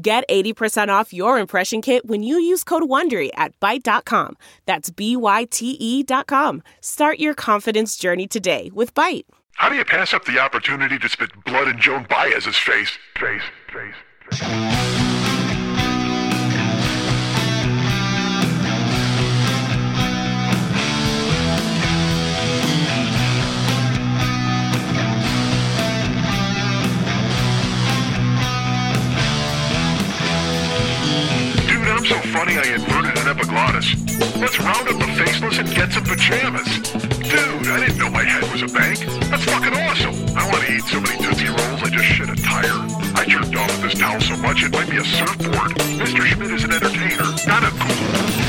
Get 80% off your impression kit when you use code WONDERY at Byte.com. That's B-Y-T-E dot com. Start your confidence journey today with Byte. How do you pass up the opportunity to spit blood in Joan Baez's face? Face, face, face. Funny I inverted an epiglottis. Let's round up the faceless and get some pajamas. Dude, I didn't know my head was a bank. That's fucking awesome. I want to eat so many Tootsie Rolls I just shit a tire. I jerked off with this towel so much it might be a surfboard. Mr. Schmidt is an entertainer, not a ghoul.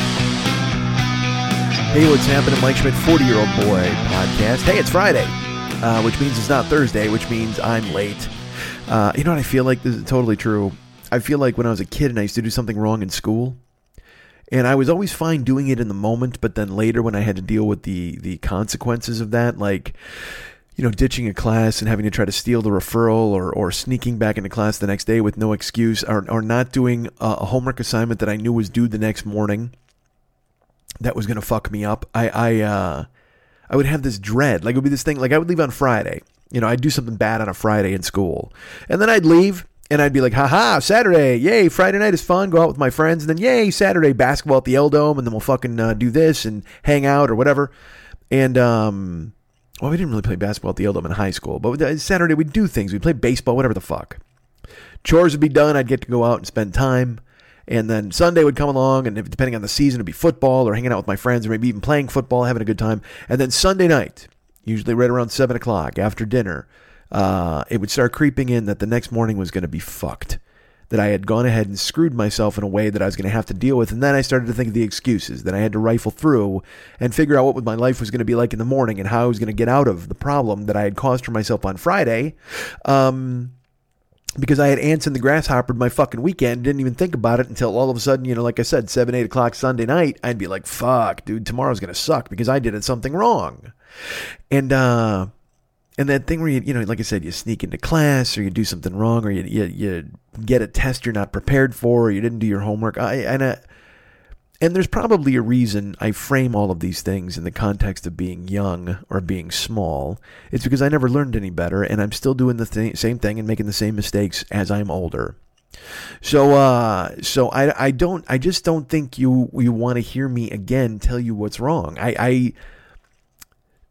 Hey, what's happening? Mike Schmidt, 40 year old boy podcast. Hey, it's Friday, uh, which means it's not Thursday, which means I'm late. Uh, you know what I feel like? This is totally true. I feel like when I was a kid and I used to do something wrong in school, and I was always fine doing it in the moment, but then later when I had to deal with the the consequences of that, like you know, ditching a class and having to try to steal the referral or, or sneaking back into class the next day with no excuse or, or not doing a, homework assignment that I knew was due the next morning that was going to fuck me up. I, I, uh, I would have this dread. Like it would be this thing, like I would leave on Friday. You know, I'd do something bad on a Friday in school. And then I'd leave and I'd be like, haha, Saturday, yay, Friday night is fun, go out with my friends. And then, yay, Saturday, basketball at the L Dome. And then we'll fucking uh, do this and hang out or whatever. And, um, well, we didn't really play basketball at the L Dome in high school, but uh, Saturday we'd do things. We'd play baseball, whatever the fuck. Chores would be done. I'd get to go out and spend time. And then Sunday would come along, and depending on the season, it'd be football or hanging out with my friends, or maybe even playing football, having a good time. And then Sunday night, usually right around seven o'clock after dinner, uh, it would start creeping in that the next morning was going to be fucked. That I had gone ahead and screwed myself in a way that I was going to have to deal with. And then I started to think of the excuses that I had to rifle through and figure out what my life was going to be like in the morning and how I was going to get out of the problem that I had caused for myself on Friday. Um, because I had ants in the grasshopper my fucking weekend, didn't even think about it until all of a sudden, you know, like I said, seven, eight o'clock Sunday night, I'd be like, fuck, dude, tomorrow's gonna suck because I did something wrong. And uh and that thing where you, you know, like I said, you sneak into class or you do something wrong or you you, you get a test you're not prepared for or you didn't do your homework. I and I, and there's probably a reason I frame all of these things in the context of being young or being small. It's because I never learned any better, and I'm still doing the th- same thing and making the same mistakes as I'm older. So, uh, so I, I don't, I just don't think you you want to hear me again tell you what's wrong. I, I,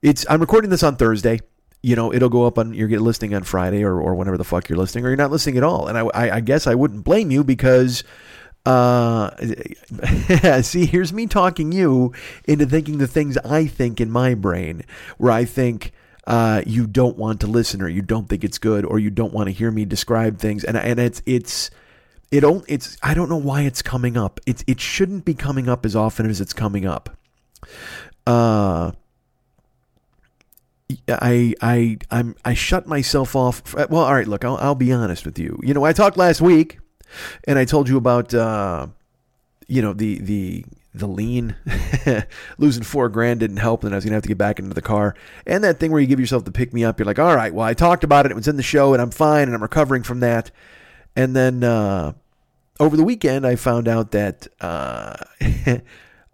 it's I'm recording this on Thursday. You know, it'll go up on you're listening on Friday or, or whenever the fuck you're listening, or you're not listening at all. And I, I, I guess I wouldn't blame you because uh, see, here's me talking you into thinking the things I think in my brain, where I think uh, you don't want to listen, or you don't think it's good, or you don't want to hear me describe things, and and it's it's it don't it's I don't know why it's coming up. It it shouldn't be coming up as often as it's coming up. Uh. I I I'm I shut myself off. Well, all right. Look, I'll I'll be honest with you. You know, I talked last week and I told you about uh, you know the the the lien losing four grand didn't help and i was gonna have to get back into the car and that thing where you give yourself the pick me up you're like all right well i talked about it it was in the show and i'm fine and i'm recovering from that and then uh, over the weekend i found out that uh,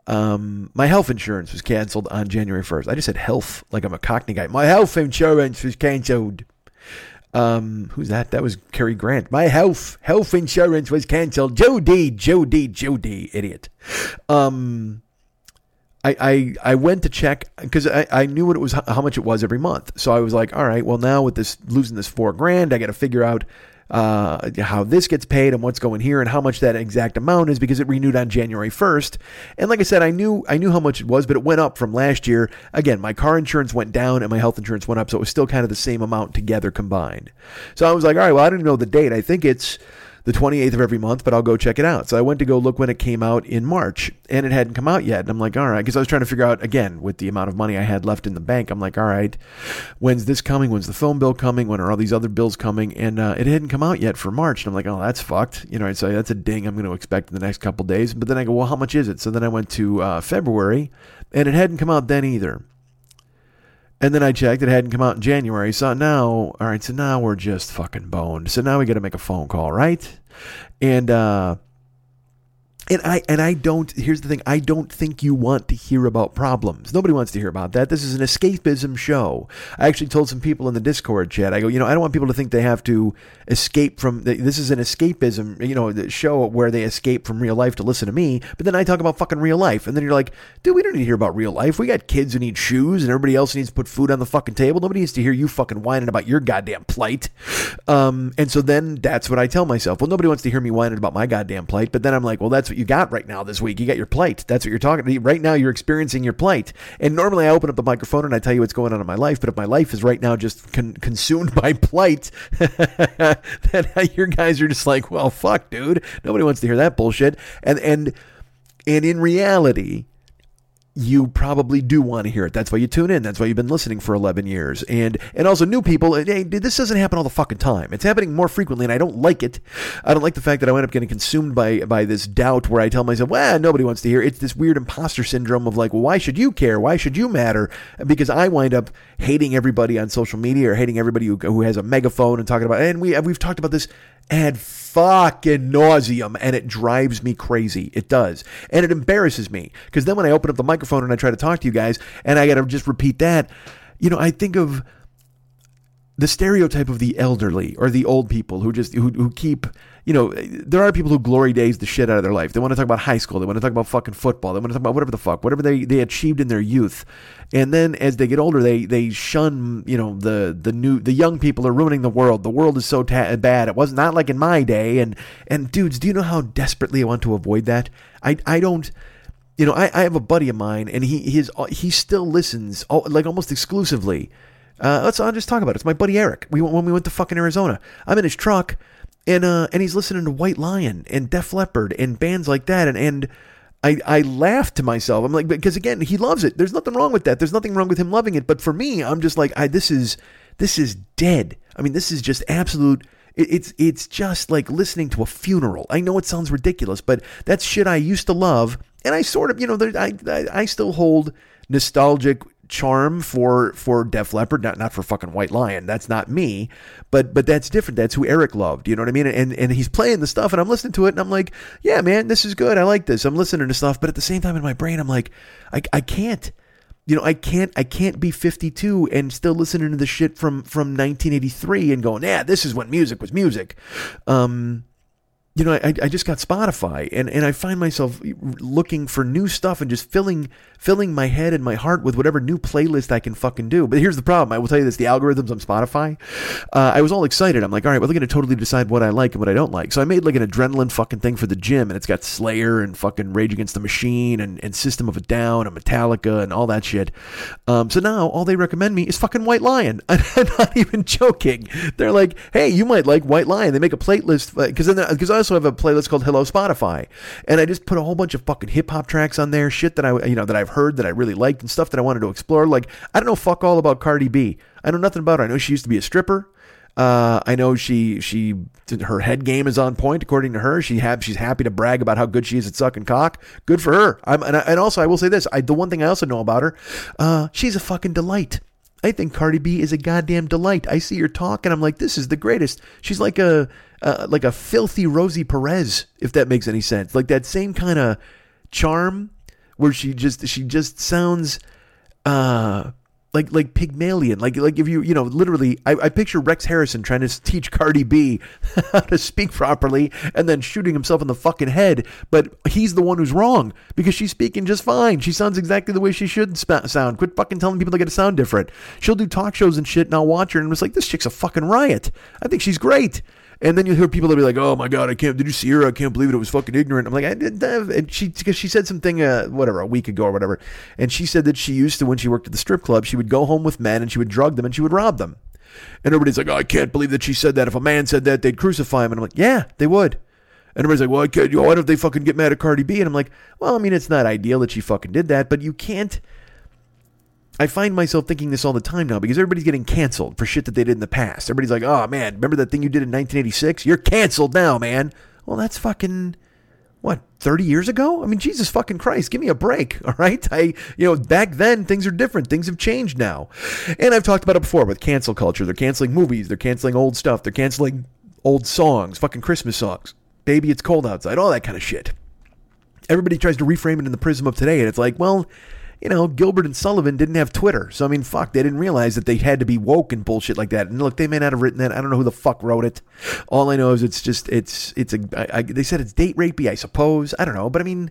um, my health insurance was canceled on january 1st i just said health like i'm a cockney guy my health insurance was canceled um, who's that? That was Cary Grant. My health health insurance was canceled. Judy, Judy, Judy, idiot. Um, I, I, I went to check because I, I knew what it was how much it was every month. So I was like, all right, well now with this losing this four grand, I got to figure out uh, how this gets paid and what's going here and how much that exact amount is because it renewed on January 1st. And like I said, I knew I knew how much it was, but it went up from last year. Again, my car insurance went down and my health insurance went up, so it was still kind of the same amount together combined. So I was like, all right, well, I didn't know the date. I think it's the 28th of every month, but I'll go check it out. So I went to go look when it came out in March, and it hadn't come out yet. And I'm like, all right, because I was trying to figure out again with the amount of money I had left in the bank. I'm like, all right, when's this coming? When's the phone bill coming? When are all these other bills coming? And uh, it hadn't come out yet for March. And I'm like, oh, that's fucked. You know, I'd say that's a ding. I'm going to expect in the next couple days. But then I go, well, how much is it? So then I went to uh, February, and it hadn't come out then either. And then I checked, it hadn't come out in January. So now, all right, so now we're just fucking boned. So now we got to make a phone call, right? And, uh, and I and I don't. Here's the thing. I don't think you want to hear about problems. Nobody wants to hear about that. This is an escapism show. I actually told some people in the Discord chat. I go, you know, I don't want people to think they have to escape from. This is an escapism, you know, the show where they escape from real life to listen to me. But then I talk about fucking real life, and then you're like, dude, we don't need to hear about real life. We got kids who need shoes, and everybody else needs to put food on the fucking table. Nobody needs to hear you fucking whining about your goddamn plight. Um, and so then that's what I tell myself. Well, nobody wants to hear me whining about my goddamn plight. But then I'm like, well, that's what you got right now this week. You got your plight. That's what you're talking. Right now, you're experiencing your plight. And normally, I open up the microphone and I tell you what's going on in my life. But if my life is right now just con- consumed by plight, then your guys are just like, well, fuck, dude. Nobody wants to hear that bullshit. And and and in reality, you probably do want to hear it. That's why you tune in. That's why you've been listening for 11 years. And and also new people, hey, this doesn't happen all the fucking time. It's happening more frequently and I don't like it. I don't like the fact that I wind up getting consumed by by this doubt where I tell myself, well, nobody wants to hear. It's this weird imposter syndrome of like, well, why should you care? Why should you matter? Because I wind up hating everybody on social media or hating everybody who, who has a megaphone and talking about and we we've talked about this ad fucking nauseum and it drives me crazy. It does. And it embarrasses me because then when I open up the microphone and I try to talk to you guys and I got to just repeat that, you know, I think of the stereotype of the elderly or the old people who just who, who keep you know there are people who glory days the shit out of their life. They want to talk about high school. They want to talk about fucking football. They want to talk about whatever the fuck whatever they, they achieved in their youth. And then as they get older they they shun you know the the new the young people are ruining the world. The world is so ta- bad. It was not like in my day. And and dudes do you know how desperately i want to avoid that? I i don't you know i, I have a buddy of mine and he his he still listens like almost exclusively. Uh, let's I'll just talk about it. It's my buddy Eric. We when we went to fucking Arizona. I'm in his truck, and uh, and he's listening to White Lion and Def Leppard and bands like that, and and. I, I laughed to myself. I'm like, because again, he loves it. There's nothing wrong with that. There's nothing wrong with him loving it. But for me, I'm just like, I, this is, this is dead. I mean, this is just absolute. It, it's, it's just like listening to a funeral. I know it sounds ridiculous, but that's shit I used to love, and I sort of, you know, I, I, I still hold nostalgic charm for for Def Leppard, not not for fucking White Lion. That's not me, but but that's different. That's who Eric loved. You know what I mean? And and he's playing the stuff, and I'm listening to it, and I'm like, yeah, man, this is good. I like this. I'm listening to stuff, but at the same time, in my brain, I'm like, I I can't. You know, I can't I can't be 52 and still listening to the shit from from 1983 and going, yeah, this is when music was music. Um, you know, I, I just got Spotify and, and I find myself looking for new stuff and just filling filling my head and my heart with whatever new playlist I can fucking do. But here's the problem. I will tell you this: the algorithms on Spotify. Uh, I was all excited. I'm like, all right, well, they're going to totally decide what I like and what I don't like. So I made like an adrenaline fucking thing for the gym, and it's got Slayer and fucking Rage Against the Machine and, and System of a Down and Metallica and all that shit. Um, so now all they recommend me is fucking White Lion. I'm not even joking. They're like, hey, you might like White Lion. They make a playlist because then because I also have a playlist called Hello Spotify, and I just put a whole bunch of fucking hip hop tracks on there, shit that I you know that I've heard that I really liked and stuff that I wanted to explore. Like I don't know fuck all about Cardi B. I know nothing about her. I know she used to be a stripper. Uh, I know she she her head game is on point according to her. She have she's happy to brag about how good she is at sucking cock. Good for her. I'm, and, I, and also I will say this. I the one thing I also know about her, uh, she's a fucking delight. I think Cardi B is a goddamn delight. I see her talk and I'm like, this is the greatest. She's like a like a filthy Rosie Perez, if that makes any sense. Like that same kind of charm where she just she just sounds uh like like Pygmalion. Like like if you you know literally, I, I picture Rex Harrison trying to teach Cardi B how to speak properly, and then shooting himself in the fucking head. But he's the one who's wrong because she's speaking just fine. She sounds exactly the way she should sp- sound. Quit fucking telling people they got to sound different. She'll do talk shows and shit, and I'll watch her and it's like this chick's a fucking riot. I think she's great. And then you hear people that be like, "Oh my god, I can't. Did you see her? I can't believe it. It was fucking ignorant." I'm like, I did. And she because she said something, uh, whatever, a week ago or whatever, and she said that she used to when she worked at the strip club, she would go home with men and she would drug them and she would rob them. And everybody's like, oh, I can't believe that she said that. If a man said that, they'd crucify him. And I'm like, yeah, they would. And everybody's like, well, I can't, why don't they fucking get mad at Cardi B? And I'm like, well, I mean, it's not ideal that she fucking did that, but you can't. I find myself thinking this all the time now because everybody's getting canceled for shit that they did in the past. Everybody's like, oh man, remember that thing you did in 1986? You're canceled now, man. Well, that's fucking what 30 years ago? I mean jesus fucking christ give me a break all right? I you know back then things are different. Things have changed now. And i've talked about it before with cancel culture. They're canceling movies. They're canceling old stuff. They're canceling old songs fucking christmas songs. Baby it's cold outside all that kind of shit. Everybody tries to reframe it in the prism of today and it's like well you know, Gilbert and Sullivan didn't have Twitter. So, I mean, fuck, they didn't realize that they had to be woke and bullshit like that. And look, they may not have written that. I don't know who the fuck wrote it. All I know is it's just, it's, it's a, I, I, they said it's date rapey, I suppose. I don't know. But I mean,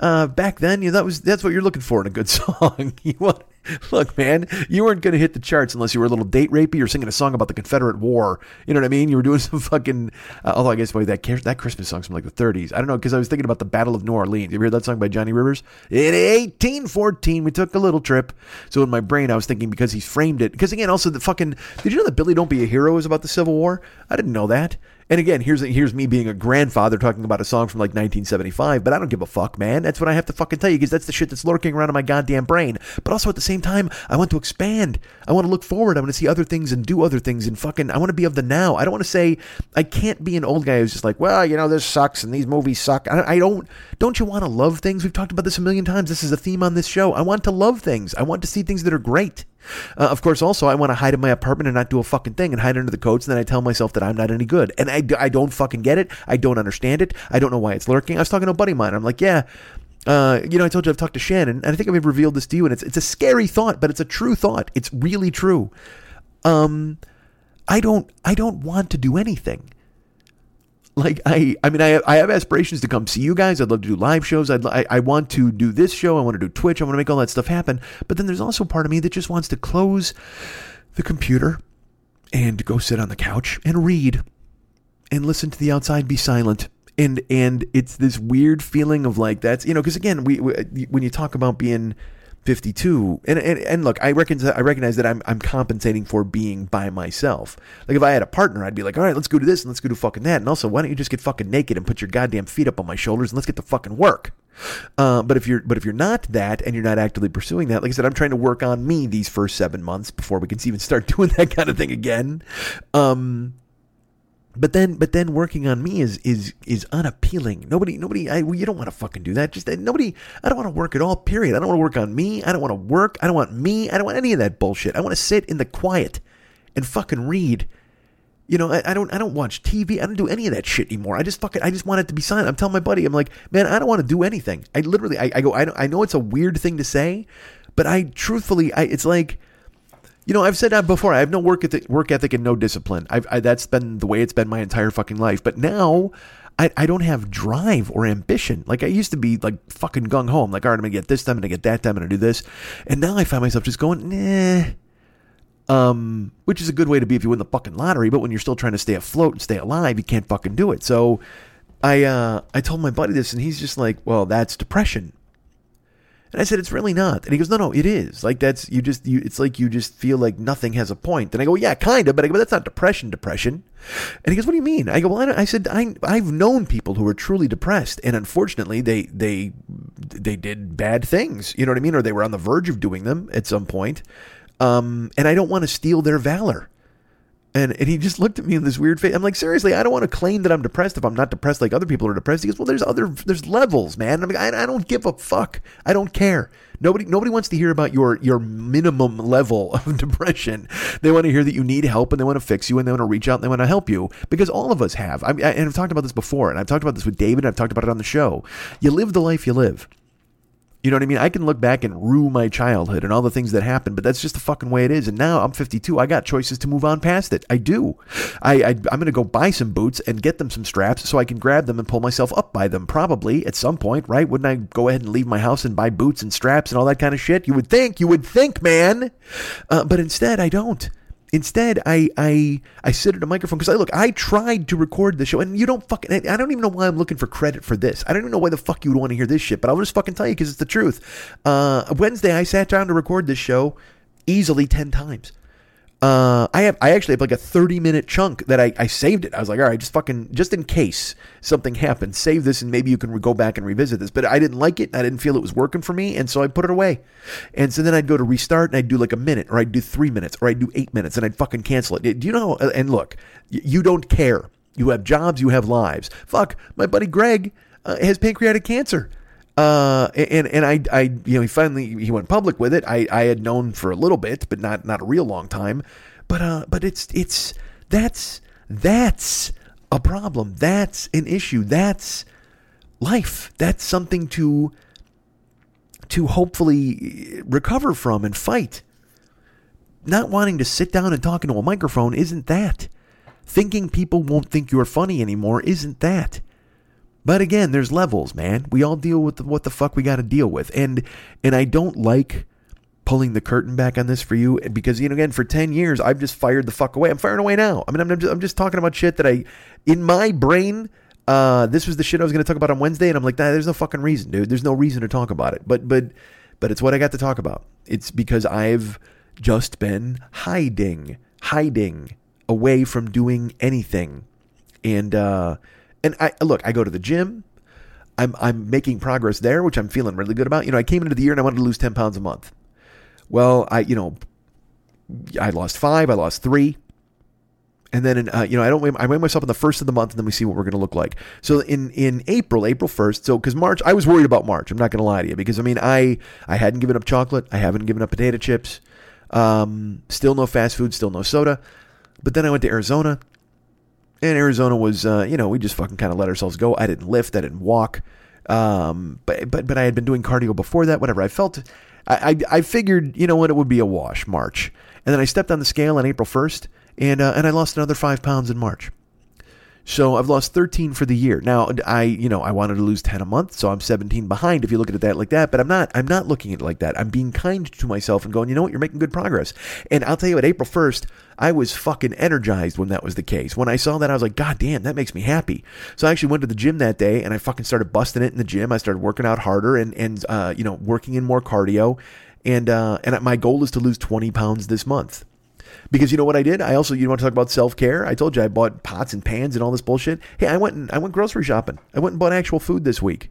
uh, back then, you know, that was, that's what you're looking for in a good song. you want, Look, man, you weren't going to hit the charts unless you were a little date rapey or singing a song about the Confederate War. You know what I mean? You were doing some fucking. Uh, although I guess boy, that that Christmas song's from like the 30s. I don't know because I was thinking about the Battle of New Orleans. You ever heard that song by Johnny Rivers? In 1814, we took a little trip. So in my brain, I was thinking because he framed it. Because again, also the fucking. Did you know that Billy Don't Be a Hero is about the Civil War? I didn't know that. And again, here's here's me being a grandfather talking about a song from like 1975, but I don't give a fuck, man. That's what I have to fucking tell you because that's the shit that's lurking around in my goddamn brain. But also at the same time, I want to expand. I want to look forward. I want to see other things and do other things and fucking. I want to be of the now. I don't want to say I can't be an old guy who's just like, well, you know, this sucks and these movies suck. I, I don't. Don't you want to love things? We've talked about this a million times. This is a theme on this show. I want to love things. I want to see things that are great. Uh, of course, also, I want to hide in my apartment and not do a fucking thing and hide under the coats. And then I tell myself that I'm not any good. And I, I don't fucking get it. I don't understand it. I don't know why it's lurking. I was talking to a buddy of mine. I'm like, yeah, uh, you know, I told you I've talked to Shannon, and I think I've revealed this to you, and it's it's a scary thought, but it's a true thought. It's really true. Um, I don't I don't want to do anything like I, I mean, I, I have aspirations to come see you guys. I'd love to do live shows. I'd, I, I want to do this show. I want to do Twitch. I want to make all that stuff happen. But then there's also part of me that just wants to close the computer and go sit on the couch and read and listen to the outside be silent. And and it's this weird feeling of like that's you know because again we, we when you talk about being 52 and, and and look i recognize i recognize that i'm i'm compensating for being by myself. Like if i had a partner i'd be like all right let's go do this and let's go do fucking that. And also why don't you just get fucking naked and put your goddamn feet up on my shoulders and let's get to fucking work? Uh, but if you're but if you're not that and you're not actively pursuing that like i said i'm trying to work on me these first seven months before we can even start doing that kind of thing again. Um but then but then working on me is is is unappealing. Nobody nobody I, you don't want to fucking do that. Just uh, nobody i don't want to work at all period. I don't want to work on me. I don't want to work. I don't want me. I don't want any of that bullshit. I want to sit in the quiet and fucking read. You know I, I don't i don't watch tv i don't do any of that shit anymore. I just fucking i just want it to be silent. I'm telling my buddy i'm like man i don't want to do anything. I literally i, I go I, I know it's a weird thing to say but i truthfully i it's like you know, I've said that before. I have no work ethic, work ethic and no discipline. I've, I, that's been the way it's been my entire fucking life. But now, I, I don't have drive or ambition. Like I used to be like fucking gung ho. I'm like, all right, I'm gonna get this done, and I'm gonna get that done, and I'm gonna do this. And now I find myself just going, nah. Um, which is a good way to be if you win the fucking lottery, but when you're still trying to stay afloat and stay alive, you can't fucking do it. So I uh I told my buddy this and he's just like, Well, that's depression. And I said, it's really not. And he goes, no, no, it is. Like that's you just you. It's like you just feel like nothing has a point. And I go, yeah, kind of. But I go, but that's not depression. Depression. And he goes, what do you mean? I go, well, I, I said, I I've known people who were truly depressed, and unfortunately, they they they did bad things. You know what I mean? Or they were on the verge of doing them at some point. Um, and I don't want to steal their valor. And, and he just looked at me in this weird face. I'm like, seriously, I don't want to claim that I'm depressed if I'm not depressed like other people are depressed. He goes, well, there's other, there's levels, man. I mean, I, I don't give a fuck. I don't care. Nobody, nobody wants to hear about your, your minimum level of depression. They want to hear that you need help and they want to fix you and they want to reach out and they want to help you because all of us have. I, and I've talked about this before and I've talked about this with David I've talked about it on the show. You live the life you live. You know what I mean? I can look back and rue my childhood and all the things that happened, but that's just the fucking way it is. And now I'm 52. I got choices to move on past it. I do. I, I am going to go buy some boots and get them some straps so I can grab them and pull myself up by them. Probably at some point, right? Wouldn't I go ahead and leave my house and buy boots and straps and all that kind of shit? You would think. You would think, man. Uh, but instead, I don't. Instead, I I I sit at a microphone because I look. I tried to record the show, and you don't fucking. I don't even know why I'm looking for credit for this. I don't even know why the fuck you would want to hear this shit. But I'll just fucking tell you because it's the truth. Uh, Wednesday, I sat down to record this show easily ten times. Uh, I have I actually have like a 30 minute chunk that I, I saved it. I was like, all right, just fucking just in case something happens, save this and maybe you can go back and revisit this. But I didn't like it. I didn't feel it was working for me, and so I put it away. And so then I'd go to restart and I'd do like a minute, or I'd do three minutes, or I'd do eight minutes, and I'd fucking cancel it. Do you know? How, and look, you don't care. You have jobs, you have lives. Fuck, my buddy Greg uh, has pancreatic cancer. Uh, and and I I you know he finally he went public with it. I I had known for a little bit, but not not a real long time. But uh, but it's it's that's that's a problem. That's an issue. That's life. That's something to to hopefully recover from and fight. Not wanting to sit down and talk into a microphone isn't that. Thinking people won't think you're funny anymore isn't that. But again, there's levels, man. We all deal with what the fuck we got to deal with, and and I don't like pulling the curtain back on this for you because you know again for 10 years I've just fired the fuck away. I'm firing away now. I mean I'm just, I'm just talking about shit that I in my brain uh, this was the shit I was going to talk about on Wednesday and I'm like nah, there's no fucking reason, dude. There's no reason to talk about it. But but but it's what I got to talk about. It's because I've just been hiding, hiding away from doing anything. And uh and I look, I go to the gym. I'm I'm making progress there, which I'm feeling really good about. You know, I came into the year and I wanted to lose 10 pounds a month. Well, I you know, I lost five, I lost three, and then in, uh, you know I don't weigh, I weigh myself in the first of the month, and then we see what we're going to look like. So in in April, April first, so because March, I was worried about March. I'm not going to lie to you because I mean I I hadn't given up chocolate, I haven't given up potato chips, um, still no fast food, still no soda, but then I went to Arizona, and Arizona was uh, you know we just fucking kind of let ourselves go. I didn't lift, I didn't walk, um, but but but I had been doing cardio before that. Whatever, I felt I, I, I figured, you know what, it would be a wash March. And then I stepped on the scale on April 1st, and, uh, and I lost another five pounds in March. So I've lost 13 for the year. Now I, you know, I wanted to lose 10 a month, so I'm 17 behind if you look at it that like that, but I'm not I'm not looking at it like that. I'm being kind to myself and going, "You know what? You're making good progress." And I'll tell you what, April 1st, I was fucking energized when that was the case. When I saw that, I was like, "God damn, that makes me happy." So I actually went to the gym that day and I fucking started busting it in the gym. I started working out harder and and uh, you know, working in more cardio. And uh and my goal is to lose 20 pounds this month. Because you know what I did? I also you want to talk about self care? I told you I bought pots and pans and all this bullshit. Hey, I went and I went grocery shopping. I went and bought actual food this week.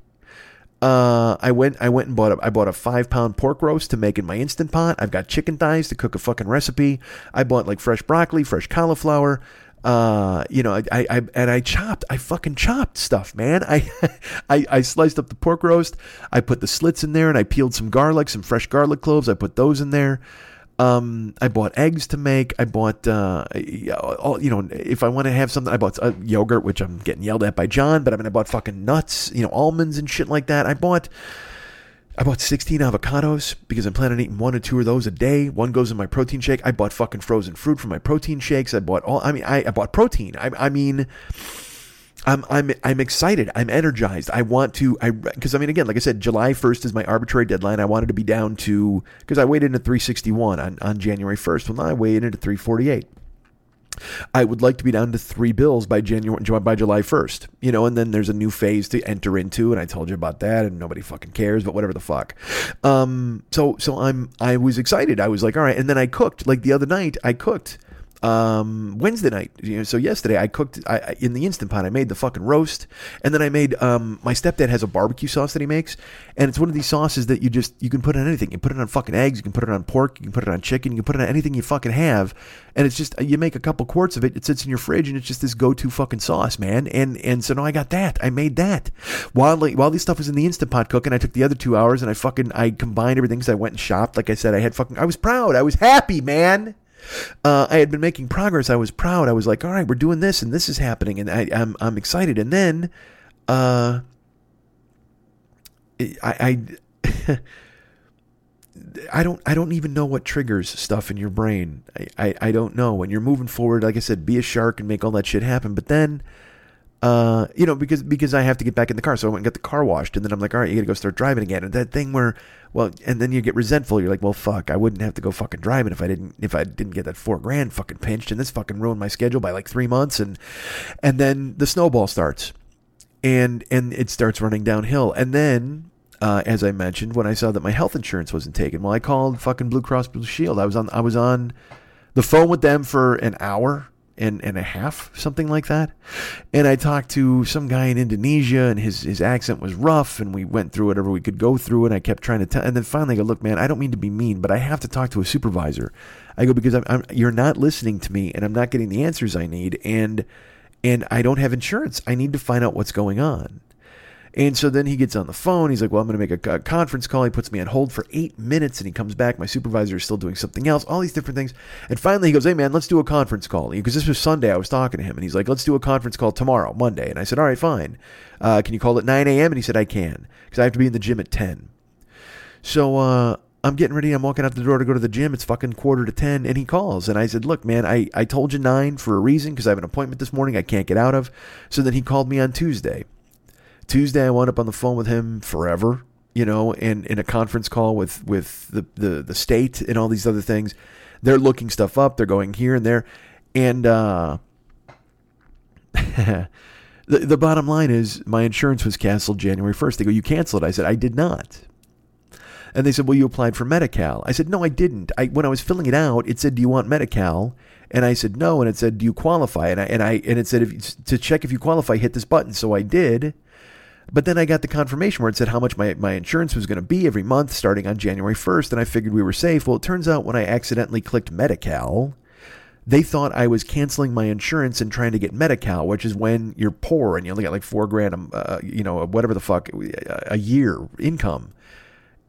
Uh, I went I went and bought a I bought a five pound pork roast to make in my instant pot. I've got chicken thighs to cook a fucking recipe. I bought like fresh broccoli, fresh cauliflower. Uh, you know, I, I, I and I chopped. I fucking chopped stuff, man. I, I I sliced up the pork roast. I put the slits in there, and I peeled some garlic, some fresh garlic cloves. I put those in there. Um, I bought eggs to make. I bought, uh, all, you know, if I want to have something, I bought uh, yogurt, which I'm getting yelled at by John. But I mean, I bought fucking nuts, you know, almonds and shit like that. I bought, I bought 16 avocados because I'm planning on eating one or two of those a day. One goes in my protein shake. I bought fucking frozen fruit for my protein shakes. I bought all. I mean, I, I bought protein. I, I mean. I'm I'm I'm excited. I'm energized. I want to. I because I mean again, like I said, July 1st is my arbitrary deadline. I wanted to be down to because I weighed in at 361 on on January 1st. Well, now I weighed in at 348. I would like to be down to three bills by January by July 1st. You know, and then there's a new phase to enter into, and I told you about that, and nobody fucking cares, but whatever the fuck. Um, so so I'm I was excited. I was like, all right, and then I cooked like the other night. I cooked um, Wednesday night. You know, so yesterday I cooked I, in the instant pot. I made the fucking roast, and then I made. Um, my stepdad has a barbecue sauce that he makes, and it's one of these sauces that you just you can put on anything. You can put it on fucking eggs. You can put it on pork. You can put it on chicken. You can put it on anything you fucking have, and it's just you make a couple quarts of it. It sits in your fridge, and it's just this go-to fucking sauce, man. And and so now I got that. I made that while while this stuff was in the instant pot cooking. I took the other two hours and I fucking I combined everything. So I went and shopped. Like I said, I had fucking. I was proud. I was happy, man. Uh, I had been making progress. I was proud. I was like, all right, we're doing this and this is happening, and I, am I'm, I'm excited. And then, uh, I, I, I don't I don't even know what triggers stuff in your brain. I, I, I don't know. When you're moving forward, like I said, be a shark and make all that shit happen. But then uh, you know, because because I have to get back in the car, so I went and got the car washed, and then I'm like, all right, you got to go start driving again, and that thing where, well, and then you get resentful. You're like, well, fuck, I wouldn't have to go fucking driving if I didn't if I didn't get that four grand fucking pinched, and this fucking ruined my schedule by like three months, and and then the snowball starts, and and it starts running downhill, and then. Uh, as I mentioned, when I saw that my health insurance wasn't taken, well, I called fucking Blue Cross Blue Shield. I was on, I was on, the phone with them for an hour and, and a half, something like that. And I talked to some guy in Indonesia, and his, his accent was rough, and we went through whatever we could go through, and I kept trying to tell. And then finally, I go, look, man, I don't mean to be mean, but I have to talk to a supervisor. I go because I'm, I'm, you're not listening to me, and I'm not getting the answers I need, and and I don't have insurance. I need to find out what's going on. And so then he gets on the phone. He's like, Well, I'm going to make a, a, conference call. He puts me on hold for eight minutes and he comes back. My supervisor is still doing something else, all these different things. And finally, he goes, Hey, man, let's do a conference call. Because this was Sunday. I was talking to him and he's like, Let's do a conference call tomorrow, Monday. And I said, All right, fine. Uh, can you call at 9 a.m.? And he said, I can because I have to be in the gym at 10. So, uh, I'm getting ready. I'm walking out the door to go to the gym. It's fucking quarter to 10. And he calls. And I said, Look, man, I, I told you nine for a reason because I have an appointment this morning I can't get out of. So then he called me on Tuesday. Tuesday, I wound up on the phone with him forever, you know, and in a conference call with with the, the the state and all these other things. They're looking stuff up. They're going here and there, and uh, the the bottom line is my insurance was canceled January first. They go, you canceled. It. I said I did not. And they said, well, you applied for Medi-Cal. I said, no, I didn't. I when I was filling it out, it said, do you want Medi-Cal? And I said no, and it said, "Do you qualify?" And I and I and it said, if, "To check if you qualify, hit this button." So I did, but then I got the confirmation where it said how much my, my insurance was going to be every month starting on January 1st, and I figured we were safe. Well, it turns out when I accidentally clicked Medi-Cal, they thought I was canceling my insurance and trying to get Medi-Cal, which is when you're poor and you only got like four grand, uh, you know, whatever the fuck, a year income.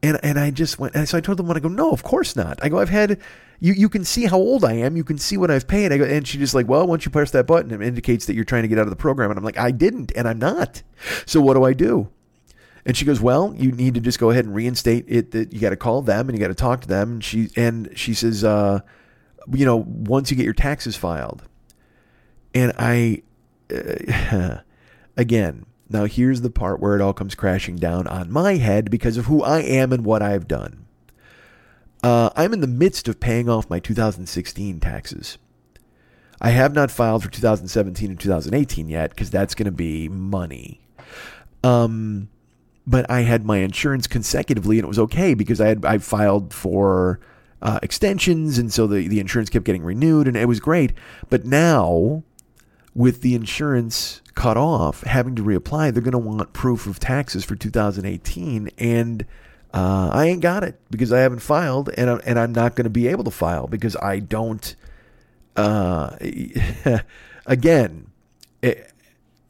And and I just went, and so I told them when I go, no, of course not. I go, I've had you you can see how old I am. You can see what I've paid. I go, and she just like, well, once you press that button, it indicates that you're trying to get out of the program. And I'm like, I didn't, and I'm not. So what do I do? And she goes, well, you need to just go ahead and reinstate it. That you got to call them and you got to talk to them. And she and she says, uh, you know, once you get your taxes filed, and I, uh, again. Now, here's the part where it all comes crashing down on my head because of who I am and what I've done. Uh, I'm in the midst of paying off my 2016 taxes. I have not filed for 2017 and 2018 yet because that's going to be money. Um, but I had my insurance consecutively and it was okay because I had I filed for uh, extensions and so the the insurance kept getting renewed and it was great. But now with the insurance cut off, having to reapply, they're going to want proof of taxes for 2018 and uh, I ain't got it because I haven't filed, and I'm, and I'm not going to be able to file because I don't. Uh, again, it,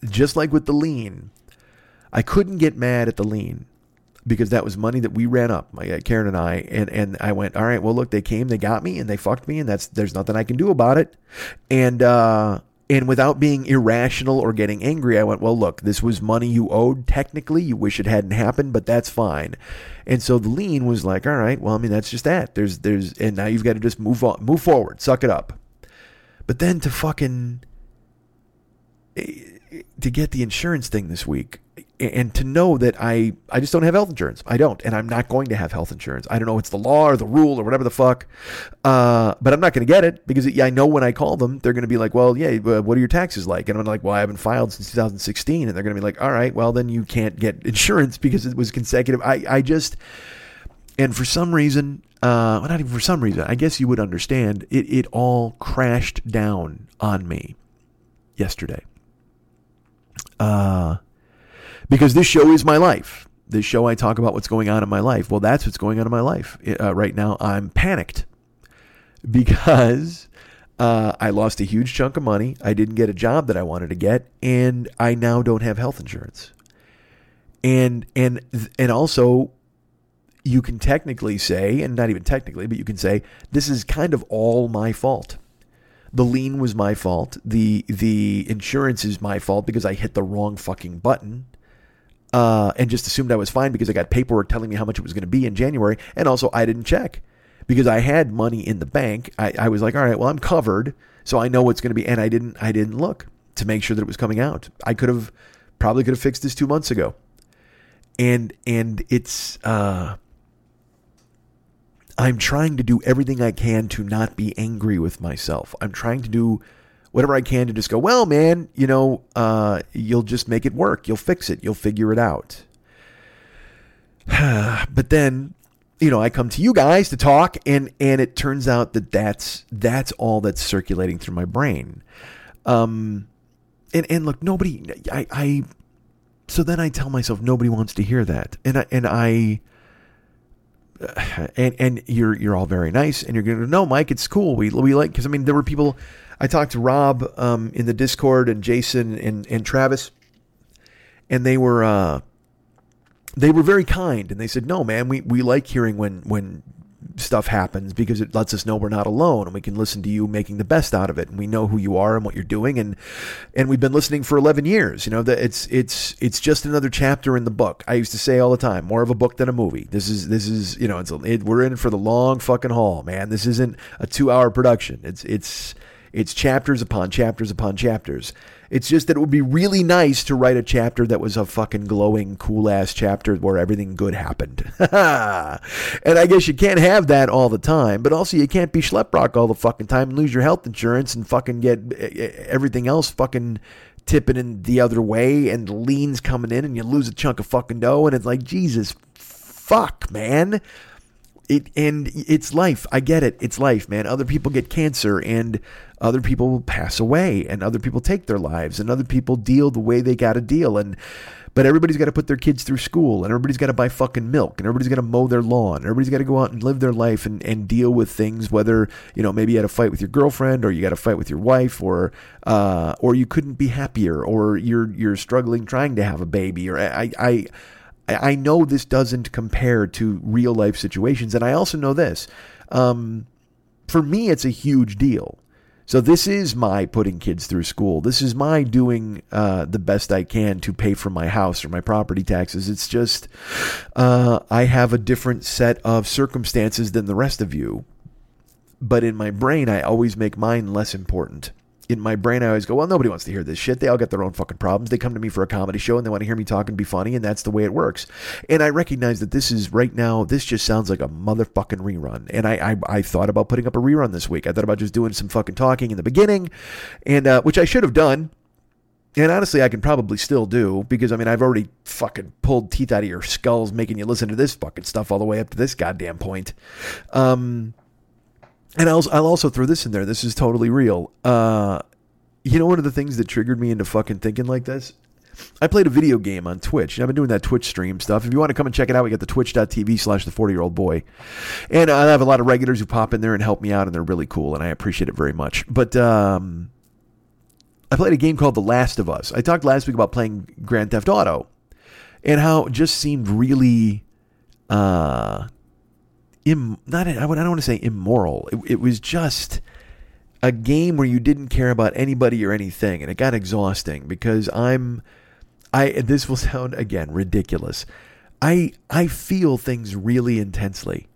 just like with the lien, I couldn't get mad at the lien because that was money that we ran up, my uh, Karen and I, and and I went, all right, well, look, they came, they got me, and they fucked me, and that's there's nothing I can do about it, and uh, and without being irrational or getting angry, I went, well, look, this was money you owed. Technically, you wish it hadn't happened, but that's fine. And so the lien was like, all right, well, I mean, that's just that. There's, there's, and now you've got to just move on, move forward, suck it up. But then to fucking, eh, to get the insurance thing this week, and to know that I I just don't have health insurance. I don't, and I'm not going to have health insurance. I don't know if it's the law or the rule or whatever the fuck, uh, but I'm not going to get it because I know when I call them, they're going to be like, "Well, yeah, what are your taxes like?" And I'm like, "Well, I haven't filed since 2016," and they're going to be like, "All right, well then you can't get insurance because it was consecutive." I I just and for some reason, uh, well, not even for some reason, I guess you would understand. It it all crashed down on me yesterday. Uh because this show is my life. This show, I talk about what's going on in my life. Well, that's what's going on in my life uh, right now. I'm panicked because uh, I lost a huge chunk of money. I didn't get a job that I wanted to get, and I now don't have health insurance. And and and also, you can technically say, and not even technically, but you can say this is kind of all my fault. The lien was my fault. The the insurance is my fault because I hit the wrong fucking button uh, and just assumed I was fine because I got paperwork telling me how much it was going to be in January. And also, I didn't check because I had money in the bank. I, I was like, all right, well, I'm covered, so I know what's going to be. And I didn't, I didn't look to make sure that it was coming out. I could have, probably could have fixed this two months ago. And and it's, uh, I'm trying to do everything I can to not be angry with myself. I'm trying to do whatever I can to just go, well, man, you know, uh, you'll just make it work. You'll fix it. You'll figure it out. but then you know, I come to you guys to talk, and and it turns out that that's that's all that's circulating through my brain. Um, and and look, nobody, I, I, so then I tell myself nobody wants to hear that, and I, and I, and and you're you're all very nice, and you're going to no, Mike, it's cool. We we like because I mean there were people. I talked to Rob um, in the Discord and Jason and and Travis, and they were. Uh, they were very kind and they said, "No, man, we, we like hearing when when stuff happens because it lets us know we're not alone and we can listen to you making the best out of it and we know who you are and what you're doing and and we've been listening for 11 years you know that it's it's it's just another chapter in the book. I used to say all the time more of a book than a movie. This is this is you know it's it, we're in for the long fucking haul man. This isn't a 2 hour production. It's it's it's chapters upon chapters upon chapters it's just that it would be really nice to write a chapter that was a fucking glowing, cool ass chapter where everything good happened. and I guess you can't have that all the time, but also you can't be schleprock all the fucking time and lose your health insurance and fucking get everything else fucking tipping in the other way and liens coming in and you lose a chunk of fucking dough and it's like, Jesus fuck, man. It, and it's life. I get it. It's life, man. Other people get cancer and other people will pass away and other people take their lives and other people deal the way they got to deal and but everybody's got to put their kids through school and everybody's got to buy fucking milk and everybody's got to mow their lawn and everybody's got to go out and live their life and, and deal with things whether you know maybe you had a fight with your girlfriend or you got a fight with your wife or uh, or you couldn't be happier or you're you're struggling trying to have a baby or I I I know this doesn't compare to real life situations. And I also know this um, for me it's a huge deal so this is my putting kids through school. This is my doing uh, the best I can to pay for my house or my property taxes. It's just uh, I have a different set of circumstances than the rest of you. But in my brain, I always make mine less important in my brain, I always go, well, nobody wants to hear this shit. They all got their own fucking problems. They come to me for a comedy show and they want to hear me talk and be funny, and that's the way it works. And I recognize that this is right now, this just sounds like a motherfucking rerun. And I, I, I thought about putting up a rerun this week. I thought about just doing some fucking talking in the beginning, and uh, which I should have done. And honestly, I can probably still do because I mean, I've already fucking pulled teeth out of your skulls making you listen to this fucking stuff all the way up to this goddamn point. Um, and I'll, I'll also throw this in there. This is totally real. Uh, you know, one of the things that triggered me into fucking thinking like this? I played a video game on Twitch. I've been doing that Twitch stream stuff. If you want to come and check it out, we got the twitch.tv slash the 40 year old boy. And I have a lot of regulars who pop in there and help me out, and they're really cool, and I appreciate it very much. But um, I played a game called The Last of Us. I talked last week about playing Grand Theft Auto and how it just seemed really uh, Im- not I don't want to say immoral. It, it, was just a game where you didn't care about anybody or anything, and it got exhausting because I'm I this will sound again ridiculous. I I feel things really intensely.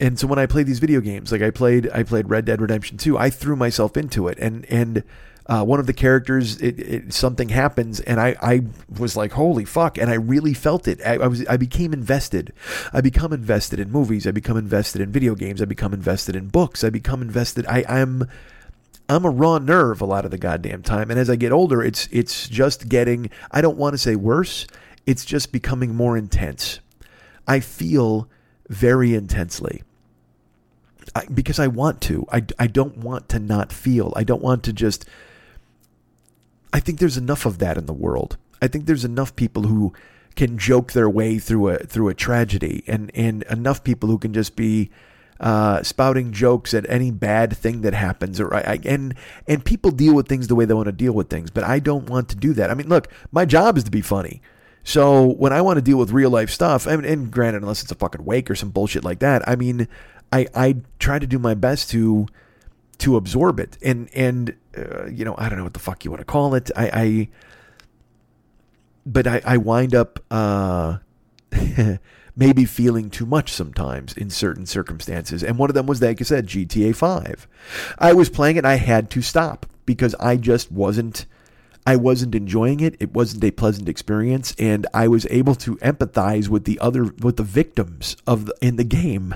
And so when I play these video games, like I played I played Red Dead Redemption 2, I threw myself into it and and uh, one of the characters, it, it, something happens, and I, I was like, "Holy fuck!" And I really felt it. I, I, was, I became invested. I become invested in movies. I become invested in video games. I become invested in books. I become invested. I, I'm, I'm a raw nerve a lot of the goddamn time. And as I get older, it's, it's just getting. I don't want to say worse. It's just becoming more intense. I feel very intensely. I, because I want to. I, I don't want to not feel. I don't want to just I think there's enough of that in the world. I think there's enough people who can joke their way through a through a tragedy, and and enough people who can just be uh, spouting jokes at any bad thing that happens, or I, and and people deal with things the way they want to deal with things. But I don't want to do that. I mean, look, my job is to be funny. So when I want to deal with real life stuff, I mean, and granted, unless it's a fucking wake or some bullshit like that, I mean, I I try to do my best to to absorb it. And and uh, you know, I don't know what the fuck you want to call it. I, I but I, I wind up uh, maybe feeling too much sometimes in certain circumstances. And one of them was, like I said, GTA 5. I was playing it I had to stop because I just wasn't I wasn't enjoying it. It wasn't a pleasant experience, and I was able to empathize with the other with the victims of the, in the game,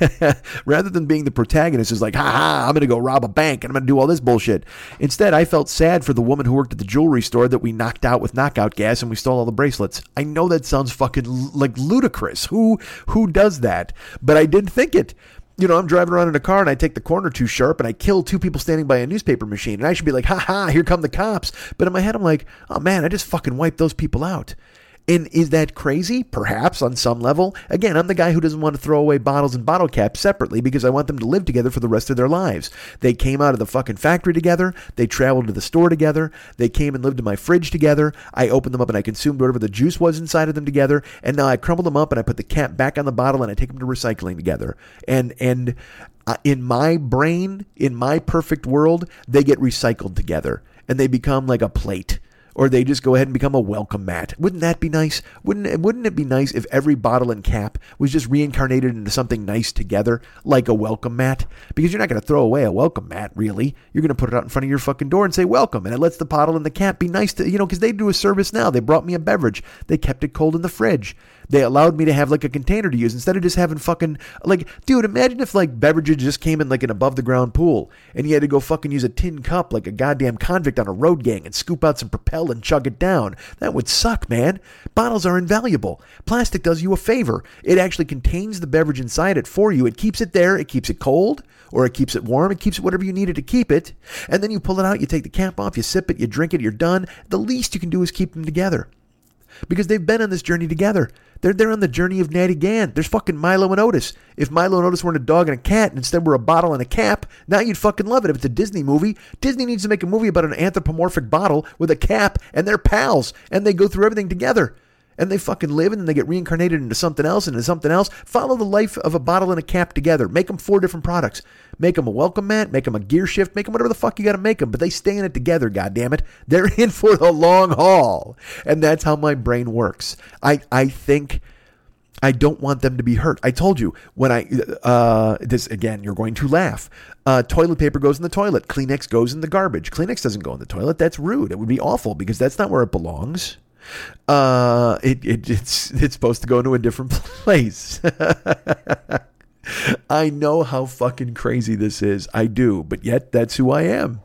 rather than being the protagonist. Is like, ha ha, I'm gonna go rob a bank and I'm gonna do all this bullshit. Instead, I felt sad for the woman who worked at the jewelry store that we knocked out with knockout gas and we stole all the bracelets. I know that sounds fucking like ludicrous. Who who does that? But I did think it you know, I'm driving around in a car and I take the corner too sharp and I kill two people standing by a newspaper machine. And I should be like, ha ha, here come the cops. But in my head, I'm like, oh man, I just fucking wiped those people out. And is that crazy? Perhaps on some level. Again, I'm the guy who doesn't want to throw away bottles and bottle caps separately because I want them to live together for the rest of their lives. They came out of the fucking factory together. They traveled to the store together. They came and lived in my fridge together. I opened them up and I consumed whatever the juice was inside of them together. And now I crumble them up and I put the cap back on the bottle and I take them to recycling together. And and uh, in my brain, in my perfect world, they get recycled together and they become like a plate or they just go ahead and become a welcome mat. Wouldn't that be nice? Wouldn't wouldn't it be nice if every bottle and cap was just reincarnated into something nice together, like a welcome mat? Because you're not going to throw away a welcome mat, really. You're going to put it out in front of your fucking door and say welcome, and it lets the bottle and the cap be nice to you know because they do a service now. They brought me a beverage. They kept it cold in the fridge. They allowed me to have like a container to use instead of just having fucking like, dude. Imagine if like beverages just came in like an above the ground pool, and you had to go fucking use a tin cup like a goddamn convict on a road gang and scoop out some Propel and chug it down. That would suck, man. Bottles are invaluable. Plastic does you a favor. It actually contains the beverage inside it for you. It keeps it there. It keeps it cold or it keeps it warm. It keeps it whatever you need it to keep it. And then you pull it out, you take the cap off, you sip it, you drink it, you're done. The least you can do is keep them together because they've been on this journey together. They're they're on the journey of Natty Gann. There's fucking Milo and Otis. If Milo and Otis weren't a dog and a cat and instead were a bottle and a cap, now you'd fucking love it. If it's a Disney movie, Disney needs to make a movie about an anthropomorphic bottle with a cap and they're pals and they go through everything together and they fucking live and then they get reincarnated into something else and into something else. Follow the life of a bottle and a cap together. Make them four different products. Make them a welcome mat, make them a gear shift, make them whatever the fuck you got to make them, but they stay in it together, God damn it. They're in for the long haul. And that's how my brain works. I, I think I don't want them to be hurt. I told you when I uh, this again. You're going to laugh. Uh, toilet paper goes in the toilet. Kleenex goes in the garbage. Kleenex doesn't go in the toilet. That's rude. It would be awful because that's not where it belongs. Uh, it, it it's it's supposed to go into a different place. I know how fucking crazy this is. I do, but yet that's who I am.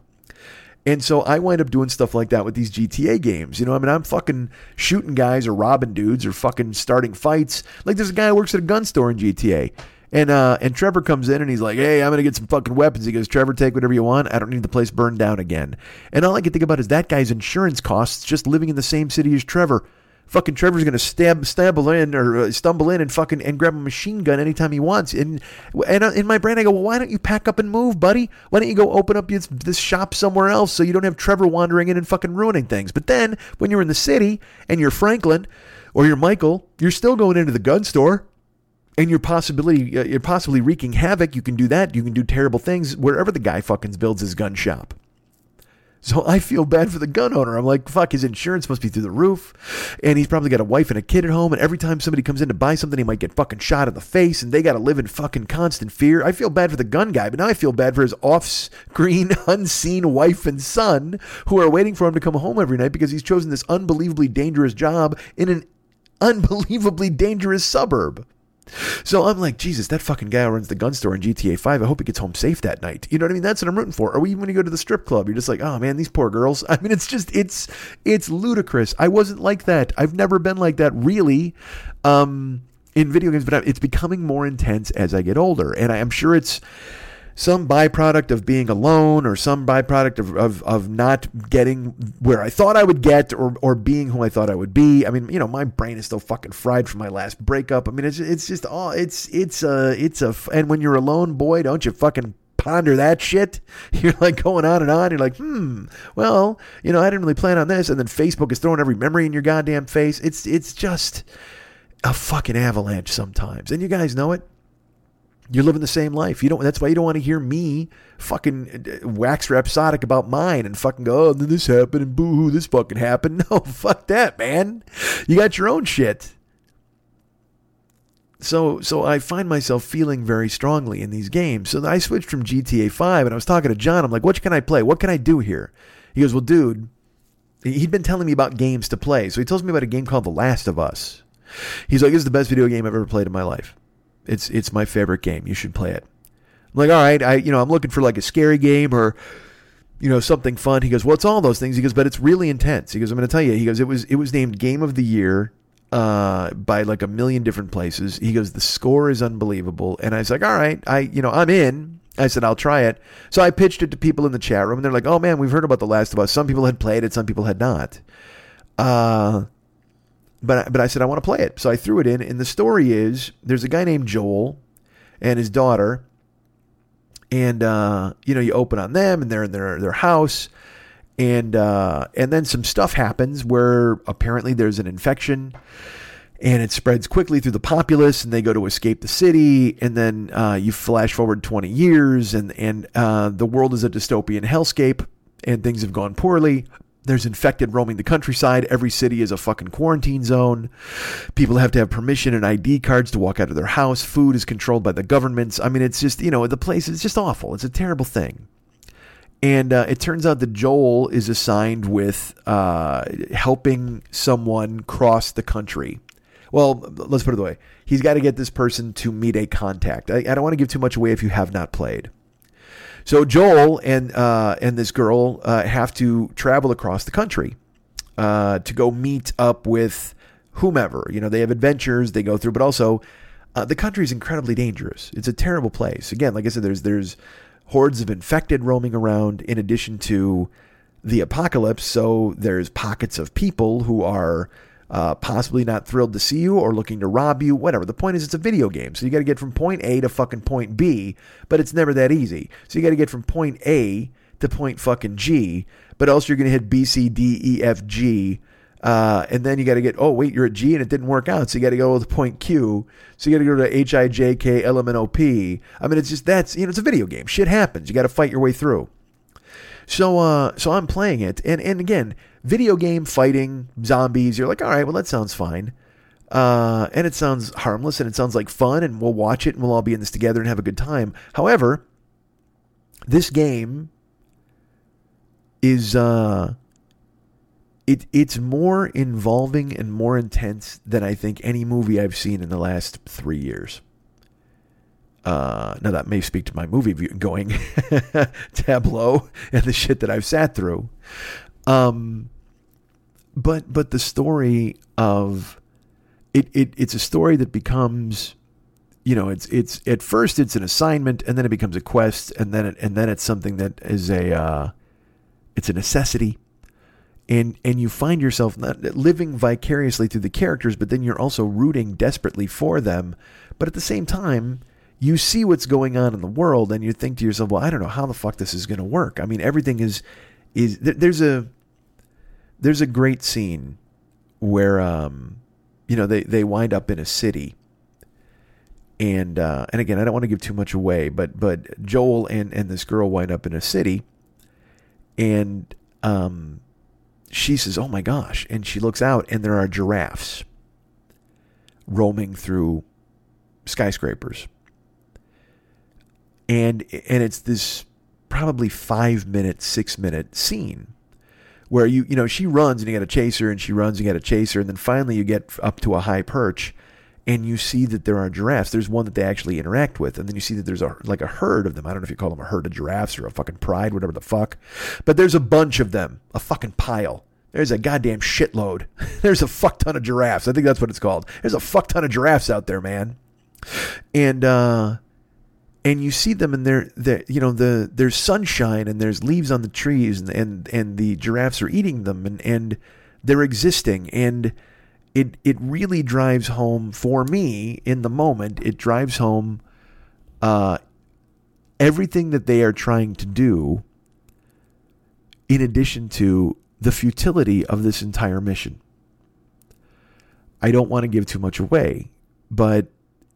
And so I wind up doing stuff like that with these GTA games. You know, I mean, I'm fucking shooting guys or robbing dudes or fucking starting fights. Like there's a guy who works at a gun store in GTA. And uh, and Trevor comes in and he's like, "Hey, I'm gonna get some fucking weapons." He goes, "Trevor, take whatever you want. I don't need the place burned down again." And all I can think about is that guy's insurance costs just living in the same city as Trevor. Fucking Trevor's gonna stab stumble in or uh, stumble in and fucking and grab a machine gun anytime he wants. And and uh, in my brain, I go, "Well, why don't you pack up and move, buddy? Why don't you go open up this, this shop somewhere else so you don't have Trevor wandering in and fucking ruining things?" But then when you're in the city and you're Franklin or you're Michael, you're still going into the gun store and you're possibly uh, you're possibly wreaking havoc. You can do that. You can do terrible things wherever the guy fucking builds his gun shop. So I feel bad for the gun owner. I'm like, fuck, his insurance must be through the roof. And he's probably got a wife and a kid at home. And every time somebody comes in to buy something, he might get fucking shot in the face. And they got to live in fucking constant fear. I feel bad for the gun guy, but now I feel bad for his off screen, unseen wife and son who are waiting for him to come home every night because he's chosen this unbelievably dangerous job in an unbelievably dangerous suburb. So I'm like, Jesus, that fucking guy who runs the gun store in GTA 5, I hope he gets home safe that night. You know what I mean? That's what I'm rooting for. Or even when you go to the strip club, you're just like, oh man, these poor girls. I mean, it's just, it's, it's ludicrous. I wasn't like that. I've never been like that really. Um, in video games, but it's becoming more intense as I get older. And I am sure it's, some byproduct of being alone or some byproduct of, of, of not getting where I thought I would get or, or being who I thought I would be. I mean, you know, my brain is still fucking fried from my last breakup. I mean, it's, it's just all, it's, it's a, it's a, and when you're alone, boy, don't you fucking ponder that shit. You're like going on and on. You're like, hmm, well, you know, I didn't really plan on this. And then Facebook is throwing every memory in your goddamn face. It's, it's just a fucking avalanche sometimes. And you guys know it. You're living the same life. You don't. That's why you don't want to hear me fucking uh, wax rhapsodic about mine and fucking go, oh, this happened and boo hoo, this fucking happened. No, fuck that, man. You got your own shit. So, so I find myself feeling very strongly in these games. So I switched from GTA 5 and I was talking to John. I'm like, what can I play? What can I do here? He goes, well, dude, he'd been telling me about games to play. So he tells me about a game called The Last of Us. He's like, "This is the best video game I've ever played in my life. It's it's my favorite game. You should play it." I'm like, "All right, I you know I'm looking for like a scary game or." You know something fun. He goes, "Well, it's all those things." He goes, "But it's really intense." He goes, "I'm going to tell you." He goes, "It was it was named Game of the Year uh, by like a million different places." He goes, "The score is unbelievable," and I was like, "All right, I you know I'm in." I said, I'll try it. So I pitched it to people in the chat room, and they're like, oh man, we've heard about The Last of Us. Some people had played it, some people had not. Uh, but, but I said, I want to play it. So I threw it in, and the story is there's a guy named Joel and his daughter, and, uh, you know, you open on them, and they're in their, their house. And uh, and then some stuff happens where apparently there's an infection and it spreads quickly through the populace and they go to escape the city and then uh, you flash forward 20 years and, and uh, the world is a dystopian hellscape and things have gone poorly there's infected roaming the countryside. Every city is a fucking quarantine zone. People have to have permission and id cards to walk out of their house. Food is controlled by the governments. I mean it's just you know the place is just awful. It's a terrible thing. And uh, it turns out that Joel is assigned with uh, helping someone cross the country. Well, let's put it the way. He's got to get this person to meet a contact. I, I don't want to give too much away if you have not played. So Joel and uh, and this girl uh, have to travel across the country uh, to go meet up with whomever. You know, they have adventures they go through, but also uh, the country is incredibly dangerous. It's a terrible place. Again, like I said, there's there's hordes of infected roaming around in addition to the apocalypse. So there's pockets of people who are uh, possibly not thrilled to see you or looking to rob you, whatever. The point is, it's a video game. So you got to get from point A to fucking point B, but it's never that easy. So you got to get from point A to point fucking G, but also you're going to hit B, C, D, E, F, G. Uh, and then you got to get, oh, wait, you're at G and it didn't work out. So you got to go to point Q. So you got to go to H, I, J, K, L, M, N, O, P. I mean, it's just, that's, you know, it's a video game. Shit happens. You got to fight your way through. So, uh, so I'm playing it. And, and again, video game fighting zombies. You're like, all right, well, that sounds fine. Uh, and it sounds harmless and it sounds like fun, and we'll watch it and we'll all be in this together and have a good time. However, this game is uh, it it's more involving and more intense than I think any movie I've seen in the last three years. Uh, now that may speak to my movie going tableau and the shit that I've sat through. Um, but but the story of it, it it's a story that becomes you know it's it's at first it's an assignment and then it becomes a quest and then it, and then it's something that is a uh, it's a necessity. And and you find yourself not living vicariously through the characters but then you're also rooting desperately for them. But at the same time you see what's going on in the world and you think to yourself well I don't know how the fuck this is going to work. I mean everything is is there's a there's a great scene where um, you know they they wind up in a city and uh, and again I don't want to give too much away but but Joel and and this girl wind up in a city and um, she says oh my gosh and she looks out and there are giraffes roaming through skyscrapers. And and it's this probably 5 minute 6 minute scene where you you know she runs and you got to chase her and she runs and you got to chase her and then finally you get up to a high perch and you see that there are giraffes. There's one that they actually interact with, and then you see that there's a like a herd of them. I don't know if you call them a herd of giraffes or a fucking pride, whatever the fuck, but there's a bunch of them, a fucking pile. There's a goddamn shitload. there's a fuck ton of giraffes. I think that's what it's called. There's a fuck ton of giraffes out there, man. And uh, and you see them and they're, they're you know the there's sunshine and there's leaves on the trees and and, and the giraffes are eating them and, and they're existing. And it it really drives home for me in the moment it drives home uh, everything that they are trying to do in addition to the futility of this entire mission. I don't want to give too much away but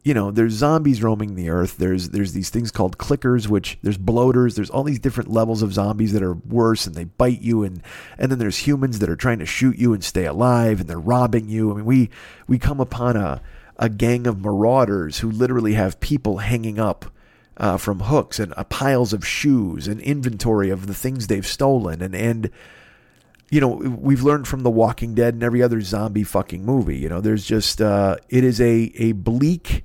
you know, there's zombies roaming the earth. There's there's these things called clickers, which there's bloaters. There's all these different levels of zombies that are worse, and they bite you, and and then there's humans that are trying to shoot you and stay alive, and they're robbing you. I mean, we we come upon a a gang of marauders who literally have people hanging up uh, from hooks and uh, piles of shoes and inventory of the things they've stolen, and and you know, we've learned from The Walking Dead and every other zombie fucking movie. You know, there's just uh, it is a a bleak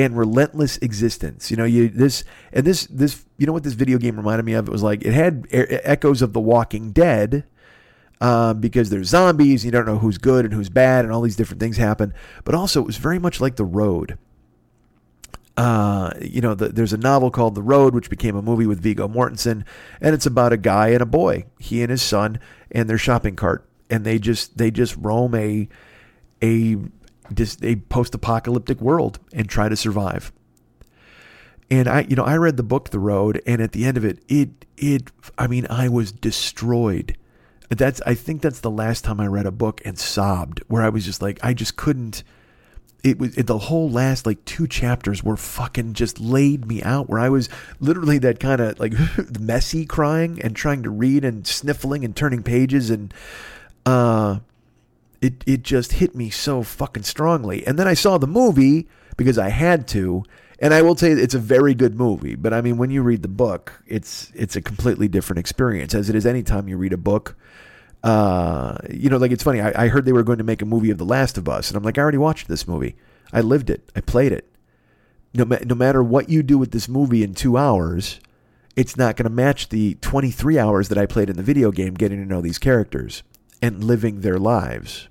and relentless existence. You know, you this and this this you know what this video game reminded me of? It was like it had echoes of The Walking Dead. Uh, because there's zombies, you don't know who's good and who's bad, and all these different things happen. But also, it was very much like The Road. Uh, you know, the, there's a novel called The Road, which became a movie with Viggo Mortensen, and it's about a guy and a boy, he and his son, and their shopping cart, and they just they just roam a a a post-apocalyptic world and try to survive. And I, you know, I read the book The Road, and at the end of it, it, it, I mean, I was destroyed. That's, I think that's the last time I read a book and sobbed, where I was just like, I just couldn't. It was it, the whole last like two chapters were fucking just laid me out, where I was literally that kind of like messy crying and trying to read and sniffling and turning pages and, uh, it it just hit me so fucking strongly. And then I saw the movie because I had to, and I will tell you it's a very good movie. But I mean, when you read the book, it's it's a completely different experience, as it is anytime you read a book. Uh, you know, like it's funny. I, I heard they were going to make a movie of The Last of Us, and I'm like, I already watched this movie. I lived it. I played it. No, no matter what you do with this movie in two hours, it's not going to match the 23 hours that I played in the video game getting to know these characters and living their lives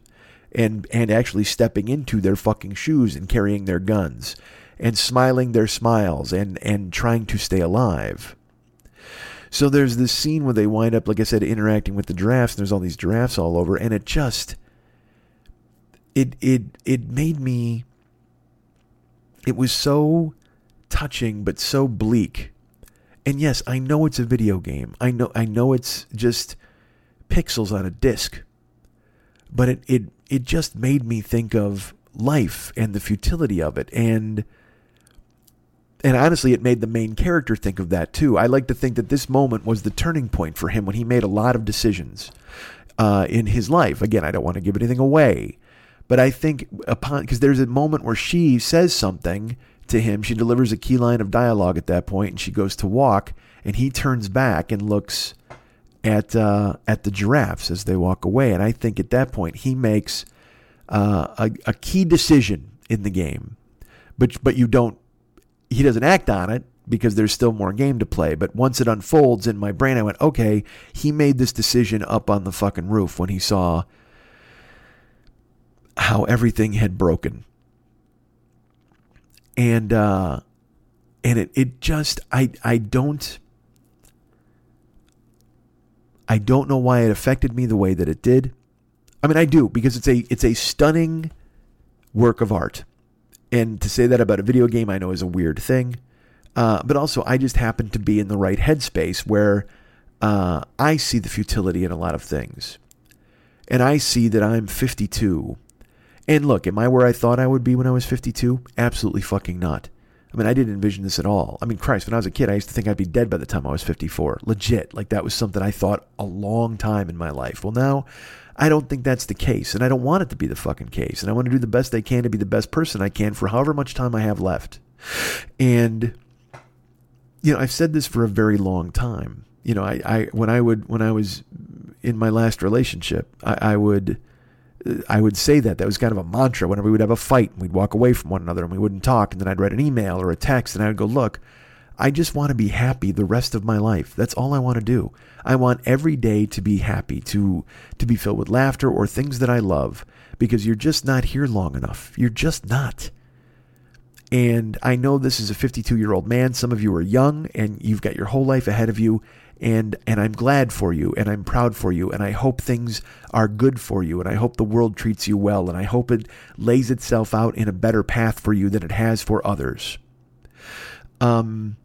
and and actually stepping into their fucking shoes and carrying their guns and smiling their smiles and and trying to stay alive. So there's this scene where they wind up, like I said, interacting with the giraffes. And there's all these giraffes all over, and it just it it it made me. It was so touching, but so bleak. And yes, I know it's a video game. I know I know it's just pixels on a disc. But it it it just made me think of life and the futility of it. And and honestly it made the main character think of that too. I like to think that this moment was the turning point for him when he made a lot of decisions uh, in his life. Again i don't want to give anything away but i think upon because there's a moment where she says something to him. She delivers a key line of dialogue at that point and she goes to walk and he turns back and looks at uh, at the giraffes as they walk away. And I think at that point he makes uh, a, a key decision in the game, but but you don't. He doesn't act on it because there's still more game to play. But once it unfolds in my brain, I went, okay, he made this decision up on the fucking roof when he saw how everything had broken. And uh, and it it just I I don't I don't know why it affected me the way that it did. I mean, I do because it's a it's a stunning work of art, and to say that about a video game, I know is a weird thing. Uh, but also, I just happen to be in the right headspace where uh, I see the futility in a lot of things, and I see that I'm 52. And look, am I where I thought I would be when I was 52? Absolutely fucking not. I mean, I didn't envision this at all. I mean, Christ, when I was a kid, I used to think I'd be dead by the time I was 54. Legit. Like that was something I thought a long time in my life. Well, now I don't think that's the case, and I don't want it to be the fucking case. And I want to do the best I can to be the best person I can for however much time I have left. And you know, I've said this for a very long time. You know, I, I when I would when I was in my last relationship, I, I would I would say that. That was kind of a mantra whenever we would have a fight and we'd walk away from one another and we wouldn't talk. And then I'd write an email or a text and I would go, Look, I just want to be happy the rest of my life. That's all I want to do. I want every day to be happy, to, to be filled with laughter or things that I love because you're just not here long enough. You're just not. And I know this is a 52 year old man. Some of you are young and you've got your whole life ahead of you and and I'm glad for you and I'm proud for you and I hope things are good for you and I hope the world treats you well and I hope it lays itself out in a better path for you than it has for others. Um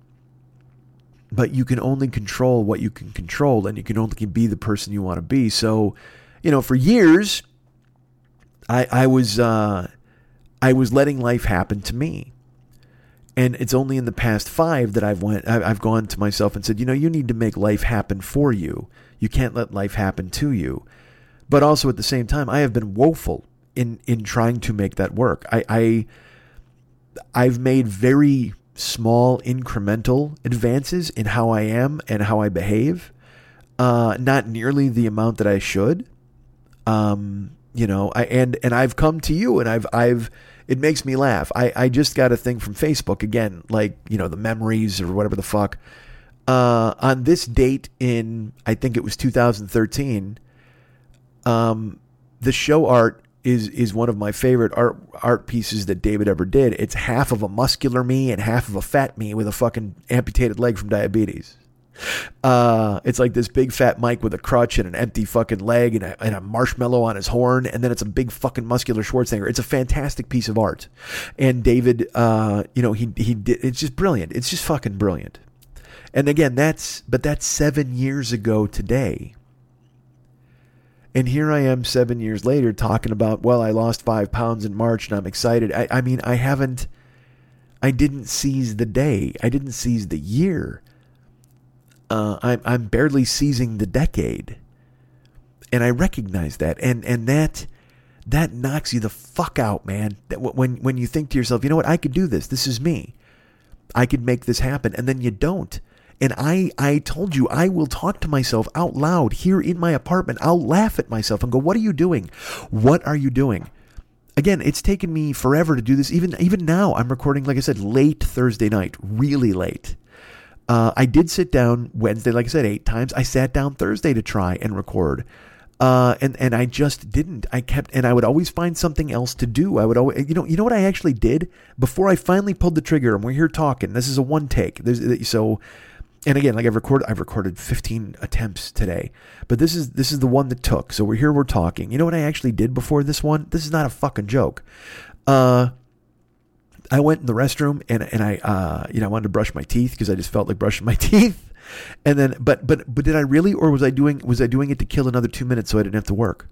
but you can only control what you can control and you can only be the person you want to be. So, you know, for years I I was uh I was letting life happen to me. And it's only in the past five that I've went I've gone to myself and said, you know, you need to make life happen for you. You can't let life happen to you. But also at the same time, I have been woeful in in trying to make that work. I, I I've made very small incremental advances in how I am and how I behave. uh, not nearly the amount that I should. Um, you know, I and and I've come to you and I've I've it makes me laugh. I I just got a thing from Facebook again, like you know the memories or whatever the fuck. Uh, on this date in I think it was 2013. Um, the show art is is one of my favorite art art pieces that David ever did. It's half of a muscular me and half of a fat me with a fucking amputated leg from diabetes. Uh, it's like this big fat Mike with a crutch and an empty fucking leg and a, and a marshmallow on his horn, and then it's a big fucking muscular Schwarzenegger. It's a fantastic piece of art, and David, uh, you know, he he did. It's just brilliant. It's just fucking brilliant. And again, that's but that's seven years ago today. And here I am seven years later talking about, well, I lost five pounds in March and I'm excited. I, I mean, I haven't, I didn't seize the day. I didn't seize the year uh, I'm I'm barely seizing the decade, and I recognize that, and and that that knocks you the fuck out, man. That when when you think to yourself, you know what, I could do this. This is me. I could make this happen, and then you don't. And I, I told you, I will talk to myself out loud here in my apartment. I'll laugh at myself and go, "What are you doing? What are you doing?" Again, it's taken me forever to do this. Even even now, I'm recording, like I said, late Thursday night, really late. Uh, I did sit down Wednesday, like I said, eight times. I sat down Thursday to try and record. Uh, and and I just didn't. I kept, and I would always find something else to do. I would always, you know, you know what I actually did before I finally pulled the trigger. And we're here talking. This is a one take. There's so, and again, like I've recorded, I've recorded 15 attempts today, but this is this is the one that took. So we're here, we're talking. You know what I actually did before this one? This is not a fucking joke. Uh, I went in the restroom and and I uh, you know I wanted to brush my teeth because I just felt like brushing my teeth. And then but but but did I really or was I doing was I doing it to kill another 2 minutes so I didn't have to work?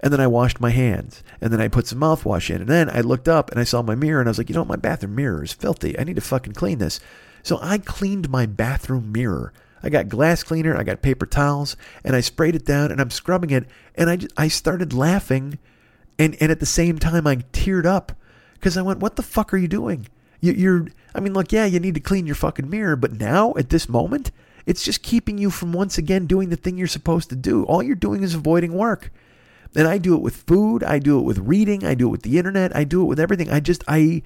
And then I washed my hands and then I put some mouthwash in and then I looked up and I saw my mirror and I was like, "You know, my bathroom mirror is filthy. I need to fucking clean this." So I cleaned my bathroom mirror. I got glass cleaner, I got paper towels, and I sprayed it down and I'm scrubbing it and I I started laughing and and at the same time I teared up because I went, what the fuck are you doing? You, are I mean, look, yeah, you need to clean your fucking mirror, but now at this moment, it's just keeping you from once again doing the thing you're supposed to do. All you're doing is avoiding work. And I do it with food, I do it with reading, I do it with the internet, I do it with everything. I just, I,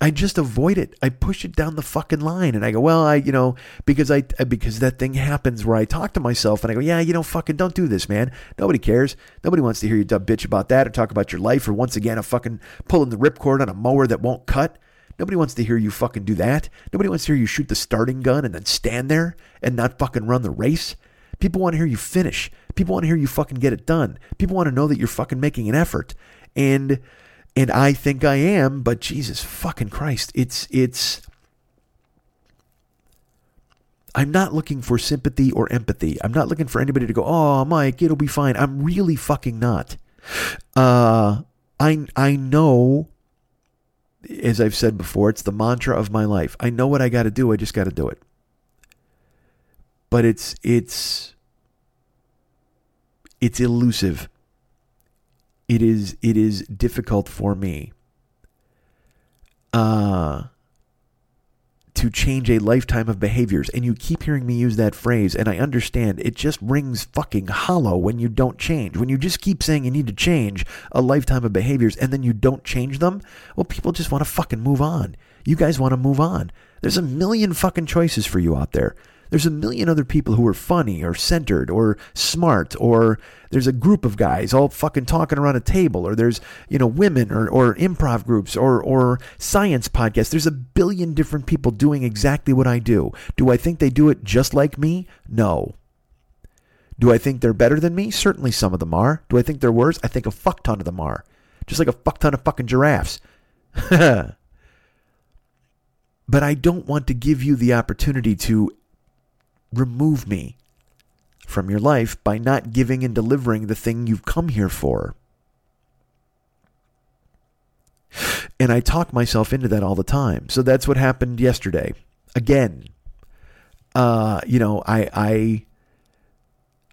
I just avoid it. I push it down the fucking line, and I go, well, I, you know, because I, because that thing happens where I talk to myself, and I go, yeah, you know, fucking don't do this, man. Nobody cares. Nobody wants to hear you dub bitch about that or talk about your life or once again a fucking pulling the ripcord on a mower that won't cut. Nobody wants to hear you fucking do that. Nobody wants to hear you shoot the starting gun and then stand there and not fucking run the race. People want to hear you finish. People want to hear you fucking get it done. People want to know that you're fucking making an effort. And and I think I am, but Jesus fucking Christ, it's it's I'm not looking for sympathy or empathy. I'm not looking for anybody to go, "Oh, Mike, it'll be fine." I'm really fucking not. Uh I I know as I've said before, it's the mantra of my life. I know what I got to do, I just got to do it. But it's it's it's elusive it is it is difficult for me uh to change a lifetime of behaviors. And you keep hearing me use that phrase and I understand. It just rings fucking hollow when you don't change. When you just keep saying you need to change a lifetime of behaviors and then you don't change them well people just want to fucking move on. You guys want to move on. There's a million fucking choices for you out there there's a million other people who are funny or centered or smart or there's a group of guys all fucking talking around a table or there's, you know, women or, or improv groups or, or science podcasts. There's a billion different people doing exactly what I do. Do I think they do it just like me? No. Do I think they're better than me? Certainly some of them are. Do I think they're worse? I think a fuck ton of them are. Just like a fuck ton of fucking giraffes. but I don't want to give you the opportunity to remove me from your life by not giving and delivering the thing you've come here for. And I talk myself into that all the time. So that's what happened yesterday. Again, uh, you know, I I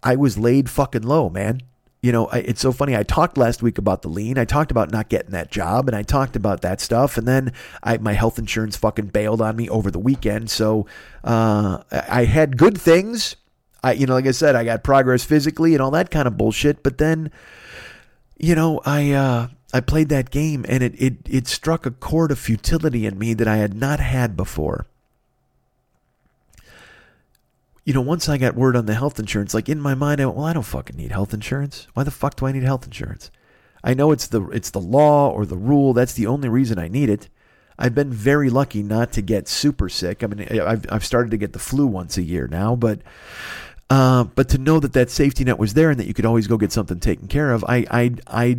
I was laid fucking low, man. You know, I, it's so funny. I talked last week about the lien. I talked about not getting that job, and I talked about that stuff. And then I, my health insurance fucking bailed on me over the weekend. So uh, I had good things I, you know, like I said, I got progress physically and all that kind of bullshit. But then, you know, I, uh, I played that game and it, it, it struck a chord of futility in me that I had not had before. You know, once I got word on the health insurance, like in my mind, I went, well, I don't fucking need health insurance. Why the fuck do I need health insurance? I know it's the it's the law or the rule. That's the only reason I need it. I've been very lucky not to get super sick. I mean, I've I've started to get the flu once a year now, but uh, but to know that that safety net was there and that you could always go get something taken care of, I I I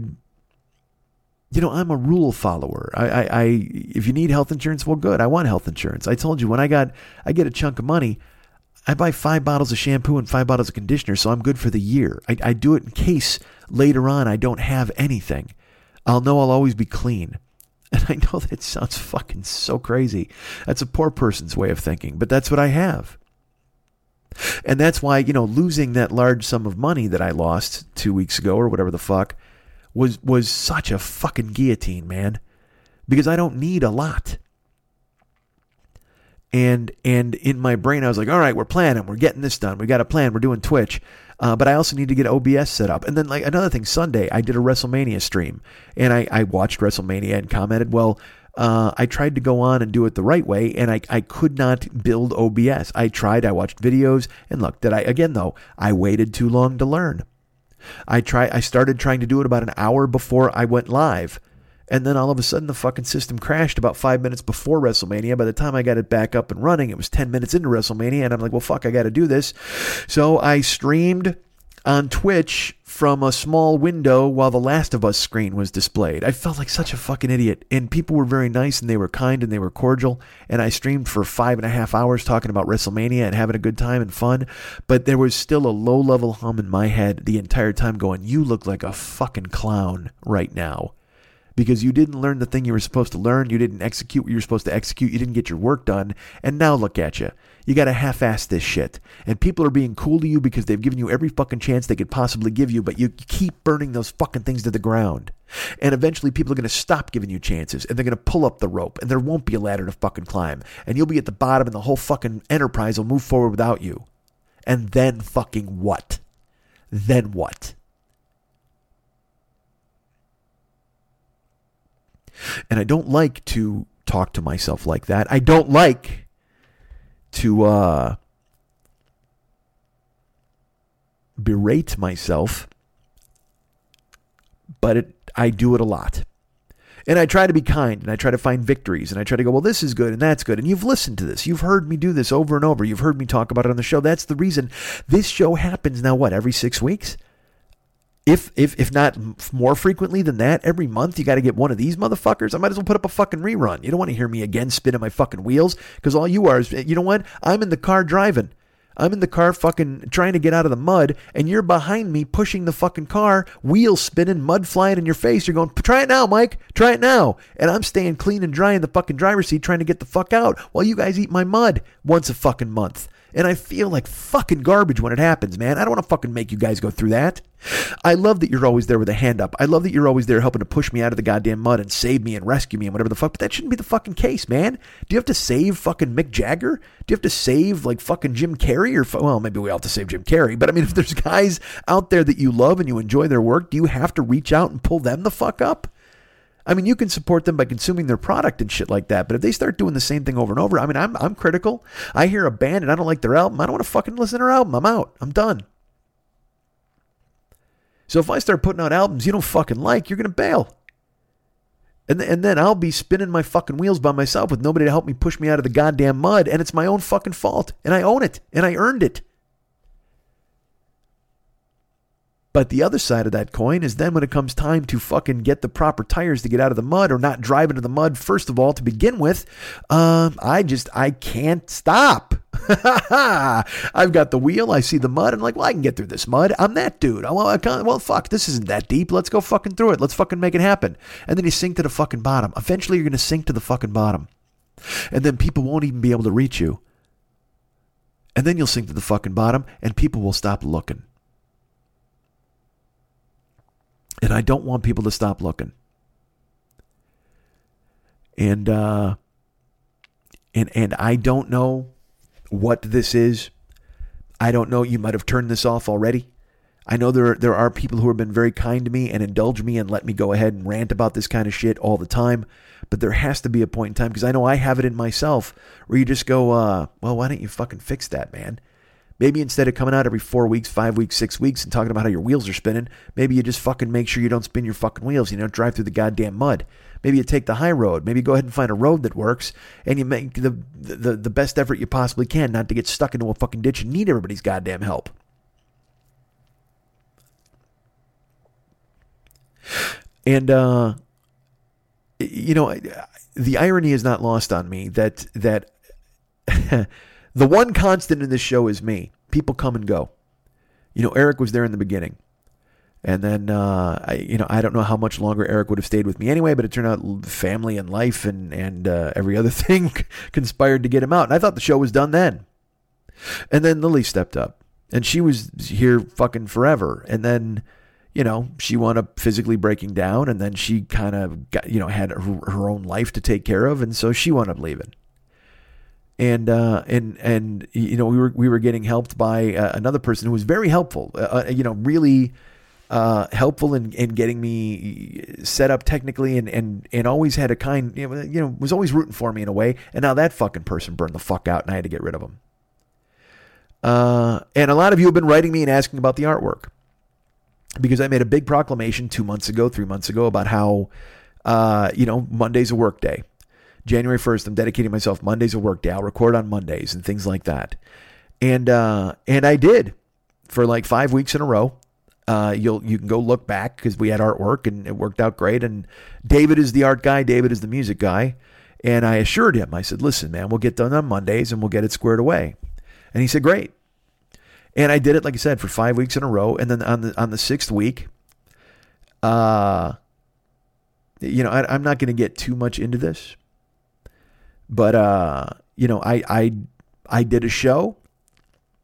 you know, I'm a rule follower. I, I, I, if you need health insurance, well, good. I want health insurance. I told you when I got, I get a chunk of money, I buy five bottles of shampoo and five bottles of conditioner, so I'm good for the year. I, I do it in case later on I don't have anything. I'll know I'll always be clean. And I know that sounds fucking so crazy. That's a poor person's way of thinking, but that's what I have. And that's why, you know, losing that large sum of money that I lost two weeks ago or whatever the fuck was was such a fucking guillotine, man. Because I don't need a lot. And and in my brain I was like, all right, we're planning, we're getting this done. We got a plan, we're doing Twitch. Uh, but I also need to get OBS set up. And then like another thing, Sunday I did a WrestleMania stream and I, I watched WrestleMania and commented, well, uh, I tried to go on and do it the right way, and I, I could not build OBS. I tried, I watched videos, and look, did I again though? I waited too long to learn. I try I started trying to do it about an hour before I went live. And then all of a sudden the fucking system crashed about five minutes before WrestleMania. By the time I got it back up and running, it was 10 minutes into WrestleMania. And I'm like, well, fuck, I got to do this. So I streamed on Twitch from a small window while the Last of Us screen was displayed. I felt like such a fucking idiot. And people were very nice and they were kind and they were cordial. And I streamed for five and a half hours talking about WrestleMania and having a good time and fun. But there was still a low level hum in my head the entire time going, You look like a fucking clown right now because you didn't learn the thing you were supposed to learn. You didn't execute what you were supposed to execute. You didn't get your work done. And now look at you. You got to half ass this shit. And people are being cool to you because they've given you every fucking chance they could possibly give you, but you keep burning those fucking things to the ground. And eventually people are going to stop giving you chances and they're going to pull up the rope and there won't be a ladder to fucking climb. And you'll be at the bottom and the whole fucking enterprise will move forward without you. And then fucking what? Then what? And I don't like to talk to myself like that. I don't like to uh, berate myself, but it, I do it a lot. And I try to be kind and I try to find victories and I try to go, well, this is good and that's good. And you've listened to this. You've heard me do this over and over. You've heard me talk about it on the show. That's the reason this show happens now, what, every six weeks? If if if not more frequently than that, every month you got to get one of these motherfuckers. I might as well put up a fucking rerun. You don't want to hear me again spinning my fucking wheels because all you are is you know what? I'm in the car driving. I'm in the car fucking trying to get out of the mud, and you're behind me pushing the fucking car, wheels spinning, mud flying in your face. You're going, try it now, Mike. Try it now. And I'm staying clean and dry in the fucking driver's seat trying to get the fuck out while you guys eat my mud once a fucking month. And I feel like fucking garbage when it happens, man. I don't want to fucking make you guys go through that. I love that you're always there with a hand up. I love that you're always there helping to push me out of the goddamn mud and save me and rescue me and whatever the fuck. But that shouldn't be the fucking case, man. Do you have to save fucking Mick Jagger? Do you have to save like fucking Jim Carrey? Or well, maybe we all have to save Jim Carrey. But I mean, if there's guys out there that you love and you enjoy their work, do you have to reach out and pull them the fuck up? I mean, you can support them by consuming their product and shit like that. But if they start doing the same thing over and over, I mean, I'm I'm critical. I hear a band and I don't like their album. I don't want to fucking listen to their album. I'm out. I'm done. So if I start putting out albums you don't fucking like, you're gonna bail. And, and then I'll be spinning my fucking wheels by myself with nobody to help me push me out of the goddamn mud, and it's my own fucking fault. And I own it, and I earned it. But the other side of that coin is then when it comes time to fucking get the proper tires to get out of the mud or not drive into the mud, first of all, to begin with, um, I just, I can't stop. I've got the wheel. I see the mud. I'm like, well, I can get through this mud. I'm that dude. Well, I can't, well, fuck, this isn't that deep. Let's go fucking through it. Let's fucking make it happen. And then you sink to the fucking bottom. Eventually, you're going to sink to the fucking bottom. And then people won't even be able to reach you. And then you'll sink to the fucking bottom and people will stop looking. And I don't want people to stop looking. And uh and and I don't know what this is. I don't know. You might have turned this off already. I know there there are people who have been very kind to me and indulge me and let me go ahead and rant about this kind of shit all the time. But there has to be a point in time because I know I have it in myself where you just go, uh, well, why don't you fucking fix that, man? Maybe instead of coming out every four weeks, five weeks, six weeks and talking about how your wheels are spinning, maybe you just fucking make sure you don't spin your fucking wheels. You know, drive through the goddamn mud. Maybe you take the high road. Maybe go ahead and find a road that works, and you make the the, the best effort you possibly can not to get stuck into a fucking ditch and need everybody's goddamn help. And uh, you know, the irony is not lost on me that that the one constant in this show is me. People come and go. You know, Eric was there in the beginning. And then, uh, I, you know, I don't know how much longer Eric would have stayed with me anyway, but it turned out family and life and, and uh, every other thing conspired to get him out. And I thought the show was done then. And then Lily stepped up and she was here fucking forever. And then, you know, she wound up physically breaking down and then she kind of got, you know, had her, her, own life to take care of. And so she wound up leaving. And, uh, and, and, you know, we were, we were getting helped by uh, another person who was very helpful, uh, uh you know, really, uh, helpful in, in getting me set up technically and, and, and always had a kind, you know, was always rooting for me in a way. And now that fucking person burned the fuck out and I had to get rid of him. Uh, and a lot of you have been writing me and asking about the artwork because I made a big proclamation two months ago, three months ago about how, uh, you know, Monday's a work day. January 1st, I'm dedicating myself. Monday's a work day. I'll record on Mondays and things like that. And, uh, and I did for like five weeks in a row. Uh, you'll you can go look back because we had artwork and it worked out great. And David is the art guy. David is the music guy. And I assured him, I said, "Listen, man, we'll get done on Mondays and we'll get it squared away." And he said, "Great." And I did it, like I said, for five weeks in a row. And then on the on the sixth week, uh, you know, I, am not going to get too much into this, but uh, you know, I I I did a show.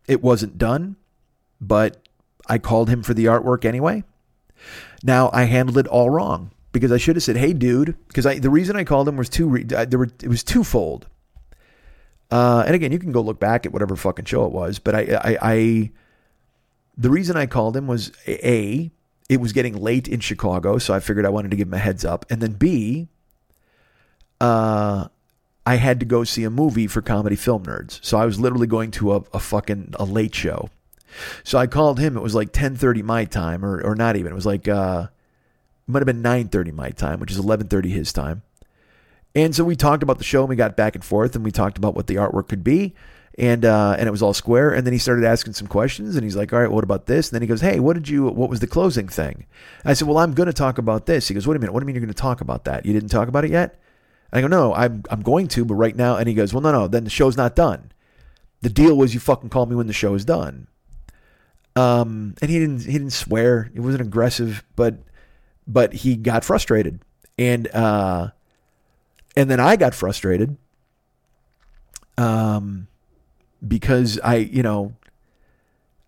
It wasn't done, but I called him for the artwork anyway. Now I handled it all wrong because I should have said, "Hey, dude," because I the reason I called him was two. Re- there were it was twofold. Uh, and again, you can go look back at whatever fucking show it was, but I, I, I the reason I called him was a it was getting late in Chicago, so I figured I wanted to give him a heads up, and then b uh, I had to go see a movie for comedy film nerds, so I was literally going to a, a fucking a late show. So I called him. It was like 10:30 my time, or or not even. It was like uh, it might have been 9:30 my time, which is 11:30 his time. And so we talked about the show, and we got back and forth, and we talked about what the artwork could be, and uh, and it was all square. And then he started asking some questions, and he's like, "All right, what about this?" And then he goes, "Hey, what did you? What was the closing thing?" I said, "Well, I'm going to talk about this." He goes, "Wait a minute. What do you mean you're going to talk about that? You didn't talk about it yet?" I go, "No, I'm I'm going to, but right now." And he goes, "Well, no, no. Then the show's not done. The deal was you fucking call me when the show is done." Um, and he didn't he didn't swear. He wasn't aggressive, but but he got frustrated, and uh, and then I got frustrated, um, because I you know,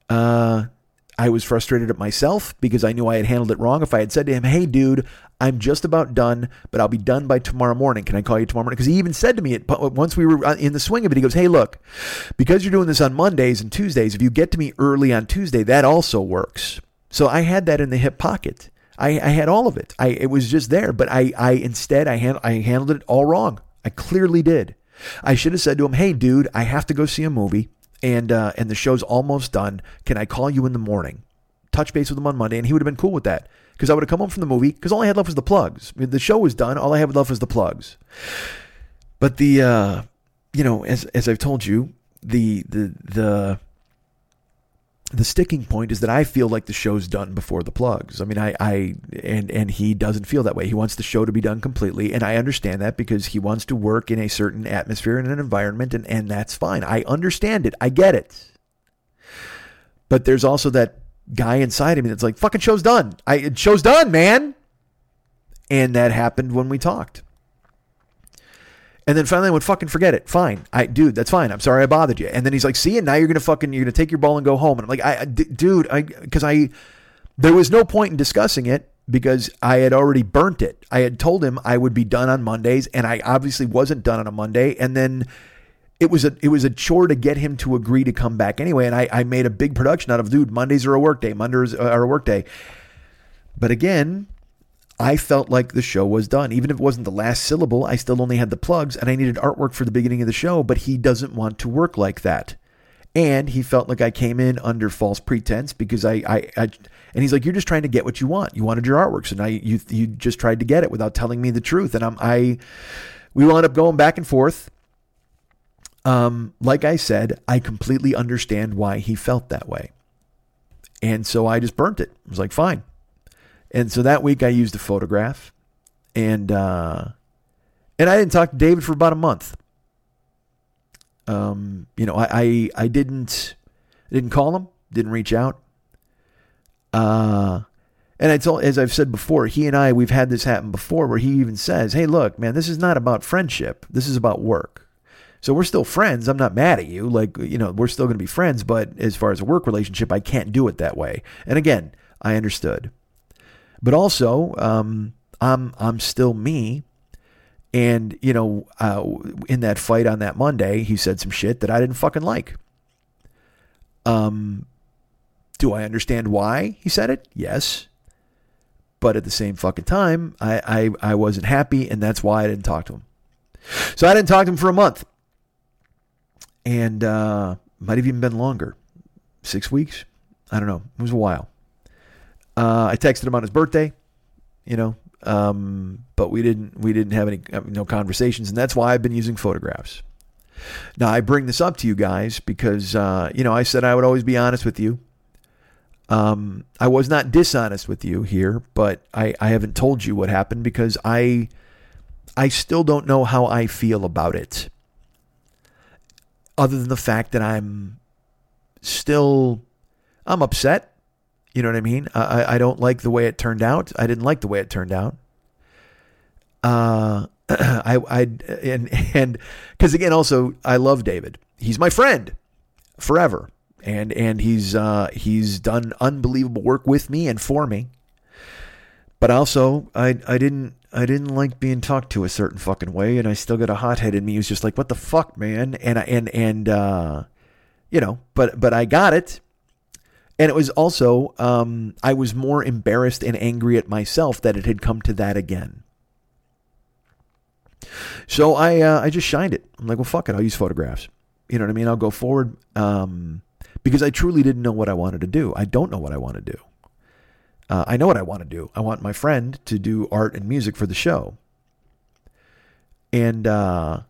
uh, I was frustrated at myself because I knew I had handled it wrong. If I had said to him, "Hey, dude, I'm just about done, but I'll be done by tomorrow morning. Can I call you tomorrow morning?" Because he even said to me once we were uh, in the swing of it, he goes, "Hey, look, because you're doing this on Mondays and Tuesdays, if you get to me early on Tuesday, that also works." So I had that in the hip pocket. I, I had all of it. I it was just there, but I I instead I hand, I handled it all wrong. I clearly did. I should have said to him, "Hey, dude, I have to go see a movie." And uh, and the show's almost done. Can I call you in the morning? Touch base with him on Monday, and he would have been cool with that because I would have come home from the movie because all I had left was the plugs. I mean, the show was done. All I had left was the plugs. But the uh, you know, as as I've told you, the the the the sticking point is that I feel like the show's done before the plugs. I mean, I, I, and, and he doesn't feel that way. He wants the show to be done completely. And I understand that because he wants to work in a certain atmosphere and an environment. And, and that's fine. I understand it. I get it. But there's also that guy inside of me that's like, fucking show's done. I, show's done, man. And that happened when we talked. And then finally I went, fucking forget it. Fine. I, dude, that's fine. I'm sorry I bothered you. And then he's like, see, and now you're going to fucking, you're going to take your ball and go home. And I'm like, I, dude, I, cause I, there was no point in discussing it because I had already burnt it. I had told him I would be done on Mondays and I obviously wasn't done on a Monday. And then it was a it was a chore to get him to agree to come back anyway. And I, I made a big production out of dude, Mondays are a work day, Mondays are a work day. But again, I felt like the show was done. Even if it wasn't the last syllable, I still only had the plugs and I needed artwork for the beginning of the show, but he doesn't want to work like that. And he felt like I came in under false pretense because I, I, I and he's like, "You're just trying to get what you want. You wanted your artwork, so now you, you you just tried to get it without telling me the truth." And I'm I, we wound up going back and forth. Um, like I said, I completely understand why he felt that way, and so I just burnt it. I was like, "Fine." And so that week I used a photograph, and uh, and I didn't talk to David for about a month. Um, you know, I, I, I didn't didn't call him, didn't reach out. Uh, and I told, as I've said before, he and I we've had this happen before, where he even says, "Hey, look, man, this is not about friendship. This is about work." So we're still friends. I'm not mad at you. Like, you know, we're still going to be friends, but as far as a work relationship, I can't do it that way. And again, I understood. But also, um, I'm I'm still me, and, you know, uh, in that fight on that Monday, he said some shit that I didn't fucking like. Um, do I understand why he said it? Yes. But at the same fucking time, I, I, I wasn't happy, and that's why I didn't talk to him. So I didn't talk to him for a month. And uh, might have even been longer. Six weeks? I don't know. It was a while. Uh, I texted him on his birthday, you know, um, but we didn't we didn't have any uh, no conversations, and that's why I've been using photographs. Now I bring this up to you guys because uh, you know I said I would always be honest with you. Um, I was not dishonest with you here, but I, I haven't told you what happened because I I still don't know how I feel about it. Other than the fact that I'm still I'm upset. You know what I mean? I, I don't like the way it turned out. I didn't like the way it turned out. Uh, I, I, and, and, cause again, also, I love David. He's my friend forever. And, and he's, uh, he's done unbelievable work with me and for me. But also, I, I didn't, I didn't like being talked to a certain fucking way. And I still got a hothead in me who's just like, what the fuck, man? And, I, and, and, uh, you know, but, but I got it and it was also, um, I was more embarrassed and angry at myself that it had come to that again. So I, uh, I just shined it. I'm like, well, fuck it. I'll use photographs. You know what I mean? I'll go forward um, because I truly didn't know what I wanted to do. I don't know what I want to do. Uh, I know what I want to do. I want my friend to do art and music for the show. And uh,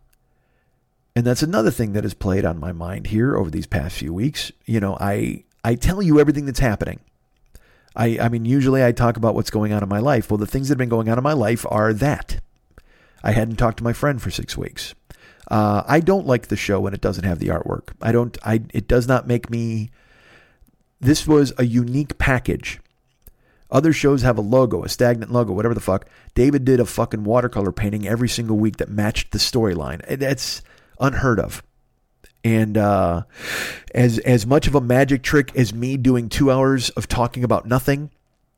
and that's another thing that has played on my mind here over these past few weeks. You know, I I tell you everything that's happening. I, I mean, usually I talk about what's going on in my life. Well, the things that have been going on in my life are that. I hadn't talked to my friend for six weeks. Uh, I don't like the show when it doesn't have the artwork. I don't. I. It does not make me. This was a unique package. Other shows have a logo, a stagnant logo, whatever the fuck. David did a fucking watercolor painting every single week that matched the storyline. That's unheard of. And uh, as as much of a magic trick as me doing two hours of talking about nothing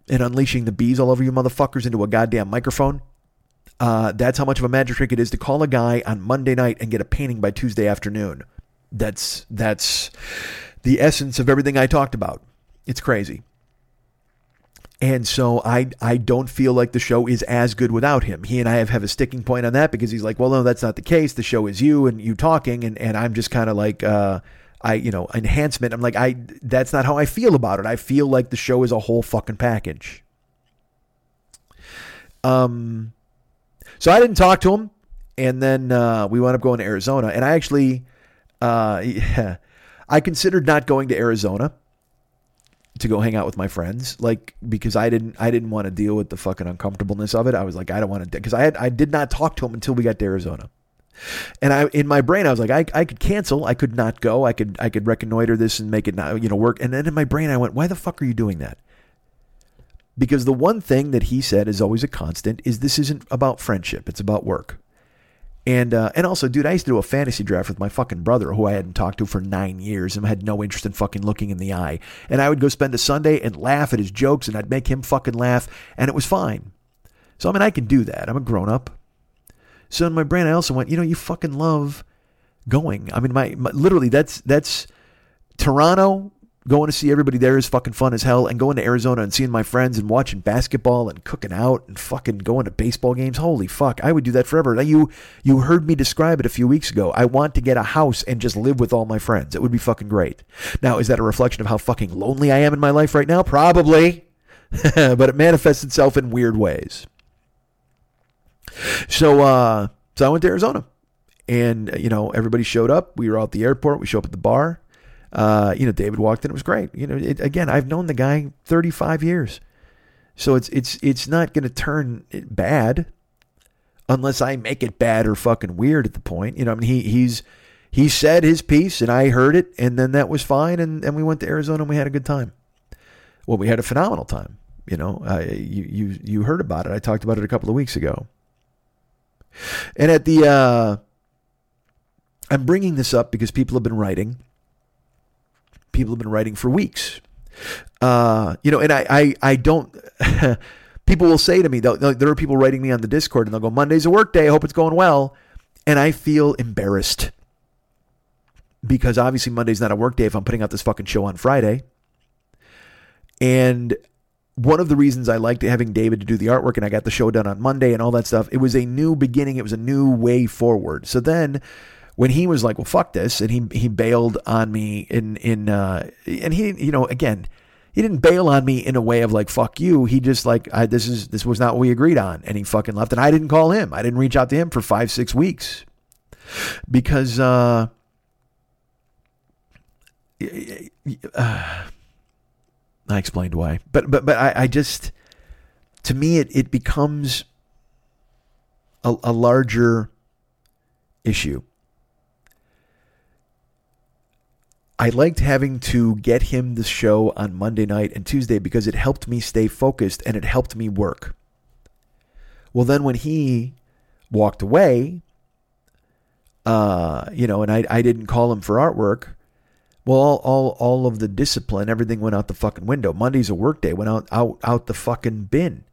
and unleashing the bees all over you motherfuckers into a goddamn microphone, uh, that's how much of a magic trick it is to call a guy on Monday night and get a painting by Tuesday afternoon. That's that's the essence of everything I talked about. It's crazy. And so I I don't feel like the show is as good without him. He and I have, have a sticking point on that because he's like, well, no, that's not the case. The show is you and you talking, and, and I'm just kind of like uh, I you know enhancement. I'm like I that's not how I feel about it. I feel like the show is a whole fucking package. Um, so I didn't talk to him, and then uh, we wound up going to Arizona, and I actually uh, yeah, I considered not going to Arizona to go hang out with my friends like because I didn't I didn't want to deal with the fucking uncomfortableness of it. I was like I don't want to because I had I did not talk to him until we got to Arizona. And I in my brain I was like I, I could cancel, I could not go. I could I could reconnoiter this and make it not you know work. And then in my brain I went, "Why the fuck are you doing that?" Because the one thing that he said is always a constant is this isn't about friendship, it's about work. And uh, and also, dude, I used to do a fantasy draft with my fucking brother, who I hadn't talked to for nine years, and had no interest in fucking looking in the eye. And I would go spend a Sunday and laugh at his jokes, and I'd make him fucking laugh, and it was fine. So I mean, I can do that. I'm a grown up. So in my brain, I also went, you know, you fucking love going. I mean, my, my literally that's that's Toronto going to see everybody there is fucking fun as hell and going to Arizona and seeing my friends and watching basketball and cooking out and fucking going to baseball games. Holy fuck, I would do that forever. Now you you heard me describe it a few weeks ago. I want to get a house and just live with all my friends. It would be fucking great. Now, is that a reflection of how fucking lonely I am in my life right now? Probably. but it manifests itself in weird ways. So uh so I went to Arizona. And you know, everybody showed up. We were at the airport. We show up at the bar uh, you know, David walked in. It was great. You know, it, again, I've known the guy 35 years, so it's it's it's not going to turn bad unless I make it bad or fucking weird at the point. You know, I mean, he he's he said his piece and I heard it, and then that was fine, and and we went to Arizona and we had a good time. Well, we had a phenomenal time. You know, you you you heard about it. I talked about it a couple of weeks ago. And at the, uh, I'm bringing this up because people have been writing people have been writing for weeks. Uh, you know, and I, I, I don't. people will say to me, there are people writing me on the Discord, and they'll go, "Monday's a work day. I hope it's going well," and I feel embarrassed because obviously Monday's not a work day if I'm putting out this fucking show on Friday. And one of the reasons I liked having David to do the artwork and I got the show done on Monday and all that stuff, it was a new beginning. It was a new way forward. So then when he was like, "Well, fuck this," and he he bailed on me in in uh, and he you know again he didn't bail on me in a way of like fuck you. He just like I, this is this was not what we agreed on, and he fucking left. And I didn't call him. I didn't reach out to him for five six weeks because uh, uh I explained why. But but but I, I just to me it it becomes a, a larger issue I liked having to get him the show on Monday night and Tuesday because it helped me stay focused and it helped me work. Well, then when he walked away, uh, you know, and I, I didn't call him for artwork. Well, all, all all of the discipline, everything went out the fucking window. Monday's a work day, went out out out the fucking bin.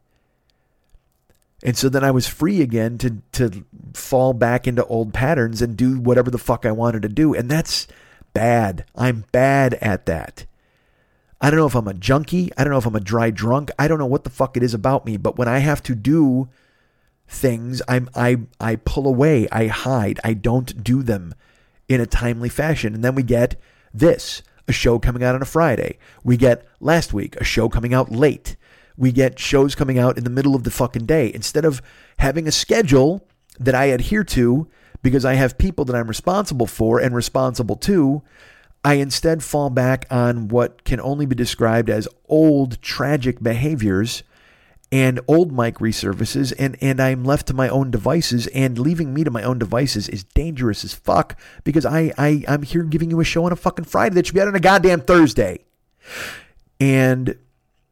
And so then I was free again to to fall back into old patterns and do whatever the fuck I wanted to do. And that's bad. I'm bad at that. I don't know if I'm a junkie. I don't know if I'm a dry drunk. I don't know what the fuck it is about me, but when I have to do things, I'm I I pull away, I hide, I don't do them in a timely fashion. And then we get this, a show coming out on a Friday. We get last week a show coming out late. We get shows coming out in the middle of the fucking day. Instead of having a schedule that I adhere to because I have people that I'm responsible for and responsible to, I instead fall back on what can only be described as old tragic behaviors and old Mike resurfaces and and I'm left to my own devices and leaving me to my own devices is dangerous as fuck because I, I I'm here giving you a show on a fucking Friday that should be out on a goddamn Thursday. And